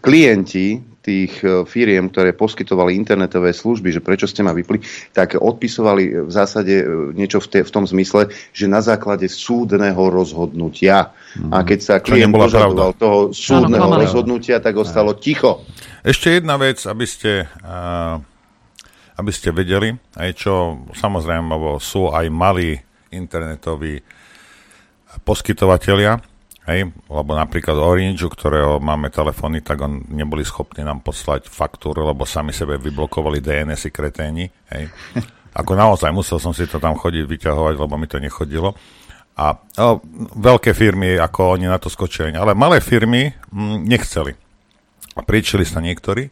klienti tých e, firiem, ktoré poskytovali internetové služby, že prečo ste ma vypli, tak odpisovali v zásade e, niečo v, te, v tom zmysle, že na základe súdneho rozhodnutia. Mm. A mhm. keď sa klient dožadoval pravda. toho súdneho ano, rozhodnutia, tak ostalo ticho. Ešte jedna vec, aby ste, uh, aby ste vedeli, aj čo samozrejme sú aj malí internetoví poskytovateľia, Hej, lebo napríklad Orange, ktorého máme telefóny, tak on neboli schopní nám poslať faktúru, lebo sami sebe vyblokovali DNS-y kreténi. Hej. Ako naozaj musel som si to tam chodiť vyťahovať, lebo mi to nechodilo. A no, veľké firmy, ako oni na to skočili, ale malé firmy m, mm, nechceli. A príčili sa niektorí.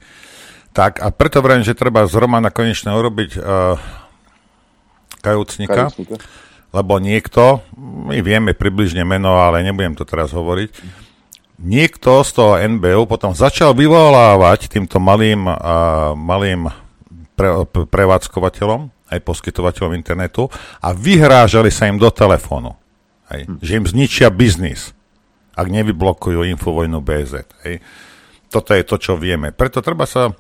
Tak a preto vrajím, že treba z Romana konečne urobiť uh, kajúcnika. kajúcnika lebo niekto, my vieme približne meno, ale nebudem to teraz hovoriť, niekto z toho NBU potom začal vyvolávať týmto malým, uh, malým pre, prevádzkovateľom, aj poskytovateľom internetu a vyhrážali sa im do telefónu. Hej, hm. Že im zničia biznis, ak nevyblokujú infovojnu BZ. Hej. Toto je to, čo vieme. Preto treba sa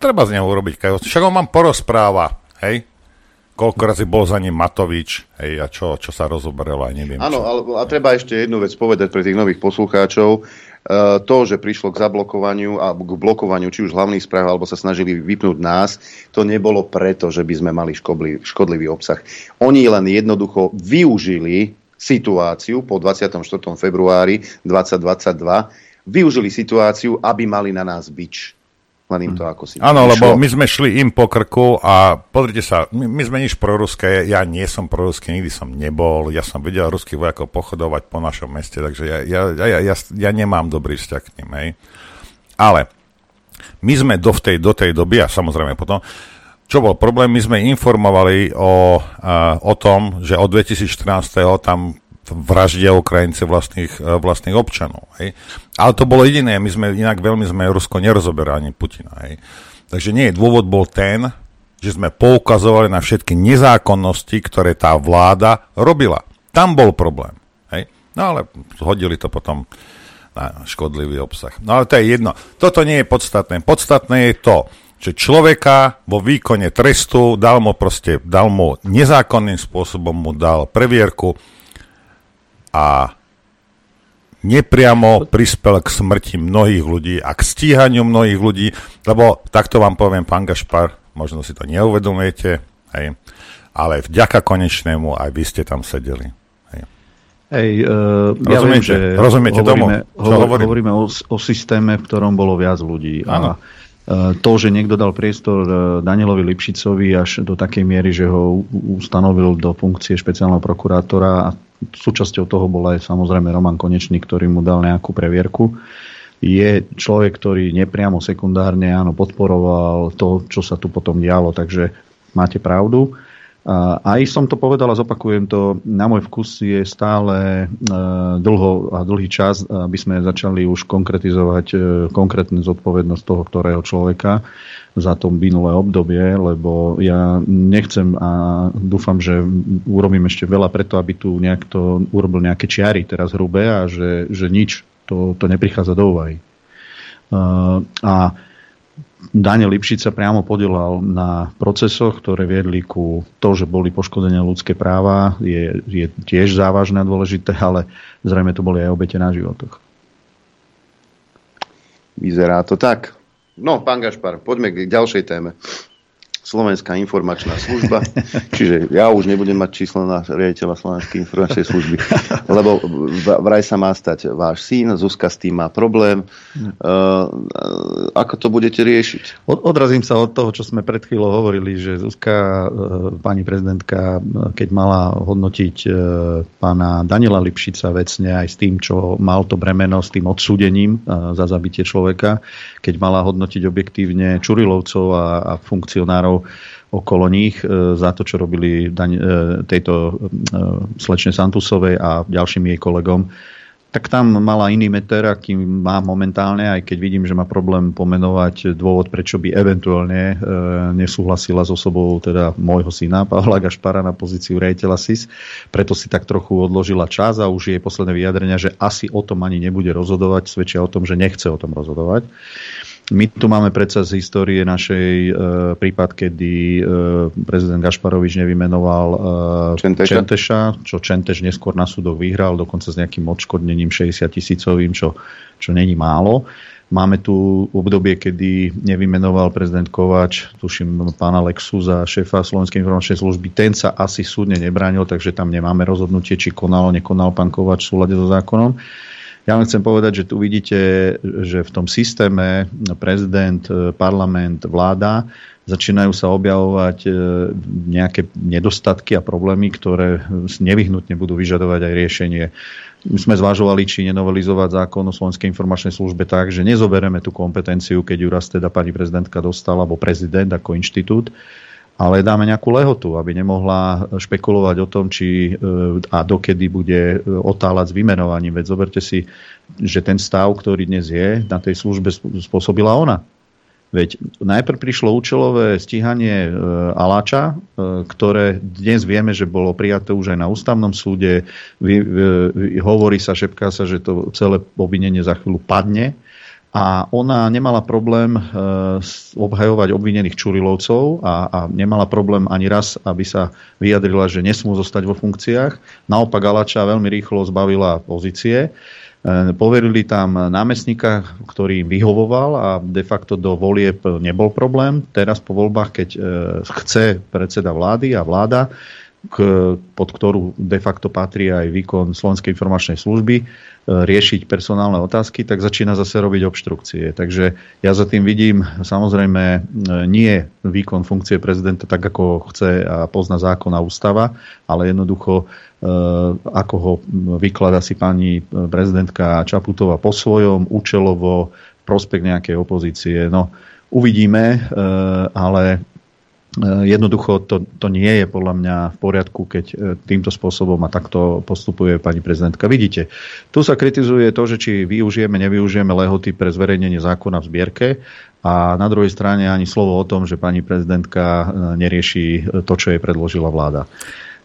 treba z neho urobiť Však on vám porozpráva, hej, koľko razy bol za ním Matovič hej, a čo, čo sa rozoberalo, aj neviem. Áno, ale a treba ešte jednu vec povedať pre tých nových poslucháčov. Uh, to, že prišlo k zablokovaniu a k blokovaniu či už hlavných správ, alebo sa snažili vypnúť nás, to nebolo preto, že by sme mali škodlivý, škodlivý obsah. Oni len jednoducho využili situáciu po 24. februári 2022, využili situáciu, aby mali na nás bič len im to ako si... Áno, lebo my sme šli im po krku a pozrite sa, my, my sme nič proruské, ja nie som proruský, nikdy som nebol, ja som videl ruských vojakov pochodovať po našom meste, takže ja, ja, ja, ja, ja nemám dobrý vzťah k ním, hej. Ale My sme do tej, do tej doby, a samozrejme potom, čo bol problém, my sme informovali o, o tom, že od 2014. tam vraždia Ukrajinci vlastných, vlastných občanov. Hej. Ale to bolo jediné, my sme inak veľmi sme Rusko nerozoberali Putina. Hej. Takže nie, dôvod bol ten, že sme poukazovali na všetky nezákonnosti, ktoré tá vláda robila. Tam bol problém. Hej. No ale hodili to potom na škodlivý obsah. No ale to je jedno. Toto nie je podstatné. Podstatné je to, že človeka vo výkone trestu dal mu proste, dal mu nezákonným spôsobom mu dal previerku a nepriamo prispel k smrti mnohých ľudí a k stíhaniu mnohých ľudí, lebo takto vám poviem, pán Gašpar, možno si to neuvedomujete, hej, ale vďaka konečnému aj vy ste tam sedeli. Hej. Hej, uh, ja viem, že rozumiete hovoríme, tomu, čo hovorím? hovoríme o, o systéme, v ktorom bolo viac ľudí. Áno. A E, to, že niekto dal priestor e, Danielovi Lipšicovi až do takej miery, že ho ustanovil do funkcie špeciálneho prokurátora a súčasťou toho bol aj samozrejme Roman Konečný, ktorý mu dal nejakú previerku, je človek, ktorý nepriamo sekundárne áno, podporoval to, čo sa tu potom dialo, takže máte pravdu. Aj som to povedal a zopakujem to, na môj vkus je stále e, dlho a dlhý čas, aby sme začali už konkretizovať e, konkrétnu zodpovednosť toho, ktorého človeka za to minulé obdobie, lebo ja nechcem a dúfam, že urobím ešte veľa preto, aby tu nejak urobil nejaké čiary teraz hrubé a že, že nič, to, to neprichádza do úvahy. A Daniel Lipšic sa priamo podielal na procesoch, ktoré viedli ku to, že boli poškodené ľudské práva, je, je tiež závažné a dôležité, ale zrejme to boli aj obete na životoch. Vyzerá to tak. No, pán Gašpar, poďme k ďalšej téme. Slovenská informačná služba. *laughs* Čiže ja už nebudem mať číslo na riaditeľa Slovenskej informačnej služby, lebo vraj sa má stať váš syn, Zuzka s tým má problém. Uh, ako to budete riešiť? Od, odrazím sa od toho, čo sme pred chvíľou hovorili, že Zuzka, uh, pani prezidentka, keď mala hodnotiť uh, pána Daniela Lipšica vecne aj s tým, čo mal to bremeno s tým odsúdením za zabitie človeka, keď mala hodnotiť objektívne Čurilovcov a, a funkcionárov okolo nich e, za to, čo robili e, tejto e, slečne Santusovej a ďalším jej kolegom, tak tam mala iný meter, aký má momentálne, aj keď vidím, že má problém pomenovať dôvod, prečo by eventuálne nesúhlasila s osobou teda môjho syna, Pavla Gašpara na pozíciu rejiteľa SIS. Preto si tak trochu odložila čas a už jej posledné vyjadrenia, že asi o tom ani nebude rozhodovať, svedčia o tom, že nechce o tom rozhodovať. My tu máme predsa z histórie našej e, prípad, kedy e, prezident Gašparovič nevymenoval e, Čenteša. Čenteša, čo Čenteš neskôr na súdoch vyhral, dokonca s nejakým odškodnením 60 tisícovým, čo, čo není málo. Máme tu obdobie, kedy nevymenoval prezident Kovač, tuším pána Lexu za šéfa Slovenskej informačnej služby. Ten sa asi súdne nebránil, takže tam nemáme rozhodnutie, či konal, nekonal pán Kovač v súlade so zákonom. Ja len chcem povedať, že tu vidíte, že v tom systéme prezident, parlament, vláda začínajú sa objavovať e, nejaké nedostatky a problémy, ktoré nevyhnutne budú vyžadovať aj riešenie. My sme zvažovali, či nenovelizovať zákon o Slovenskej informačnej službe tak, že nezoberieme tú kompetenciu, keď ju raz teda pani prezidentka dostala, alebo prezident ako inštitút, ale dáme nejakú lehotu, aby nemohla špekulovať o tom, či e, a dokedy bude e, otáľať s vymenovaním. Veď zoberte si, že ten stav, ktorý dnes je, na tej službe spôsobila ona. Veď najprv prišlo účelové stíhanie e, Aláča, ktoré dnes vieme, že bolo prijaté už aj na ústavnom súde. Hovorí sa, šepká sa, že to celé obvinenie za chvíľu padne a ona nemala problém e, obhajovať obvinených Čurilovcov a, a nemala problém ani raz, aby sa vyjadrila, že nesmú zostať vo funkciách. Naopak Alača veľmi rýchlo zbavila pozície. E, poverili tam námestníka, ktorý vyhovoval a de facto do volieb nebol problém. Teraz po voľbách, keď e, chce predseda vlády a vláda, k, pod ktorú de facto patrí aj výkon Slovenskej informačnej služby, riešiť personálne otázky, tak začína zase robiť obštrukcie. Takže ja za tým vidím samozrejme nie výkon funkcie prezidenta tak, ako chce a pozná zákon a ústava, ale jednoducho ako ho vyklada si pani prezidentka Čaputová po svojom, účelovo, prospekt nejakej opozície. No, uvidíme, ale Jednoducho to, to nie je podľa mňa v poriadku, keď týmto spôsobom a takto postupuje pani prezidentka. Vidíte, tu sa kritizuje to, že či využijeme, nevyužijeme lehoty pre zverejnenie zákona v zbierke a na druhej strane ani slovo o tom, že pani prezidentka nerieši to, čo jej predložila vláda.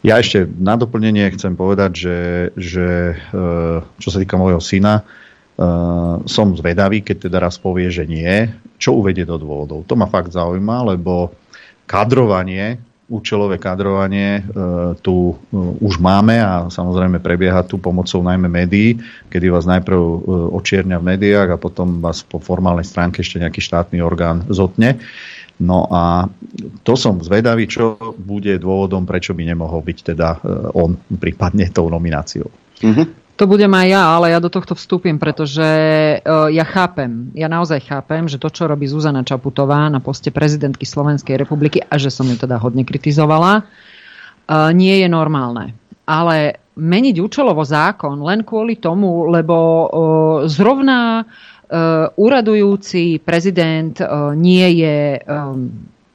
Ja ešte na doplnenie chcem povedať, že, že čo sa týka môjho syna, som zvedavý, keď teda raz povie, že nie, čo uvedie do dôvodov. To ma fakt zaujíma, lebo kadrovanie, účelové kadrovanie e, tu e, už máme a samozrejme prebieha tu pomocou najmä médií, kedy vás najprv e, očierňa v médiách a potom vás po formálnej stránke ešte nejaký štátny orgán zotne. No a to som zvedavý, čo bude dôvodom, prečo by nemohol byť teda on prípadne tou nomináciou. Mm-hmm. To budem aj ja, ale ja do tohto vstúpim, pretože uh, ja chápem, ja naozaj chápem, že to, čo robí Zuzana Čaputová na poste prezidentky Slovenskej republiky a že som ju teda hodne kritizovala, uh, nie je normálne. Ale meniť účelovo zákon len kvôli tomu, lebo uh, zrovna úradujúci prezident nie je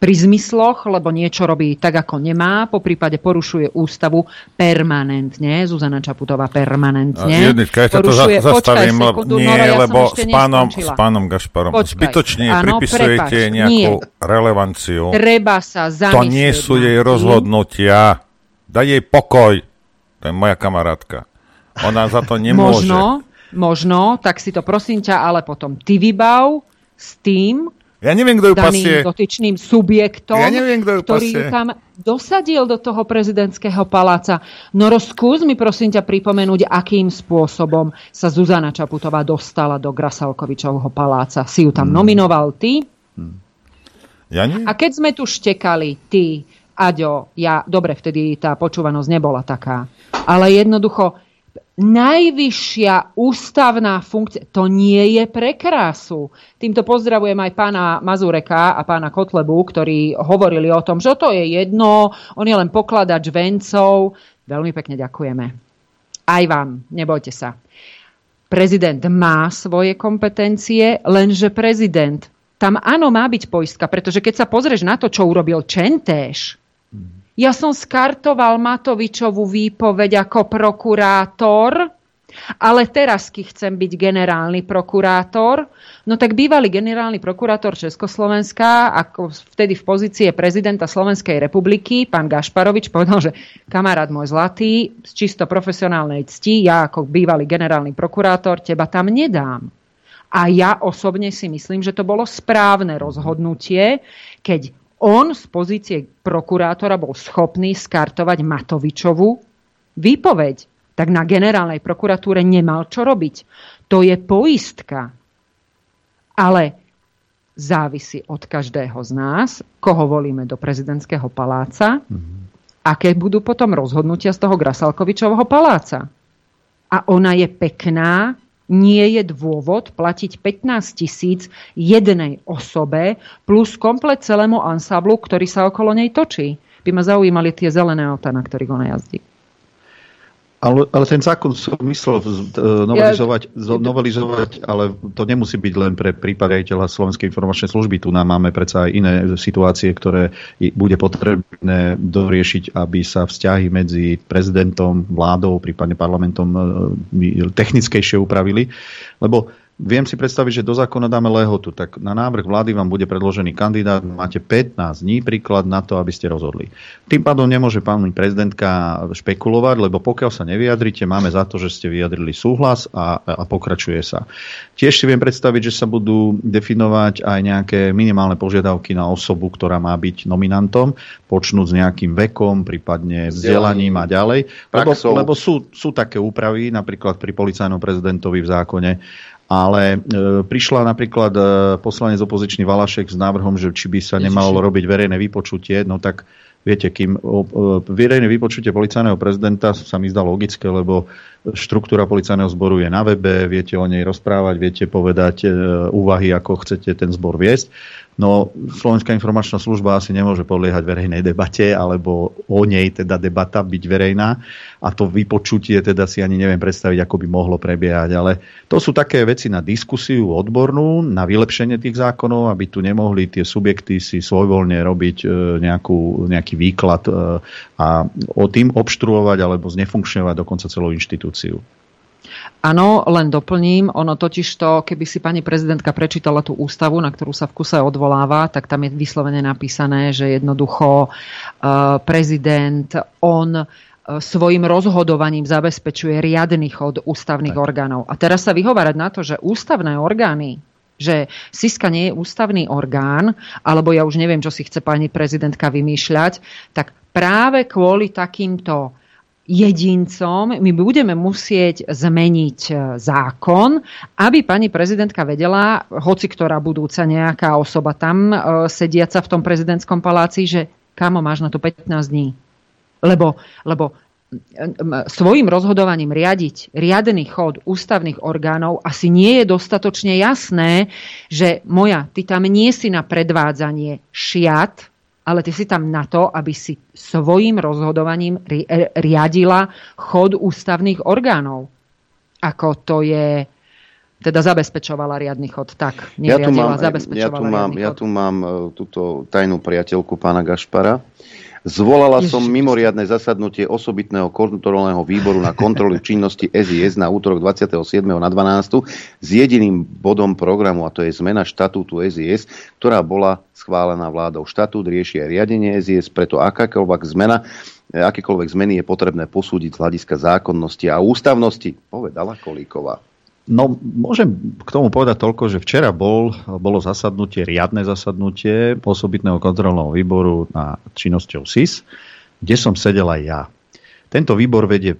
pri zmysloch, lebo niečo robí tak, ako nemá, po prípade porušuje ústavu permanentne, Zuzana Čaputová permanentne. Jednička, ja to za, zastavím, počkaj, sekundu, nie, Nora, ja lebo s pánom, s pánom Gašparom počkaj, zbytočne áno, pripisujete prepač, nejakú nie. relevanciu. Treba sa zamyslieť. To nie sú jej rozhodnutia. Daj jej pokoj. To je moja kamarátka. Ona za to nemôže. Možno, možno, tak si to prosím ťa, ale potom ty vybav s tým, ja neviem, kto ju pasie. dotyčným subjektom, ja neviem, kto ju ktorý pasie. tam dosadil do toho prezidentského paláca. No rozkús mi prosím ťa pripomenúť, akým spôsobom sa Zuzana Čaputová dostala do Grasalkovičovho paláca. Si ju tam hmm. nominoval ty? Hmm. Ja nie? A keď sme tu štekali, ty, Aďo, ja, dobre, vtedy tá počúvanosť nebola taká, ale jednoducho najvyššia ústavná funkcia. To nie je pre krásu. Týmto pozdravujem aj pána Mazureka a pána Kotlebu, ktorí hovorili o tom, že to je jedno, on je len pokladač vencov. Veľmi pekne ďakujeme. Aj vám, nebojte sa. Prezident má svoje kompetencie, lenže prezident tam áno má byť poistka, pretože keď sa pozrieš na to, čo urobil Čentéš, ja som skartoval Matovičovú výpoveď ako prokurátor, ale teraz, keď chcem byť generálny prokurátor, no tak bývalý generálny prokurátor Československa, ako vtedy v pozície prezidenta Slovenskej republiky, pán Gašparovič, povedal, že kamarát môj zlatý, z čisto profesionálnej cti, ja ako bývalý generálny prokurátor, teba tam nedám. A ja osobne si myslím, že to bolo správne rozhodnutie, keď on z pozície prokurátora bol schopný skartovať Matovičovu výpoveď. Tak na generálnej prokuratúre nemal čo robiť. To je poistka. Ale závisí od každého z nás, koho volíme do prezidentského paláca, mm-hmm. aké budú potom rozhodnutia z toho Grasalkovičovho paláca. A ona je pekná, nie je dôvod platiť 15 tisíc jednej osobe plus komplet celému ansáblu, ktorý sa okolo nej točí. By ma zaujímali tie zelené auta, na ktorých ona jazdí. Ale, ale ten zákon som myslel novelizovať, ja, novelizovať, ale to nemusí byť len pre prípad Slovenskej informačnej služby. Tu nám máme predsa aj iné situácie, ktoré bude potrebné doriešiť, aby sa vzťahy medzi prezidentom, vládou, prípadne parlamentom e, technickejšie upravili. Lebo Viem si predstaviť, že do zákona dáme lehotu, tak na návrh vlády vám bude predložený kandidát, máte 15 dní príklad na to, aby ste rozhodli. Tým pádom nemôže pani prezidentka špekulovať, lebo pokiaľ sa nevyjadrite, máme za to, že ste vyjadrili súhlas a, a pokračuje sa. Tiež si viem predstaviť, že sa budú definovať aj nejaké minimálne požiadavky na osobu, ktorá má byť nominantom, počnúť s nejakým vekom, prípadne vzdelaním a ďalej. Lebo, lebo sú, sú také úpravy, napríklad pri policajnom prezidentovi v zákone, ale e, prišla napríklad e, poslanec opozičný Valašek s návrhom, že či by sa nemalo robiť verejné vypočutie, no tak viete, kým o, o, verejné vypočutie policajného prezidenta sa mi zdá logické, lebo štruktúra policajného zboru je na webe, viete o nej rozprávať, viete povedať úvahy, ako chcete ten zbor viesť. No, Slovenská informačná služba asi nemôže podliehať verejnej debate, alebo o nej teda debata byť verejná a to vypočutie teda si ani neviem predstaviť, ako by mohlo prebiehať. Ale to sú také veci na diskusiu odbornú, na vylepšenie tých zákonov, aby tu nemohli tie subjekty si svojvoľne robiť e, nejakú, nejaký výklad e, a o tým obštruovať alebo znefunkčňovať dokonca celú inštitúciu. Áno, len doplním, ono totiž to, keby si pani prezidentka prečítala tú ústavu, na ktorú sa v kuse odvoláva, tak tam je vyslovene napísané, že jednoducho uh, prezident, on uh, svojim rozhodovaním zabezpečuje riadny chod ústavných tak. orgánov. A teraz sa vyhovárať na to, že ústavné orgány že Siska nie je ústavný orgán, alebo ja už neviem, čo si chce pani prezidentka vymýšľať, tak práve kvôli takýmto jedincom, my budeme musieť zmeniť e, zákon, aby pani prezidentka vedela, hoci ktorá budúca nejaká osoba tam e, sediaca v tom prezidentskom paláci, že kamo máš na to 15 dní. Lebo, lebo svojim rozhodovaním riadiť riadený chod ústavných orgánov asi nie je dostatočne jasné, že moja, ty tam nie si na predvádzanie šiat, ale ty si tam na to, aby si svojim rozhodovaním riadila chod ústavných orgánov. Ako to je teda zabezpečovala riadny chod. Tak, ja tu mám, ja tu mám, ja tu mám uh, túto tajnú priateľku pána Gašpara. Zvolala Ježiš. som mimoriadne zasadnutie osobitného kontrolného výboru na kontrolu činnosti SIS na útorok 27. na 12. s jediným bodom programu, a to je zmena štatútu SIS, ktorá bola schválená vládou. Štatút rieši aj riadenie SIS, preto akákoľvek zmena akékoľvek zmeny je potrebné posúdiť z hľadiska zákonnosti a ústavnosti, povedala Kolíková. No, môžem k tomu povedať toľko, že včera bol, bolo zasadnutie, riadne zasadnutie osobitného kontrolného výboru na činnosťou SIS, kde som sedel aj ja. Tento výbor vedie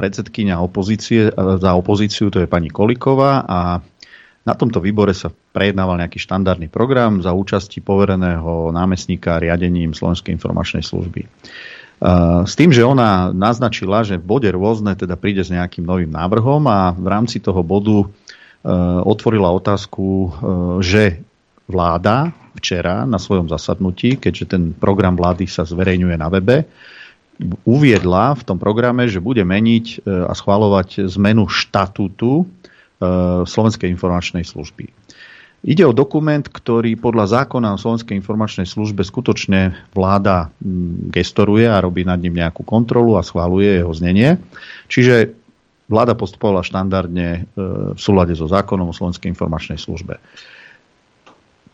predsedkynia opozície, za opozíciu, to je pani Koliková a na tomto výbore sa prejednával nejaký štandardný program za účasti povereného námestníka riadením Slovenskej informačnej služby. S tým, že ona naznačila, že v bode rôzne teda príde s nejakým novým návrhom a v rámci toho bodu e, otvorila otázku, e, že vláda včera na svojom zasadnutí, keďže ten program vlády sa zverejňuje na webe, uviedla v tom programe, že bude meniť a schvalovať zmenu štatútu Slovenskej informačnej služby. Ide o dokument, ktorý podľa zákona o Slovenskej informačnej službe skutočne vláda mm, gestoruje a robí nad ním nejakú kontrolu a schváluje jeho znenie. Čiže vláda postupovala štandardne e, v súlade so zákonom o Slovenskej informačnej službe.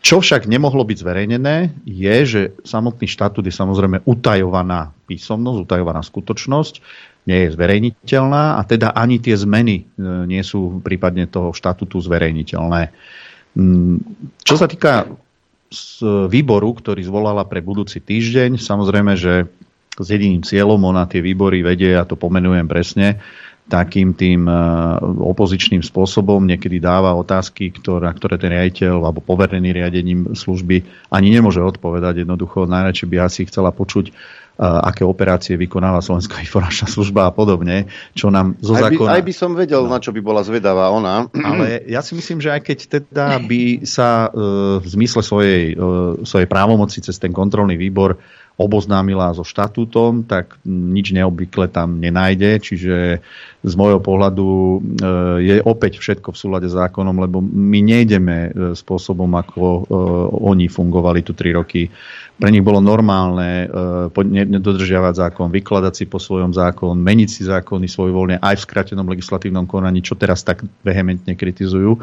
Čo však nemohlo byť zverejnené, je, že samotný štatút je samozrejme utajovaná písomnosť, utajovaná skutočnosť, nie je zverejniteľná a teda ani tie zmeny e, nie sú prípadne toho štatútu zverejniteľné. Mm, čo sa týka z výboru, ktorý zvolala pre budúci týždeň, samozrejme, že s jediným cieľom ona tie výbory vedie, ja to pomenujem presne, takým tým e, opozičným spôsobom niekedy dáva otázky, ktoré, ktoré ten riaditeľ alebo poverený riadením služby ani nemôže odpovedať. Jednoducho najradšej by asi chcela počuť aké operácie vykonáva Slovenská informačná služba a podobne, čo nám zo aj zákona... By, aj by som vedel, no. na čo by bola zvedavá ona. Ale ja si myslím, že aj keď teda by sa e, v zmysle svojej, e, svojej právomoci cez ten kontrolný výbor oboznámila so štatútom, tak nič neobvykle tam nenájde, čiže z môjho pohľadu e, je opäť všetko v súlade s zákonom, lebo my nejdeme e, spôsobom, ako e, oni fungovali tu tri roky. Pre nich bolo normálne nedodržiavať zákon, vykladať si po svojom zákon, meniť si zákony svojvoľne aj v skratenom legislatívnom konaní, čo teraz tak vehementne kritizujú.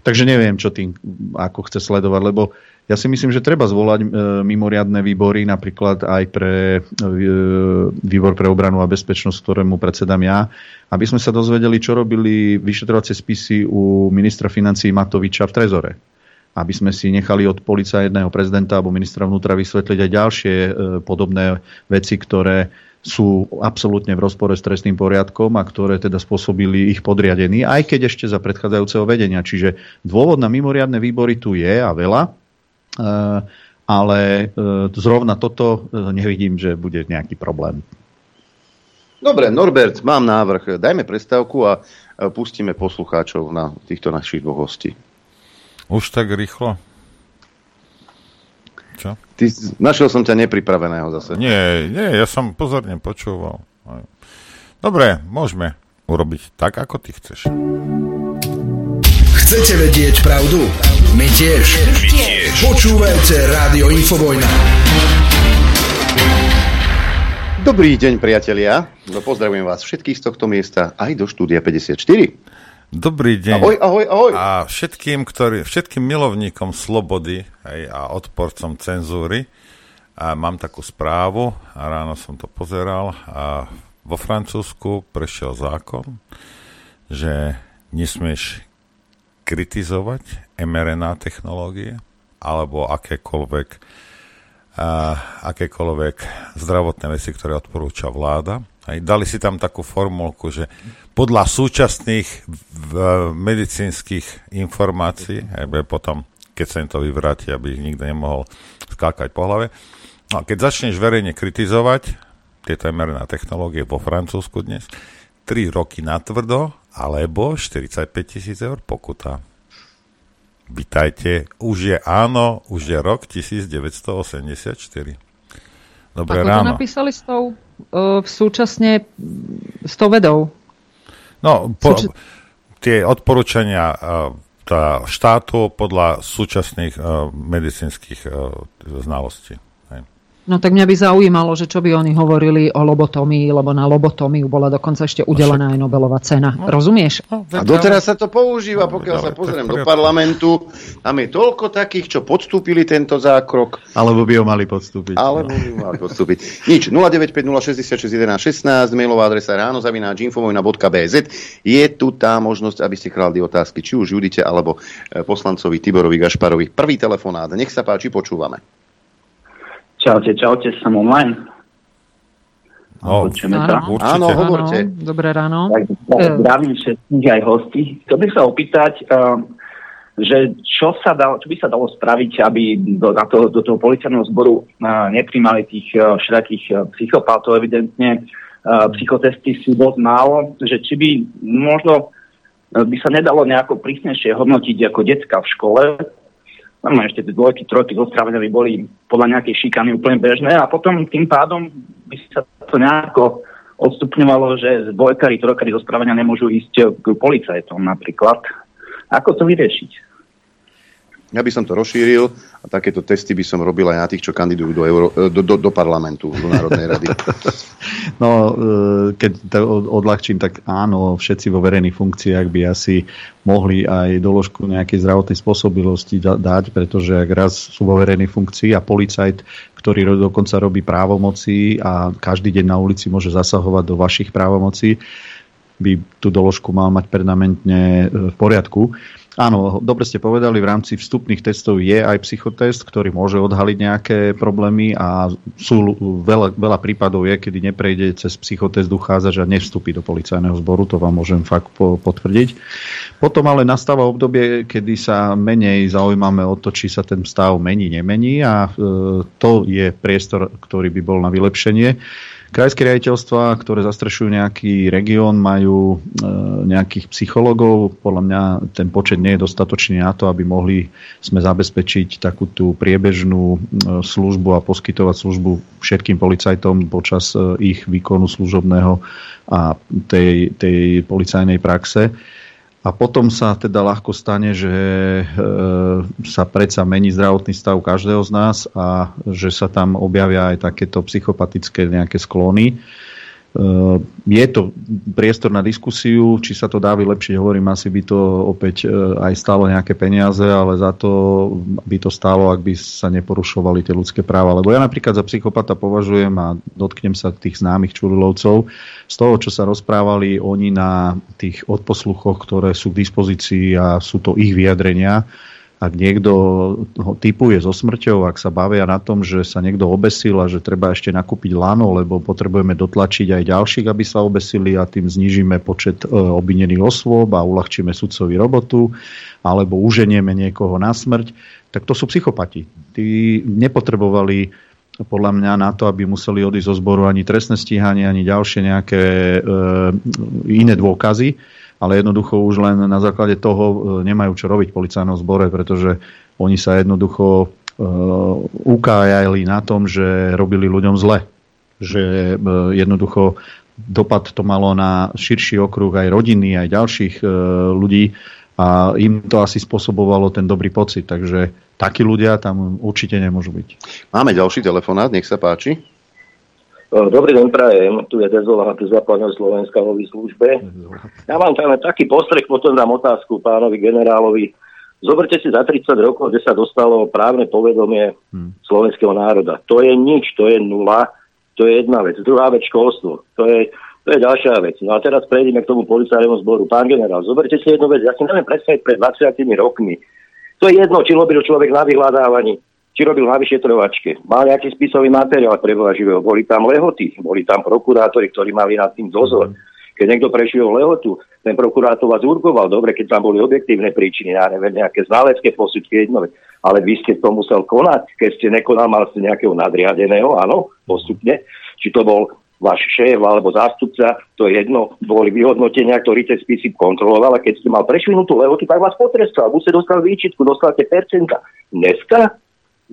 Takže neviem, čo tým ako chce sledovať, lebo ja si myslím, že treba zvolať e, mimoriadne výbory, napríklad aj pre e, výbor pre obranu a bezpečnosť, ktorému predsedám ja, aby sme sa dozvedeli, čo robili vyšetrovacie spisy u ministra financí Matoviča v Trezore. Aby sme si nechali od policajného prezidenta alebo ministra vnútra vysvetliť aj ďalšie e, podobné veci, ktoré sú absolútne v rozpore s trestným poriadkom a ktoré teda spôsobili ich podriadení, aj keď ešte za predchádzajúceho vedenia. Čiže dôvod na mimoriadne výbory tu je a veľa. Eh, ale eh, zrovna toto eh, nevidím, že bude nejaký problém. Dobre, Norbert, mám návrh. Dajme prestávku a pustíme poslucháčov na týchto našich dvoch hostí. Už tak rýchlo? Čo? Ty, našiel som ťa nepripraveného zase. Nie, nie, ja som pozorne počúval. Dobre, môžeme urobiť tak, ako ty chceš. Chcete vedieť pravdu? My tiež. My tiež. Počúvajte Rádio Infovojna. Dobrý deň, priatelia. No, pozdravujem vás všetkých z tohto miesta aj do štúdia 54. Dobrý deň. Ahoj, ahoj, ahoj. A všetkým, ktorý, všetkým milovníkom slobody hej, a odporcom cenzúry a mám takú správu a ráno som to pozeral a vo Francúzsku prešiel zákon, že nesmieš kritizovať mRNA technológie alebo akékoľvek akékoľvek zdravotné veci, ktoré odporúča vláda. Aj dali si tam takú formulku, že podľa súčasných medicínskych informácií, aj potom, keď sa im to vyvráti, aby ich nikto nemohol skákať po hlave. No a keď začneš verejne kritizovať tieto mRNA technológie vo Francúzsku dnes, 3 roky natvrdo, alebo 45 tisíc eur pokuta. Vítajte, už je áno, už je rok 1984. Dobré Ako ráno. to napísali s tou, uh, súčasne s tou vedou? No, po, Súč... tie odporúčania uh, tá štátu podľa súčasných uh, medicínskych uh, znalostí. No tak mňa by zaujímalo, že čo by oni hovorili o lobotomii, lebo na lobotomiu bola dokonca ešte udelená aj Nobelová cena. No, Rozumieš? No, a doteraz sa to používa, pokiaľ no, sa pozriem do parlamentu. Tam je toľko takých, čo podstúpili tento zákrok. Alebo by ho mali podstúpiť. Alebo by ho mali podstúpiť. Nič, 0950661116, mailová adresa ránozavináč.infovojna.bz Je tu tá možnosť, aby ste kladli otázky, či už Judite, alebo eh, poslancovi Tiborovi Gašparovi. Prvý telefonát. Nech sa páči, počúvame. Čaute, čaute, som online. No, áno, áno, hovorte. Dobré ráno. Tak, tak, zdravím všetkých aj hostí. Chcel bych sa opýtať, uh, že čo, sa dalo, čo by sa dalo spraviť, aby do, na to, do toho policajného zboru uh, nepríjmali tých uh, všetkých uh, psychopátov. Evidentne uh, psychotesty sú dosť málo, že či by možno by sa nedalo nejako prísnejšie hodnotiť ako decka v škole, normálne ešte tie dvojky, trojky zo by boli podľa nejakej šikany úplne bežné a potom tým pádom by sa to nejako odstupňovalo, že dvojkari, trojkari zo nemôžu ísť k policajtom napríklad. Ako to vyriešiť? Ja by som to rozšíril a takéto testy by som robil aj na tých, čo kandidujú do, Euro, e, do, do, do parlamentu, do Národnej rady. *laughs* No, e, keď to odľahčím, tak áno, všetci vo verejných funkciách by asi mohli aj doložku nejakej zdravotnej spôsobilosti dať, pretože ak raz sú vo verejnej funkcii a policajt, ktorý dokonca robí právomoci a každý deň na ulici môže zasahovať do vašich právomocí, by tú doložku mal mať permanentne e, v poriadku. Áno, dobre ste povedali, v rámci vstupných testov je aj psychotest, ktorý môže odhaliť nejaké problémy a sú veľa, veľa prípadov je, kedy neprejde cez psychotest uchádzač a nevstúpi do policajného zboru, to vám môžem fakt potvrdiť. Potom ale nastáva obdobie, kedy sa menej zaujímame o to, či sa ten stav mení, nemení a e, to je priestor, ktorý by bol na vylepšenie. Krajské riaditeľstva, ktoré zastrešujú nejaký región, majú e, nejakých psychologov. Podľa mňa ten počet nie je dostatočný na to, aby mohli sme zabezpečiť takú tú priebežnú e, službu a poskytovať službu všetkým policajtom počas e, ich výkonu služobného a tej, tej policajnej praxe. A potom sa teda ľahko stane, že e, sa predsa mení zdravotný stav každého z nás a že sa tam objavia aj takéto psychopatické nejaké sklony. Eh, je to priestor na diskusiu, či sa to dá vylepšiť, hovorím, asi by to opäť eh, aj stálo nejaké peniaze, ale za to by to stálo, ak by sa neporušovali tie ľudské práva. Lebo ja napríklad za psychopata považujem a dotknem sa tých známych čurilovcov, z toho, čo sa rozprávali oni na tých odposluchoch, ktoré sú k dispozícii a sú to ich vyjadrenia, ak niekto ho typuje so smrťou, ak sa bavia na tom, že sa niekto obesil a že treba ešte nakúpiť lano, lebo potrebujeme dotlačiť aj ďalších, aby sa obesili a tým znižíme počet e, obvinených osôb a uľahčíme sudcovi robotu, alebo uženieme niekoho na smrť, tak to sú psychopati. Tí nepotrebovali podľa mňa na to, aby museli odísť zo zboru ani trestné stíhanie, ani ďalšie nejaké e, iné dôkazy, ale jednoducho už len na základe toho e, nemajú čo robiť policajnom zbore, pretože oni sa jednoducho e, ukájali na tom, že robili ľuďom zle. Že e, jednoducho dopad to malo na širší okruh aj rodiny, aj ďalších ľudí a im to asi spôsobovalo ten dobrý pocit. Takže takí ľudia tam určite nemôžu byť. Máme ďalší telefonát, nech sa páči. Dobrý deň, prajem. Tu je Dezola z západného Slovenska vo službe. Ja mám tam taký postrek, potom dám otázku pánovi generálovi. Zoberte si za 30 rokov, kde sa dostalo právne povedomie hmm. slovenského národa. To je nič, to je nula, to je jedna vec. Druhá vec školstvo. To je, to je ďalšia vec. No a teraz prejdeme k tomu policajnému zboru. Pán generál, zoberte si jednu vec. Ja si neviem predstaviť pred 20 rokmi. To je jedno, či robil človek na vyhľadávaní či robil na vyšetrovačke. Mal nejaký spisový materiál pre živého. Boli tam lehoty, boli tam prokurátori, ktorí mali nad tým dozor. Keď niekto prešiel lehotu, ten prokurátor vás urgoval. Dobre, keď tam boli objektívne príčiny, ja neviem, nejaké znalecké posudky, jedno. Ale vy ste to musel konať, keď ste nekonal, mal ste nejakého nadriadeného, áno, postupne. Či to bol váš šéf alebo zástupca, to je jedno, boli vyhodnotenia, ktorí tie spisy kontroloval a keď ste mal prešvinutú lehotu, tak vás potrestal. Buď ste dostali výčitku, dostali percenta. Dneska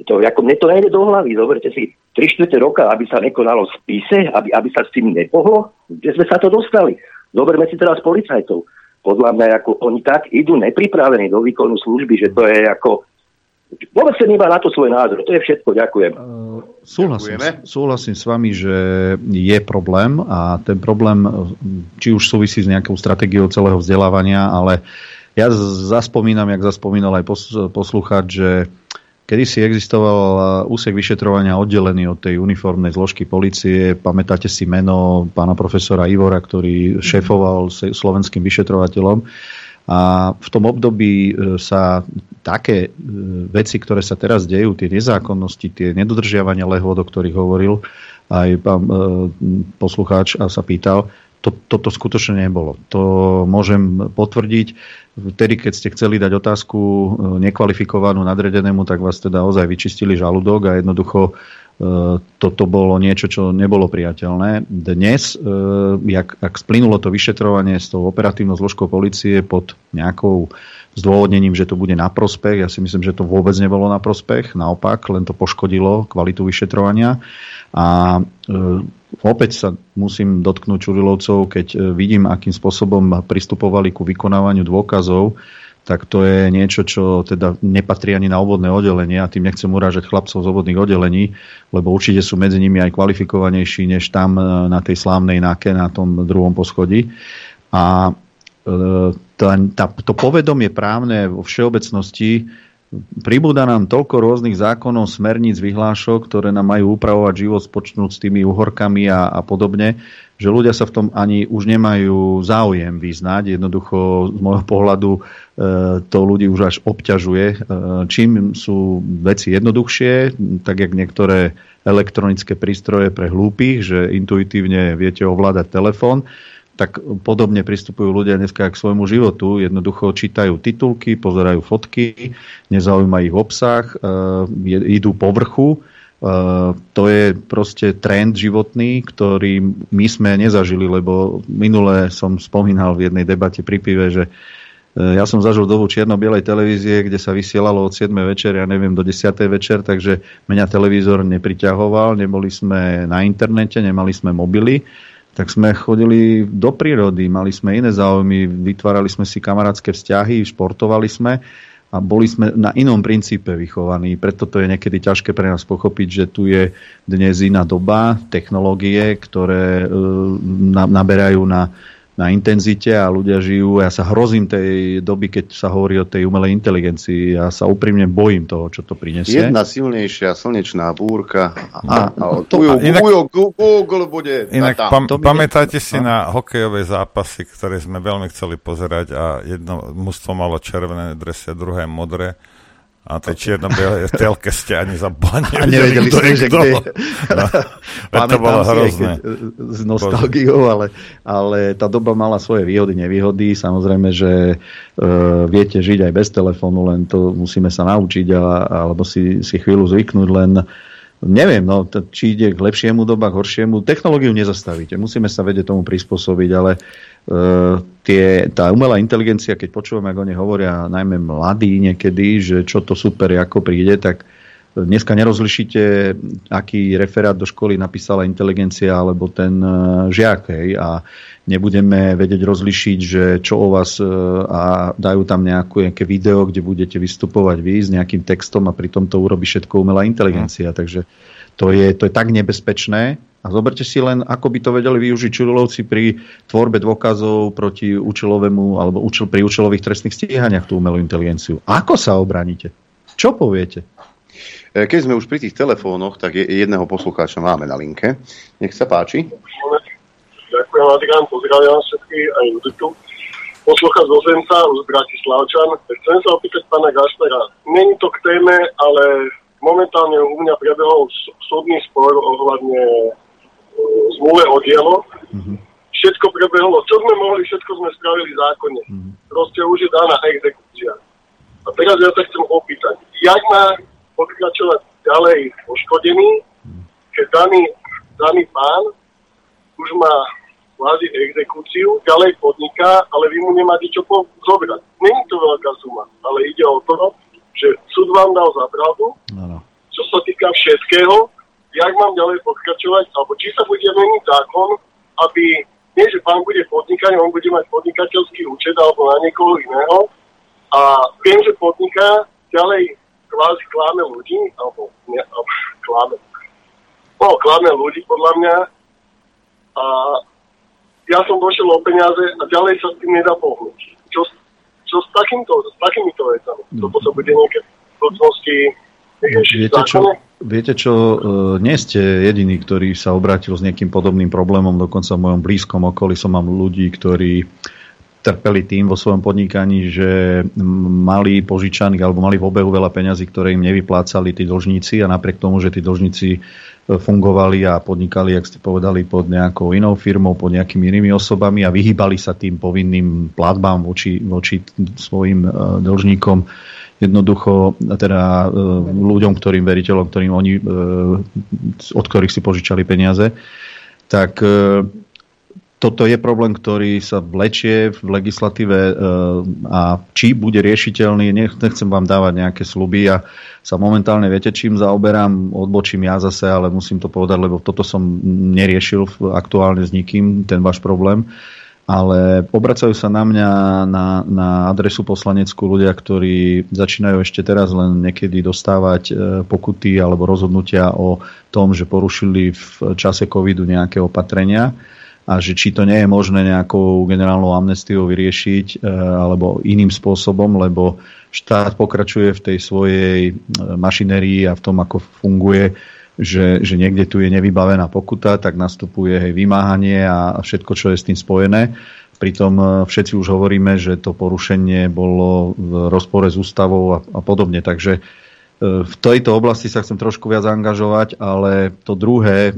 to, ako mne to nejde do hlavy. Zoberte si 3 čtvrte roka, aby sa nekonalo v spise, aby, aby sa s tým nepohlo. Kde sme sa to dostali? Zoberme si teraz policajtov. Podľa mňa, ako oni tak idú nepripravení do výkonu služby, že to je ako Vôbec sa nemá na to svoj názor. To je všetko. Ďakujem. Uh, súhlasím, súhlasím s vami, že je problém a ten problém či už súvisí s nejakou stratégiou celého vzdelávania, ale ja zaspomínam, jak zaspomínal aj poslucháč, že Kedy si existoval úsek vyšetrovania oddelený od tej uniformnej zložky policie. Pamätáte si meno pána profesora Ivora, ktorý šéfoval slovenským vyšetrovateľom. A v tom období e, sa také e, veci, ktoré sa teraz dejú, tie nezákonnosti, tie nedodržiavania lehôd, o ktorých hovoril aj pán poslucháč a sa pýtal, to, toto skutočne nebolo. To môžem potvrdiť. Vtedy, keď ste chceli dať otázku e, nekvalifikovanú nadredenému, tak vás teda ozaj vyčistili žalúdok a jednoducho e, toto bolo niečo, čo nebolo priateľné. Dnes, e, jak, ak splynulo to vyšetrovanie s tou operatívnou zložkou policie pod nejakou zdôvodnením, že to bude na prospech. Ja si myslím, že to vôbec nebolo na prospech, naopak, len to poškodilo kvalitu vyšetrovania. A opäť sa musím dotknúť Čurilovcov, keď e, vidím, akým spôsobom pristupovali ku vykonávaniu dôkazov, tak to je niečo, čo teda nepatrí ani na obvodné oddelenie a tým nechcem urážať chlapcov z obvodných oddelení, lebo určite sú medzi nimi aj kvalifikovanejší než tam e, na tej slávnej náke na tom druhom poschodí. A e, tá, tá, to povedomie právne vo všeobecnosti Pribúda nám toľko rôznych zákonov, smerníc, vyhlášok, ktoré nám majú upravovať život spočnúť s tými uhorkami a, a podobne, že ľudia sa v tom ani už nemajú záujem vyznať. Jednoducho z môjho pohľadu e, to ľudí už až obťažuje. E, čím sú veci jednoduchšie, tak jak niektoré elektronické prístroje pre hlúpych, že intuitívne viete ovládať telefón, tak podobne pristupujú ľudia dneska k svojmu životu. Jednoducho čítajú titulky, pozerajú fotky, nezaujíma ich obsah, e, idú po vrchu. E, to je proste trend životný, ktorý my sme nezažili, lebo minule som spomínal v jednej debate pri pive, že e, ja som zažil dobu čierno-bielej televízie, kde sa vysielalo od 7. večer, ja neviem, do 10. večer, takže mňa televízor nepriťahoval, neboli sme na internete, nemali sme mobily tak sme chodili do prírody, mali sme iné záujmy, vytvárali sme si kamarátske vzťahy, športovali sme a boli sme na inom princípe vychovaní. Preto to je niekedy ťažké pre nás pochopiť, že tu je dnes iná doba, technológie, ktoré e, naberajú na na intenzite a ľudia žijú. Ja sa hrozím tej doby, keď sa hovorí o tej umelej inteligencii. Ja sa úprimne bojím toho, čo to prinesie. Jedna silnejšia slnečná búrka a, a, a to, bujo, inak, bujo, Google bude. Inak pam, pamätáte si na hokejové zápasy, ktoré sme veľmi chceli pozerať a jedno mužstvo malo červené dresy a druhé modré a tej čierno-bielej *laughs* telke ste ani za A nevedeli ste, že kde no, to bolo hrozné. S nostalgiou, ale, ale tá doba mala svoje výhody, nevýhody. Samozrejme, že uh, viete žiť aj bez telefónu, len to musíme sa naučiť a, alebo si, si chvíľu zvyknúť, len neviem, no, či ide k lepšiemu doba, k horšiemu. Technológiu nezastavíte, musíme sa vedieť tomu prispôsobiť, ale tie, tá umelá inteligencia, keď počúvame, ako oni hovoria, najmä mladí niekedy, že čo to super, ako príde, tak Dneska nerozlišíte, aký referát do školy napísala inteligencia alebo ten e, žiak. Hej, a nebudeme vedieť rozlišiť, že čo o vás e, a dajú tam nejaké, nejaké video, kde budete vystupovať vy s nejakým textom a pritom to urobí všetko umelá inteligencia. Takže to je, to je tak nebezpečné. A zoberte si len, ako by to vedeli využiť čulovci pri tvorbe dôkazov proti účelovému alebo účel, pri účelových trestných stíhaniach tú umelú inteligenciu. Ako sa obraníte? Čo poviete? E, keď sme už pri tých telefónoch, tak jedného poslucháča máme na linke. Nech sa páči. Ďakujem, Adrián, pozdravujem všetkých aj Juditu. Poslucháč zo Zemca, z Bratislavčan. Chcem sa opýtať pána Gašpera. Není to k téme, ale momentálne u mňa prebehol súdny spor ohľadne e, zmluve o dielo. Mm-hmm. Všetko prebehlo. Čo sme mohli, všetko sme spravili zákonne. Mm-hmm. Proste už je daná exekúcia. A teraz ja sa chcem opýtať, jak má pokračovať ďalej poškodený, keď daný, daný pán už má kvázi exekúciu, ďalej podniká, ale vy mu nemáte čo zobrať. Není to veľká suma, ale ide o to, že súd vám dal za pravdu, ano. čo sa týka všetkého, jak mám ďalej pokračovať, alebo či sa bude meniť zákon, aby nie, že pán bude podnikať, on bude mať podnikateľský účet alebo na niekoho iného a viem, že podniká, ďalej kvázi kláme ľudí, alebo, ne, alebo *laughs* kláme, no, kláme ľudí podľa mňa a ja som došiel o peniaze a ďalej sa s tým nedá pohnúť. Čo, s, takýmto, s takýmito vecami? Toto sa bude niekedy v budúcnosti Viete čo, viete čo, e, nie ste jediný, ktorý sa obrátil s nejakým podobným problémom, dokonca v mojom blízkom okolí som mám ľudí, ktorí trpeli tým vo svojom podnikaní, že mali požičaných alebo mali v obehu veľa peňazí, ktoré im nevyplácali tí dlžníci. A napriek tomu, že tí dlžníci fungovali a podnikali, jak ste povedali, pod nejakou inou firmou, pod nejakými inými osobami a vyhýbali sa tým povinným platbám voči, voči svojim e, dlžníkom. Jednoducho teda e, ľuďom, ktorým veriteľom, ktorým oni, od ktorých si požičali peniaze, tak toto je problém, ktorý sa vlečie v legislatíve e, a či bude riešiteľný, nechcem vám dávať nejaké sluby a sa momentálne viete, čím zaoberám, odbočím ja zase, ale musím to povedať, lebo toto som neriešil aktuálne s nikým, ten váš problém. Ale obracajú sa na mňa na, na adresu poslaneckú ľudia, ktorí začínajú ešte teraz len niekedy dostávať e, pokuty alebo rozhodnutia o tom, že porušili v čase covidu nejaké opatrenia a že či to nie je možné nejakou generálnou amnestiou vyriešiť e, alebo iným spôsobom, lebo štát pokračuje v tej svojej e, mašinerii a v tom, ako funguje, že, že niekde tu je nevybavená pokuta, tak nastupuje hej, vymáhanie a všetko, čo je s tým spojené. Pritom e, všetci už hovoríme, že to porušenie bolo v rozpore s ústavou a, a podobne. Takže v tejto oblasti sa chcem trošku viac angažovať, ale to druhé e,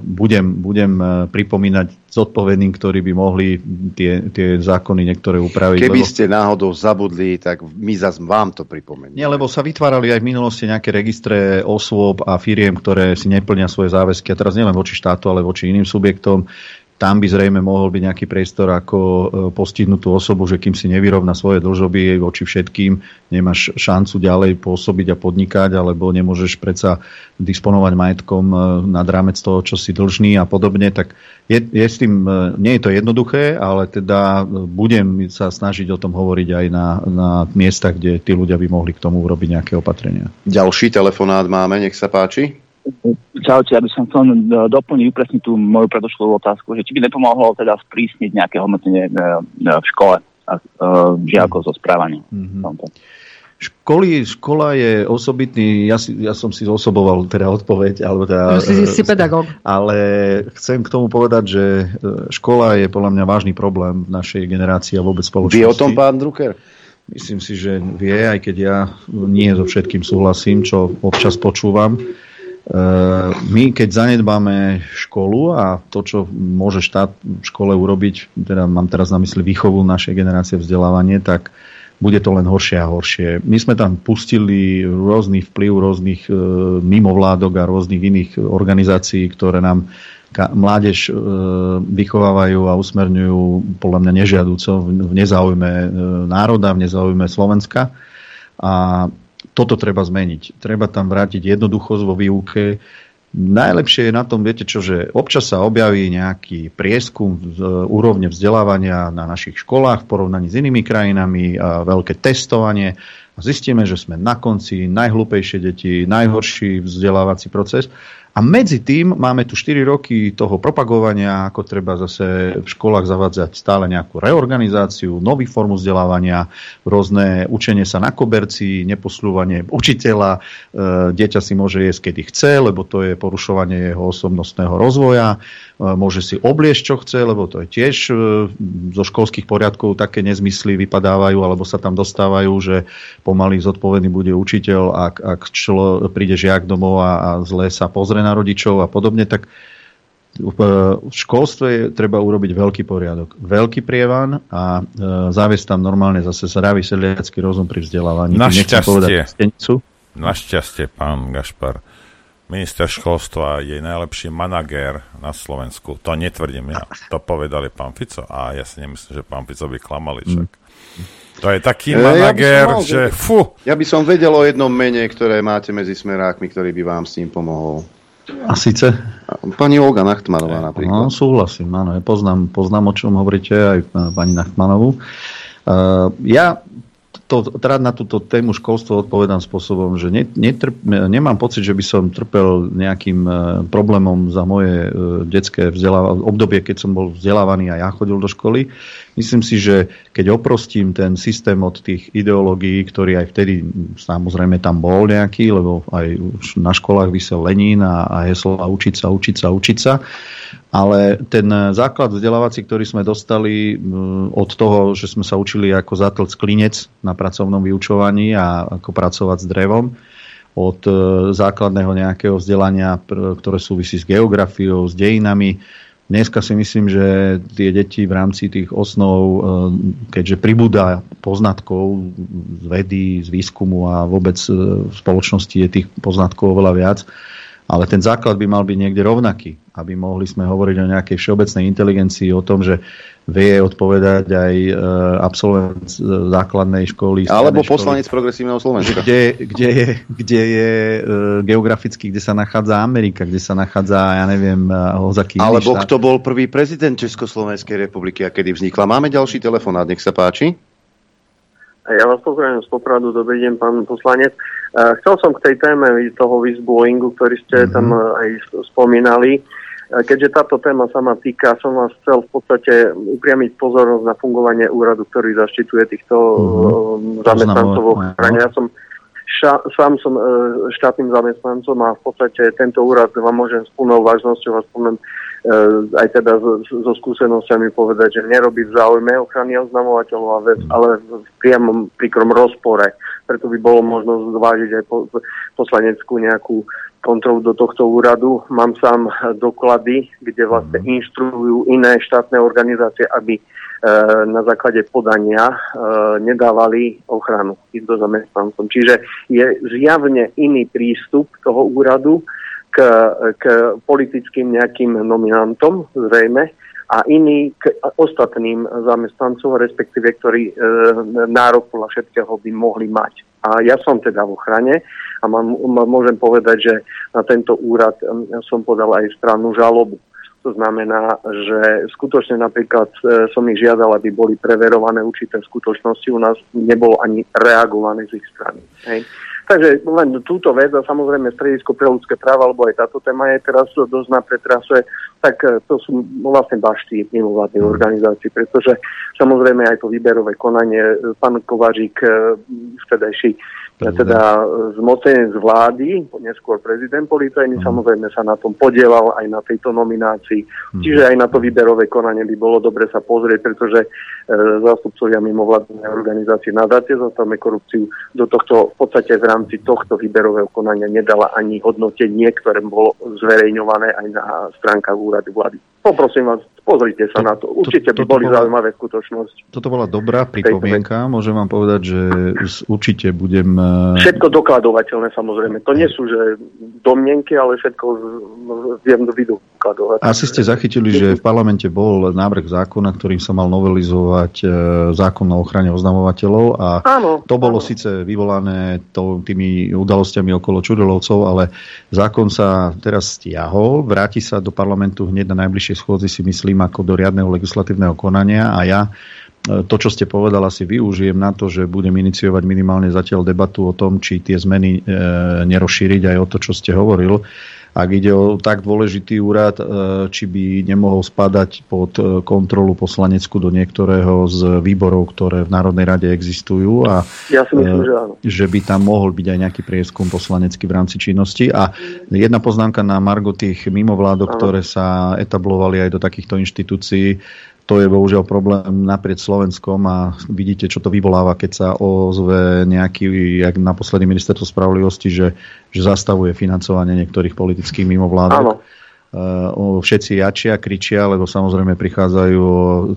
budem, budem e, pripomínať zodpovedným, ktorí by mohli tie, tie zákony niektoré upraviť. Keby lebo... ste náhodou zabudli, tak my zase vám to pripomenieme. Nie, lebo sa vytvárali aj v minulosti nejaké registre osôb a firiem, ktoré si neplnia svoje záväzky. A teraz nielen voči štátu, ale voči iným subjektom tam by zrejme mohol byť nejaký priestor ako e, postihnutú osobu, že kým si nevyrovna svoje dlžoby voči všetkým, nemáš šancu ďalej pôsobiť a podnikať, alebo nemôžeš predsa disponovať majetkom e, nad rámec toho, čo si dlžný a podobne, tak je, je s tým, e, nie je to jednoduché, ale teda budem sa snažiť o tom hovoriť aj na, na miestach, kde tí ľudia by mohli k tomu urobiť nejaké opatrenia. Ďalší telefonát máme, nech sa páči. Čaute, ja by som chcel doplniť, upresniť tú moju predošlú otázku, že či by nepomohlo teda sprísniť nejaké hodnotenie e, e, v škole a e, žiakov zo správania. Mm-hmm. Školy, škola je osobitný, ja, si, ja som si zosoboval teda odpoveď, alebo teda, no, si, si pedagóg. ale chcem k tomu povedať, že škola je podľa mňa vážny problém v našej generácii a vôbec spoločnosti. Vie o tom pán Drucker? Myslím si, že vie, aj keď ja nie so všetkým súhlasím, čo občas počúvam. Ehm, my, keď zanedbáme školu a to, čo môže štát v škole urobiť, teda mám teraz na mysli výchovu našej generácie vzdelávanie, tak bude to len horšie a horšie. My sme tam pustili rôzny vplyv rôznych e, mimovládok a rôznych iných organizácií, ktoré nám ka- mládež e, vychovávajú a usmerňujú podľa mňa nežiaduco v nezáujme e, národa, v nezáujme Slovenska. A toto treba zmeniť. Treba tam vrátiť jednoduchosť vo výuke, Najlepšie je na tom, viete čo, že občas sa objaví nejaký prieskum z úrovne vzdelávania na našich školách v porovnaní s inými krajinami, a veľké testovanie. A zistíme, že sme na konci najhlúpejšie deti, najhorší vzdelávací proces a medzi tým máme tu 4 roky toho propagovania, ako treba zase v školách zavádzať stále nejakú reorganizáciu, nový formu vzdelávania, rôzne učenie sa na koberci, neposľúvanie učiteľa, e, dieťa si môže jesť, kedy chce, lebo to je porušovanie jeho osobnostného rozvoja, e, môže si obliešť, čo chce, lebo to je tiež e, zo školských poriadkov také nezmysly vypadávajú, alebo sa tam dostávajú, že pomaly zodpovedný bude učiteľ, ak, ak člo, príde žiak domov a, a zle sa pozrie na rodičov a podobne, tak v školstve treba urobiť veľký poriadok, veľký prievan a e, záviesť tam normálne zase zdravý sedliacký rozum pri vzdelávaní. Našťastie, našťastie, pán Gašpar, minister školstva je najlepší manager na Slovensku. To netvrdím ja. To povedali pán Fico a ja si nemyslím, že pán Fico by klamali však. To je taký manager, ja že fu. Ja by som vedel o jednom mene, ktoré máte medzi smerákmi, ktorý by vám s tým pomohol. A síce? Pani Olga Nachtmanová napríklad. No, súhlasím, áno. Ja poznám, poznám, o čom hovoríte, aj pani Nachtmanovú. Uh, ja to, teda na túto tému školstva odpovedám spôsobom, že ne, netrp, nemám pocit, že by som trpel nejakým uh, problémom za moje uh, detské obdobie, keď som bol vzdelávaný a ja chodil do školy. Myslím si, že keď oprostím ten systém od tých ideológií, ktorý aj vtedy samozrejme tam bol nejaký, lebo aj už na školách vysel Lenín a, a heslo a učiť sa, učiť sa, učiť sa, ale ten základ vzdelávací, ktorý sme dostali od toho, že sme sa učili ako zatlc klinec na pracovnom vyučovaní a ako pracovať s drevom, od e, základného nejakého vzdelania, ktoré súvisí s geografiou, s dejinami, Dneska si myslím, že tie deti v rámci tých osnov, eh, keďže pribúda poznatkov z vedy, z výskumu a vôbec eh, v spoločnosti je tých poznatkov oveľa viac, ale ten základ by mal byť niekde rovnaký, aby mohli sme hovoriť o nejakej všeobecnej inteligencii, o tom, že vie odpovedať aj e, absolvent e, základnej školy. Alebo školy, poslanec progresívneho Slovenska. Kde, kde je, kde je e, geograficky, kde sa nachádza Amerika, kde sa nachádza, ja neviem, hozaký Alebo štát. kto bol prvý prezident Československej republiky a kedy vznikla. Máme ďalší telefonát, nech sa páči. Ja vás pozdravím z Popradu, dobrý deň, pán poslanec. Chcel som k tej téme toho whistleblowingu, ktorý ste mm-hmm. tam aj spomínali. Keďže táto téma sa ma týka, som vás chcel v podstate upriamiť pozornosť na fungovanie úradu, ktorý zaštituje týchto mm-hmm. zamestnancov v ochrane. Ja som ša, sám som e, štátnym zamestnancom a v podstate tento úrad vám môžem s plnou vážnosťou a spomnem e, aj teda zo skúsenosťami povedať, že nerobí v záujme ochrany oznamovateľov, ale v priamom príkrom rozpore. Preto by bolo možno zvážiť aj po, poslaneckú nejakú kontrolu do tohto úradu. Mám sám doklady, kde vlastne mhm. inštruujú iné štátne organizácie, aby e, na základe podania e, nedávali ochranu týmto zamestnancom. Čiže je zjavne iný prístup toho úradu k, k politickým nejakým nominantom, zrejme, a iný k ostatným zamestnancom, respektíve ktorí e, nárok podľa všetkého by mohli mať. A ja som teda v ochrane a mám, môžem povedať, že na tento úrad som podal aj strannú žalobu. To znamená, že skutočne napríklad e, som ich žiadal, aby boli preverované určité skutočnosti. U nás nebolo ani reagované z ich strany. Hej. Takže len túto vec a samozrejme stredisko pre ľudské práva, alebo aj táto téma je teraz dosť na pretrase, tak e, to sú vlastne bašty mimovládnej organizácií, pretože samozrejme aj to výberové konanie, e, pán Kovařík, vtedajší teda zmocenec vlády, neskôr prezident policajný, mm. samozrejme sa na tom podielal aj na tejto nominácii. Mm. Čiže aj na to výberové konanie by bolo dobre sa pozrieť, pretože e, zástupcovia mimovládnej organizácie nadácie zastavme korupciu do tohto, v podstate v rámci tohto výberového konania nedala ani hodnotenie, ktoré bolo zverejňované aj na stránkach úradu vlády. Poprosím vás, pozrite sa to, na to. Určite to, to, by boli bola, zaujímavé skutočnosti. Toto bola dobrá pripomienka. Môžem vám povedať, že určite budem... Eh, všetko dokladovateľné samozrejme. To nie sú, že domnenky, ale všetko viem do vidu dokladovať. Asi ste zachytili, že v parlamente bol návrh zákona, ktorým sa mal novelizovať eh, zákon o ochrane oznamovateľov a áno, to bolo áno. síce vyvolané to, tými udalosťami okolo Čudelovcov, ale zákon sa teraz stiahol, vráti sa do parlamentu hneď na najbližšie schôdzi si myslím myslím, ako do riadneho legislatívneho konania a ja e, to, čo ste povedala, si využijem na to, že budem iniciovať minimálne zatiaľ debatu o tom, či tie zmeny e, nerozšíriť aj o to, čo ste hovoril ak ide o tak dôležitý úrad, e, či by nemohol spadať pod e, kontrolu poslanecku do niektorého z výborov, ktoré v Národnej rade existujú a ja si myslím, že, áno. že by tam mohol byť aj nejaký prieskum poslanecký v rámci činnosti. A jedna poznámka na Margo tých mimovládok, áno. ktoré sa etablovali aj do takýchto inštitúcií to je bohužiaľ problém naprieč Slovenskom a vidíte, čo to vyvoláva, keď sa ozve nejaký, jak naposledy ministerstvo spravodlivosti, že, že zastavuje financovanie niektorých politických mimovládok. Áno. Uh, všetci jačia, kričia, lebo samozrejme prichádzajú o uh,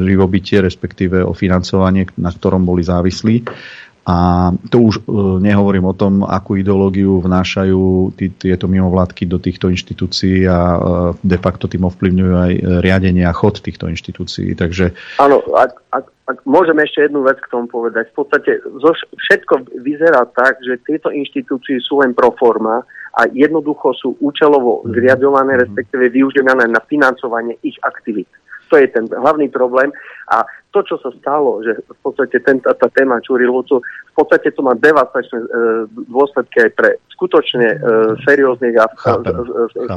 živobytie, respektíve o financovanie, na ktorom boli závislí. A to už e, nehovorím o tom, akú ideológiu vnášajú tí, tieto mimovládky do týchto inštitúcií a e, de facto tým ovplyvňujú aj riadenie a chod týchto inštitúcií. Takže... Áno, ak, ak, ak môžeme ešte jednu vec k tomu povedať. V podstate zo, všetko vyzerá tak, že tieto inštitúcie sú len pro forma a jednoducho sú účelovo mhm. zriadované, respektíve využívané na financovanie ich aktivít. To je ten hlavný problém. A to, čo sa stalo, že v podstate ten, tá, tá téma Čurilovcov, v podstate to má devastačné e, dôsledky aj pre skutočne e, serióznych a chápem, e,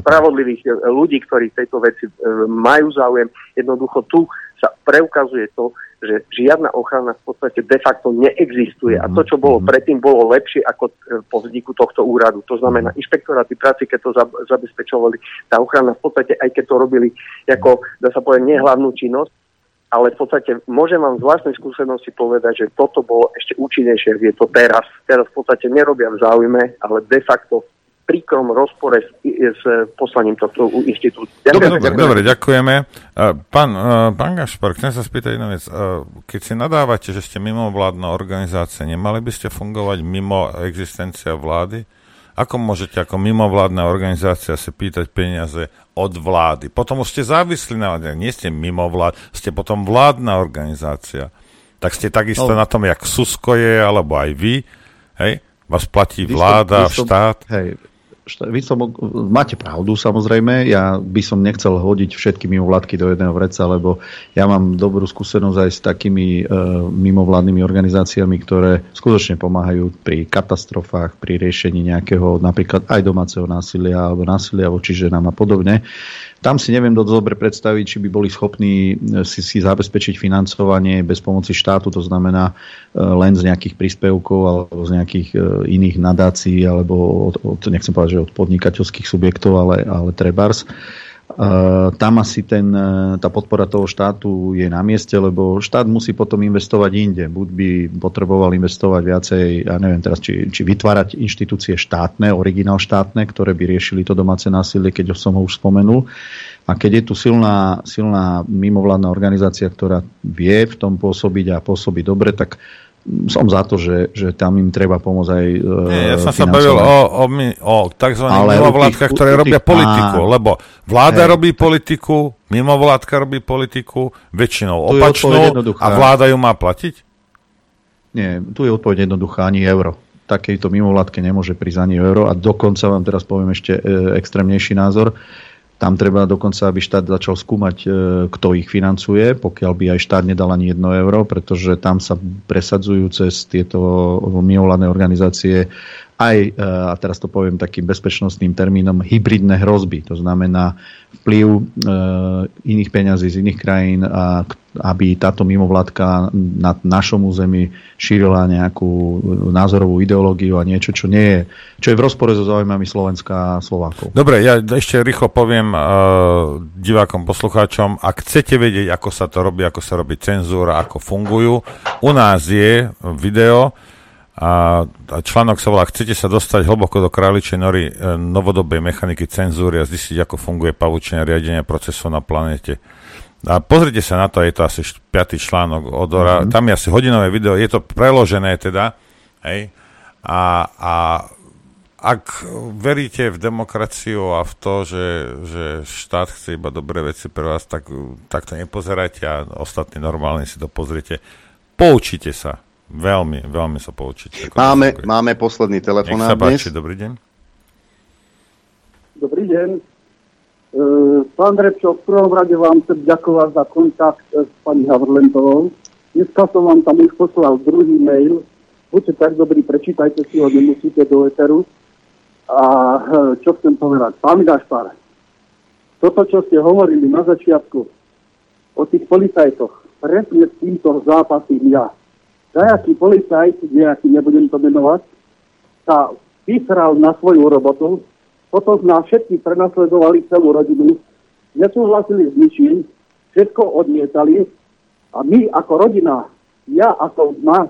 spravodlivých e, ľudí, ktorí tejto veci e, majú záujem. Jednoducho tu sa preukazuje to, že žiadna ochrana v podstate de facto neexistuje. A to, čo bolo mhm. predtým, bolo lepšie ako e, po vzniku tohto úradu. To znamená, mhm. inšpektoráty práci, keď to zabezpečovali, tá ochrana v podstate, aj keď to robili ako, dá sa povedať, nehlavnú činnosť, ale v podstate môžem vám z vlastnej skúsenosti povedať, že toto bolo ešte účinnejšie, je to teraz. Teraz v podstate nerobia v záujme, ale de facto príkrom rozpore s, s poslaním tohto inštitútu. Dobre, dobre, dobre, ďakujeme. Pán, pán Gašpar, chcem sa spýtať jednu vec. Keď si nadávate, že ste mimo vládna organizácia, nemali by ste fungovať mimo existencia vlády? Ako môžete ako mimovládna organizácia si pýtať peniaze od vlády? Potom už ste závislí na vláde, nie ste mimovlád, ste potom vládna organizácia. Tak ste takisto no. na tom, jak Susko je, alebo aj vy, hej? Vás platí vláda, vy som, štát. Hej, vy som, máte pravdu samozrejme, ja by som nechcel hodiť všetky mimovládky do jedného vreca, lebo ja mám dobrú skúsenosť aj s takými e, mimovládnymi organizáciami, ktoré skutočne pomáhajú pri katastrofách, pri riešení nejakého napríklad aj domáceho násilia alebo násilia voči ženám a podobne. Tam si neviem dosť dobre predstaviť, či by boli schopní e, si, si zabezpečiť financovanie bez pomoci štátu, to znamená e, len z nejakých príspevkov alebo z nejakých e, iných nadácií alebo od, od nechcem povedať, že od podnikateľských subjektov, ale, ale trebars. Uh, tam asi ten, tá podpora toho štátu je na mieste, lebo štát musí potom investovať inde. Buď by potreboval investovať viacej, ja neviem teraz, či, či vytvárať inštitúcie štátne, originál štátne, ktoré by riešili to domáce násilie, keď som ho už spomenul. A keď je tu silná, silná mimovládna organizácia, ktorá vie v tom pôsobiť a pôsobiť dobre, tak som za to, že, že tam im treba pomôcť aj Nie, ja som sa bavil o, o, o tzv. mimovládkach, ktoré tých, robia politiku, á, lebo vláda hej, robí politiku, mimovládka robí politiku, väčšinou opačnú a vláda ju má platiť? Nie, tu je odpoveď jednoduchá, ani euro. Takejto mimovládke nemôže prísť ani euro a dokonca vám teraz poviem ešte e, extrémnejší názor. Tam treba dokonca, aby štát začal skúmať, e, kto ich financuje, pokiaľ by aj štát nedal ani jedno euro, pretože tam sa presadzujú cez tieto mimovládne organizácie aj, e, a teraz to poviem takým bezpečnostným termínom, hybridné hrozby. To znamená vplyv e, iných peňazí z iných krajín, aby táto mimovládka na našom území šírila nejakú názorovú ideológiu a niečo, čo nie je, čo je v rozpore so zaujímavými Slovenska a Slovákov. Dobre, ja ešte rýchlo poviem uh, divákom, poslucháčom, ak chcete vedieť, ako sa to robí, ako sa robí cenzúra, ako fungujú, u nás je video, A, a článok sa volá Chcete sa dostať hlboko do králičej nory e, novodobej mechaniky cenzúry a zistiť, ako funguje pavučenie riadenia procesov na planete. A pozrite sa na to, je to asi piatý článok od Ora, mm-hmm. tam je asi hodinové video, je to preložené teda, hej, a, a ak veríte v demokraciu a v to, že, že štát chce iba dobré veci pre vás, tak, tak to nepozerajte a ostatní normálne si to pozrite. Poučite sa. Veľmi, veľmi sa poučiť. Máme, máme posledný telefon. Nech sa páči, dobrý deň. Dobrý deň. E, pán Repčo, v prvom rade vám chcem ďakovať za kontakt s pani Havrlentovou. Dneska som vám tam už poslal druhý mail. Buďte tak dobrí, prečítajte si ho, nemusíte do Eteru. A e, čo chcem povedať? Pán Gašpar, toto, čo ste hovorili na začiatku o tých policajtoch, presne s týmto zápasím ja nejaký policajt, nejaký, nebudem to menovať, sa vysral na svoju robotu, potom nás všetky prenasledovali celú rodinu, nesúhlasili s ničím, všetko odmietali a my ako rodina, ja ako má, e,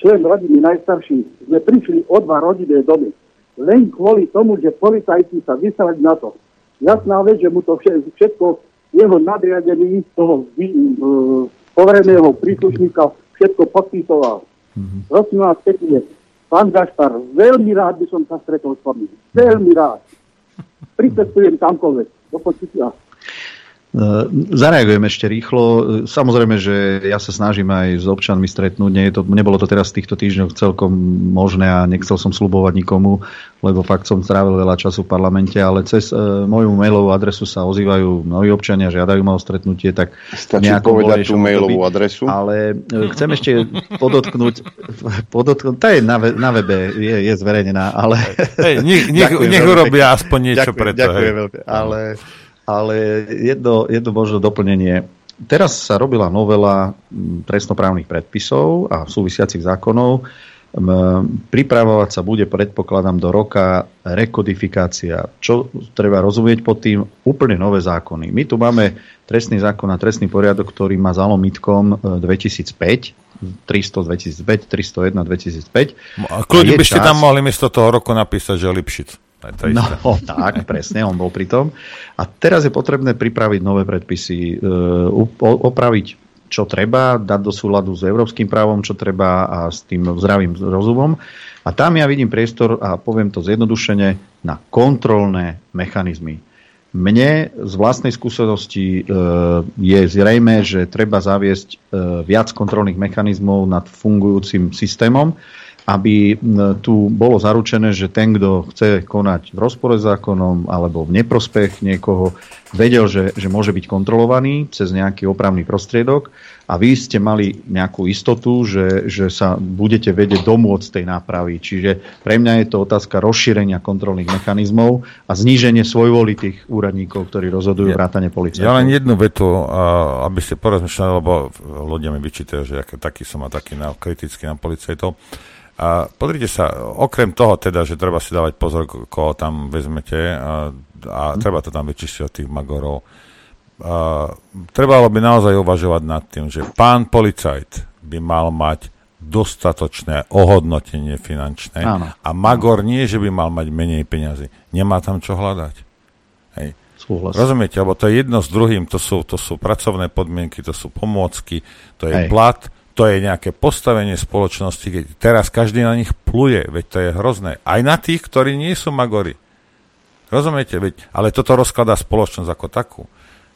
člen rodiny najstarší, sme prišli o dva rodinné domy. Len kvôli tomu, že policajti sa vysrali na to. Jasná vec, že mu to všetko jeho nadriadený toho e, povereného príslušníka všetko podpisoval. Mm-hmm. Prosím vás pekne, pán Gašpar, veľmi rád by som sa stretol s vami. Veľmi rád. *laughs* Pricestujem kamkoľvek. Do počutia. E, zareagujem ešte rýchlo. E, samozrejme, že ja sa snažím aj s občanmi stretnúť. Nie je to, nebolo to teraz v týchto týždňoch celkom možné a nechcel som slubovať nikomu, lebo fakt som strávil veľa času v parlamente, ale cez uh, moju mailovú adresu sa ozývajú mnohí občania, žiadajú ma o stretnutie, tak Stačí povedať tú mailovú adresu. Ale chcem ešte podotknúť, *laughs* podotknúť tá je na, na webe, je, je zverejnená, ale... Hey, *laughs* nech, nech, nech urobia aspoň niečo ďakujem, preto. Ďakujem veľmi, ale... Ale jedno, jedno možno doplnenie. Teraz sa robila novela trestnoprávnych predpisov a súvisiacich zákonov. Pripravovať sa bude, predpokladám, do roka rekodifikácia. Čo treba rozumieť pod tým? Úplne nové zákony. My tu máme trestný zákon a trestný poriadok, ktorý má zalomitkom 2005, 300 2005, 301 2005. A kľudne by ste tam mohli miesto toho roku napísať, že Lipšic. No tak, presne, on bol pri tom. A teraz je potrebné pripraviť nové predpisy, e, opraviť čo treba, dať do súladu s európskym právom, čo treba a s tým zdravým rozumom. A tam ja vidím priestor, a poviem to zjednodušene, na kontrolné mechanizmy. Mne z vlastnej skúsenosti e, je zrejme, že treba zaviesť e, viac kontrolných mechanizmov nad fungujúcim systémom, aby tu bolo zaručené, že ten, kto chce konať v rozpore s zákonom alebo v neprospech niekoho, vedel, že, že môže byť kontrolovaný cez nejaký opravný prostriedok a vy ste mali nejakú istotu, že, že sa budete vedieť domôcť tej nápravy. Čiže pre mňa je to otázka rozšírenia kontrolných mechanizmov a zníženie svojvoli tých úradníkov, ktorí rozhodujú ja, vrátane policajtov. Ja len jednu vetu, aby ste porozmýšľali, lebo ľudia mi vyčítajú, že taký som a taký na, kritický na policajtov. A pozrite sa, okrem toho teda, že treba si dávať pozor, koho tam vezmete a, a mm. treba to tam vyčistiť od tých magorov. A, trebalo by naozaj uvažovať nad tým, že pán policajt by mal mať dostatočné ohodnotenie finančné Áno. a Magor nie, že by mal mať menej peňazí. Nemá tam čo hľadať. Hej. Súhlasím. Rozumiete, lebo to je jedno s druhým, to sú, to sú pracovné podmienky, to sú pomôcky, to je Hej. plat, to je nejaké postavenie spoločnosti, keď teraz každý na nich pluje, veď to je hrozné. Aj na tých, ktorí nie sú magori. Rozumiete? Veď, ale toto rozkladá spoločnosť ako takú.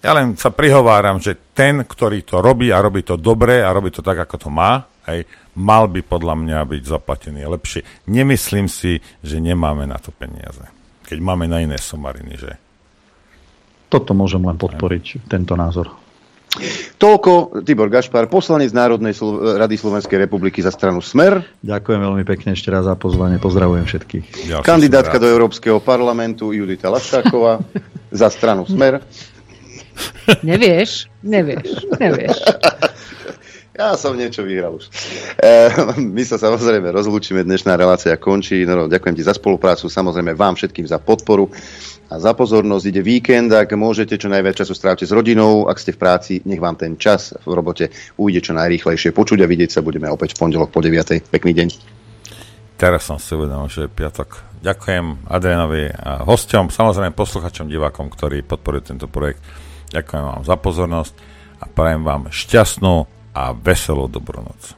Ja len sa prihováram, že ten, ktorý to robí a robí to dobre a robí to tak, ako to má, hej, mal by podľa mňa byť zaplatený lepšie. Nemyslím si, že nemáme na to peniaze. Keď máme na iné somariny, že? Toto môžem len podporiť, tento názor. Toľko Tibor Gašpar, poslanec Národnej Slo- rady Slovenskej republiky za stranu Smer. Ďakujem veľmi pekne ešte raz za pozvanie, pozdravujem všetkých. Ďalšie Kandidátka do Európskeho parlamentu Judita Lašáková za stranu Smer. Nevieš, nevieš, nevieš. *laughs* Ja som niečo vyhral už. E, my sa samozrejme rozlúčime, dnešná relácia končí. No, ďakujem ti za spoluprácu, samozrejme vám všetkým za podporu a za pozornosť. Ide víkend, ak môžete čo najviac času strávte s rodinou, ak ste v práci, nech vám ten čas v robote ujde čo najrýchlejšie. Počuť a vidieť sa budeme opäť v pondelok po 9. Pekný deň. teraz som si uvedomil, že je piatok. Ďakujem Adrianovi a hosťom, samozrejme posluchačom, divákom, ktorí podporujú tento projekt. Ďakujem vám za pozornosť a prajem vám šťastnú a veselú dobrú noc.